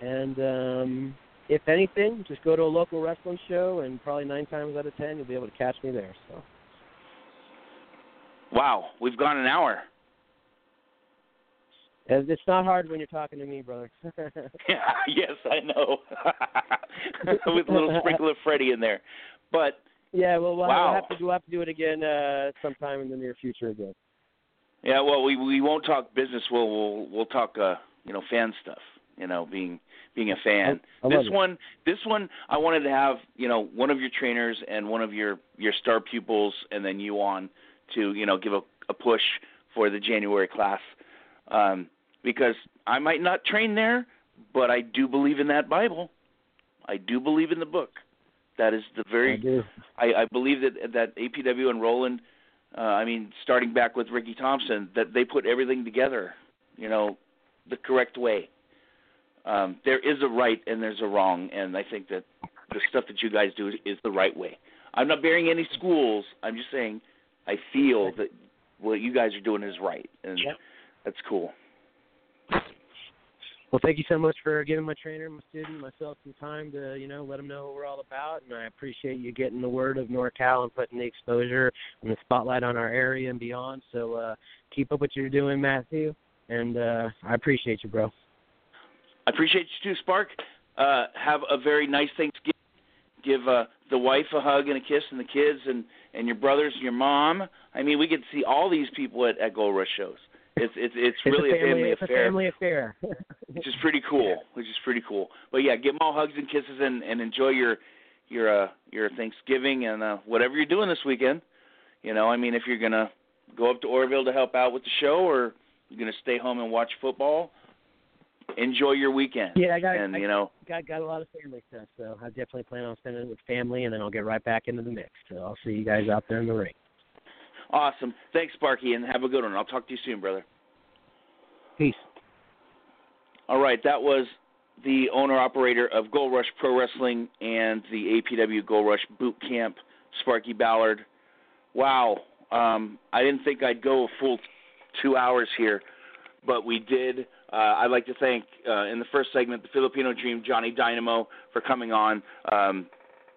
And um, if anything, just go to a local wrestling show, and probably nine times out of ten, you'll be able to catch me there. So wow, we've gone an hour. And it's not hard when you're talking to me, brother. Yeah, [LAUGHS] [LAUGHS] yes, I know. [LAUGHS] With a little sprinkle of Freddie in there, but yeah, well, we'll, Wow. have to we'll have to do it again uh, sometime in the near future again. yeah, well, we we won't talk business. We'll we'll we'll talk uh you know fan stuff. You know, being being a fan. I- I this one, this one, I wanted to have you know one of your trainers and one of your your star pupils, and then you on to you know give a, a push for the January class, um, because I might not train there, but I do believe in that Bible. I do believe in the book. That is the I very do. I, I believe that that APW and Roland, uh, I mean, starting back with Ricky Thompson, that they put everything together, you know, the correct way. Um, there is a right and there's a wrong, and I think that the stuff that you guys do is, is the right way. I'm not bearing any schools. I'm just saying I feel that what you guys are doing is right, and Yep. that's cool. Well, thank you so much for giving my trainer, my student, myself some time to, you know, let them know what we're all about. And I appreciate you getting the word of NorCal and putting the exposure and the spotlight on our area and beyond. So uh, keep up what you're doing, Matthew. And uh, I appreciate you, bro. I appreciate you too, Spark. Uh, have a very nice Thanksgiving. Give uh, the wife a hug and a kiss, and the kids, and and your brothers, and your mom. I mean, we get to see all these people at, at Gold Rush shows. It's it's it's really it's a family, it's affair, a family affair. [LAUGHS] which is pretty cool. Which is pretty cool. But yeah, give them all hugs and kisses, and and enjoy your your uh, your Thanksgiving and uh, whatever you're doing this weekend. You know, I mean, if you're gonna go up to Oroville to help out with the show, or you're gonna stay home and watch football, enjoy your weekend. yeah, I got, and I you know, got got a lot of family stuff, so I definitely plan on spending it with family, and then I'll get right back into the mix. So I'll see you guys out there in the ring. awesome. Thanks, Sparkey, and have a good one. I'll talk to you soon, brother. Peace. All right, that was the owner operator of Gold Rush Pro Wrestling and the APW Gold Rush Boot Camp, Sparkey Ballard. Wow, um, I didn't think I'd go a full two hours here, but we did. Uh, I'd like to thank uh, in the first segment the Filipino Dream, Johnny Dynamo, for coming on. Um,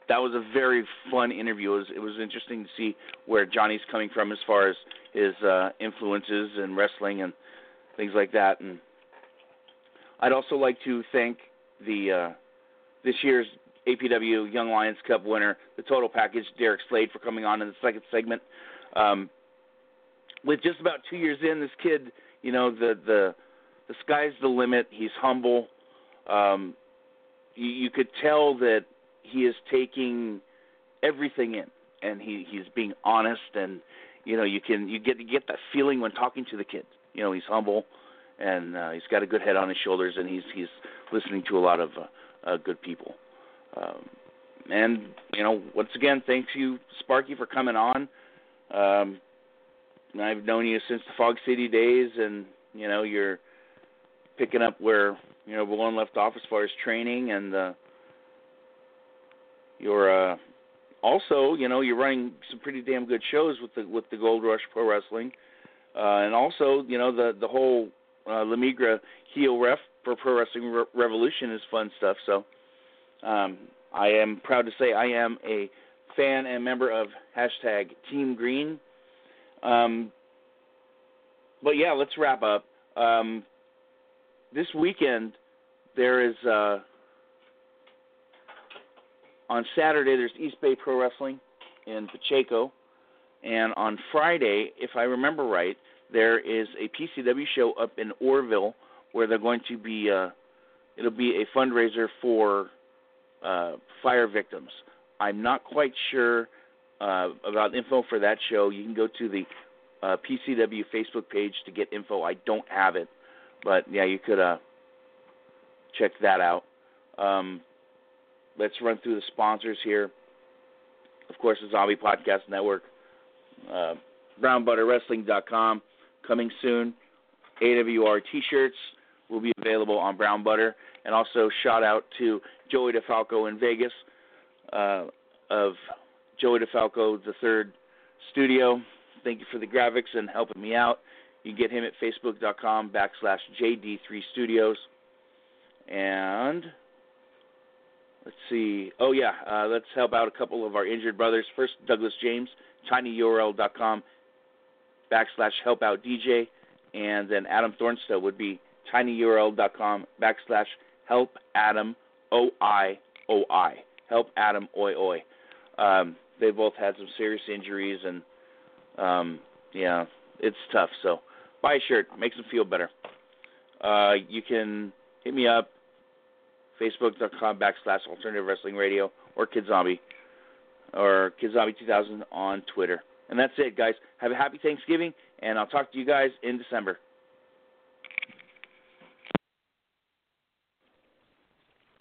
that was a very fun interview. It was, it was interesting to see where Johnny's coming from as far as his uh, influences in wrestling and things like that. And I'd also like to thank the uh, this year's APW Young Lions Cup winner, the total package, Derek Slade, for coming on in the second segment. Um, with just about two years in, this kid, you know, the the the sky's the limit. He's humble. Um, you, you could tell that he is taking everything in, and he he's being honest, and you know, you can you get you get that feeling when talking to the kid. You know, he's humble and uh, he's got a good head on his shoulders, and he's he's listening to a lot of uh, uh, good people. Um, and you know, once again, thanks you, Sparkey, for coming on. Um, I've known you since the Fog City days, and you know you're picking up where you know Balone left off as far as training and uh, you're uh, also you know you're running some pretty damn good shows with the with the Gold Rush Pro Wrestling, uh, and also you know the the whole uh, La Migra heel ref for Pro Wrestling Re- Revolution is fun stuff. So um, I am proud to say I am a fan and member of hashtag Team Green. Um, but yeah, let's wrap up. Um, this weekend there is uh, on Saturday there's East Bay Pro Wrestling in Pacheco, and on Friday, if I remember right, there is a PCW show up in Oroville where they're going to be uh, it'll be a fundraiser for uh, fire victims. I'm not quite sure uh, about info for that show. You can go to the uh, PCW Facebook page to get info. I don't have it, but yeah, you could uh, check that out. Um, let's run through the sponsors here. Of course, the Zombie Podcast Network, uh, BrownButterWrestling.com, coming soon. AWR T-shirts will be available on Brown Butter, and also shout out to Joey DeFalco in Vegas uh, of Joey DeFalco the Third Studio. Thank you for the graphics and helping me out. You can get him at facebook.com backslash JD3 Studios. And let's see. Oh, yeah, uh, let's help out a couple of our injured brothers. First, Douglas James, tinyurl.com backslash help out DJ. And then Adam Thornstowe would be tinyurl.com backslash help Adam O I O I. Help Adam Oi Oi. Um, they both had some serious injuries, and um, yeah, it's tough. So buy a shirt, makes them feel better. Uh, you can hit me up, facebook.com backslash alternative wrestling radio, or Kid Zombie, or Kid Zombie 2000 on Twitter. And that's it, guys. Have a happy Thanksgiving, and I'll talk to you guys in December.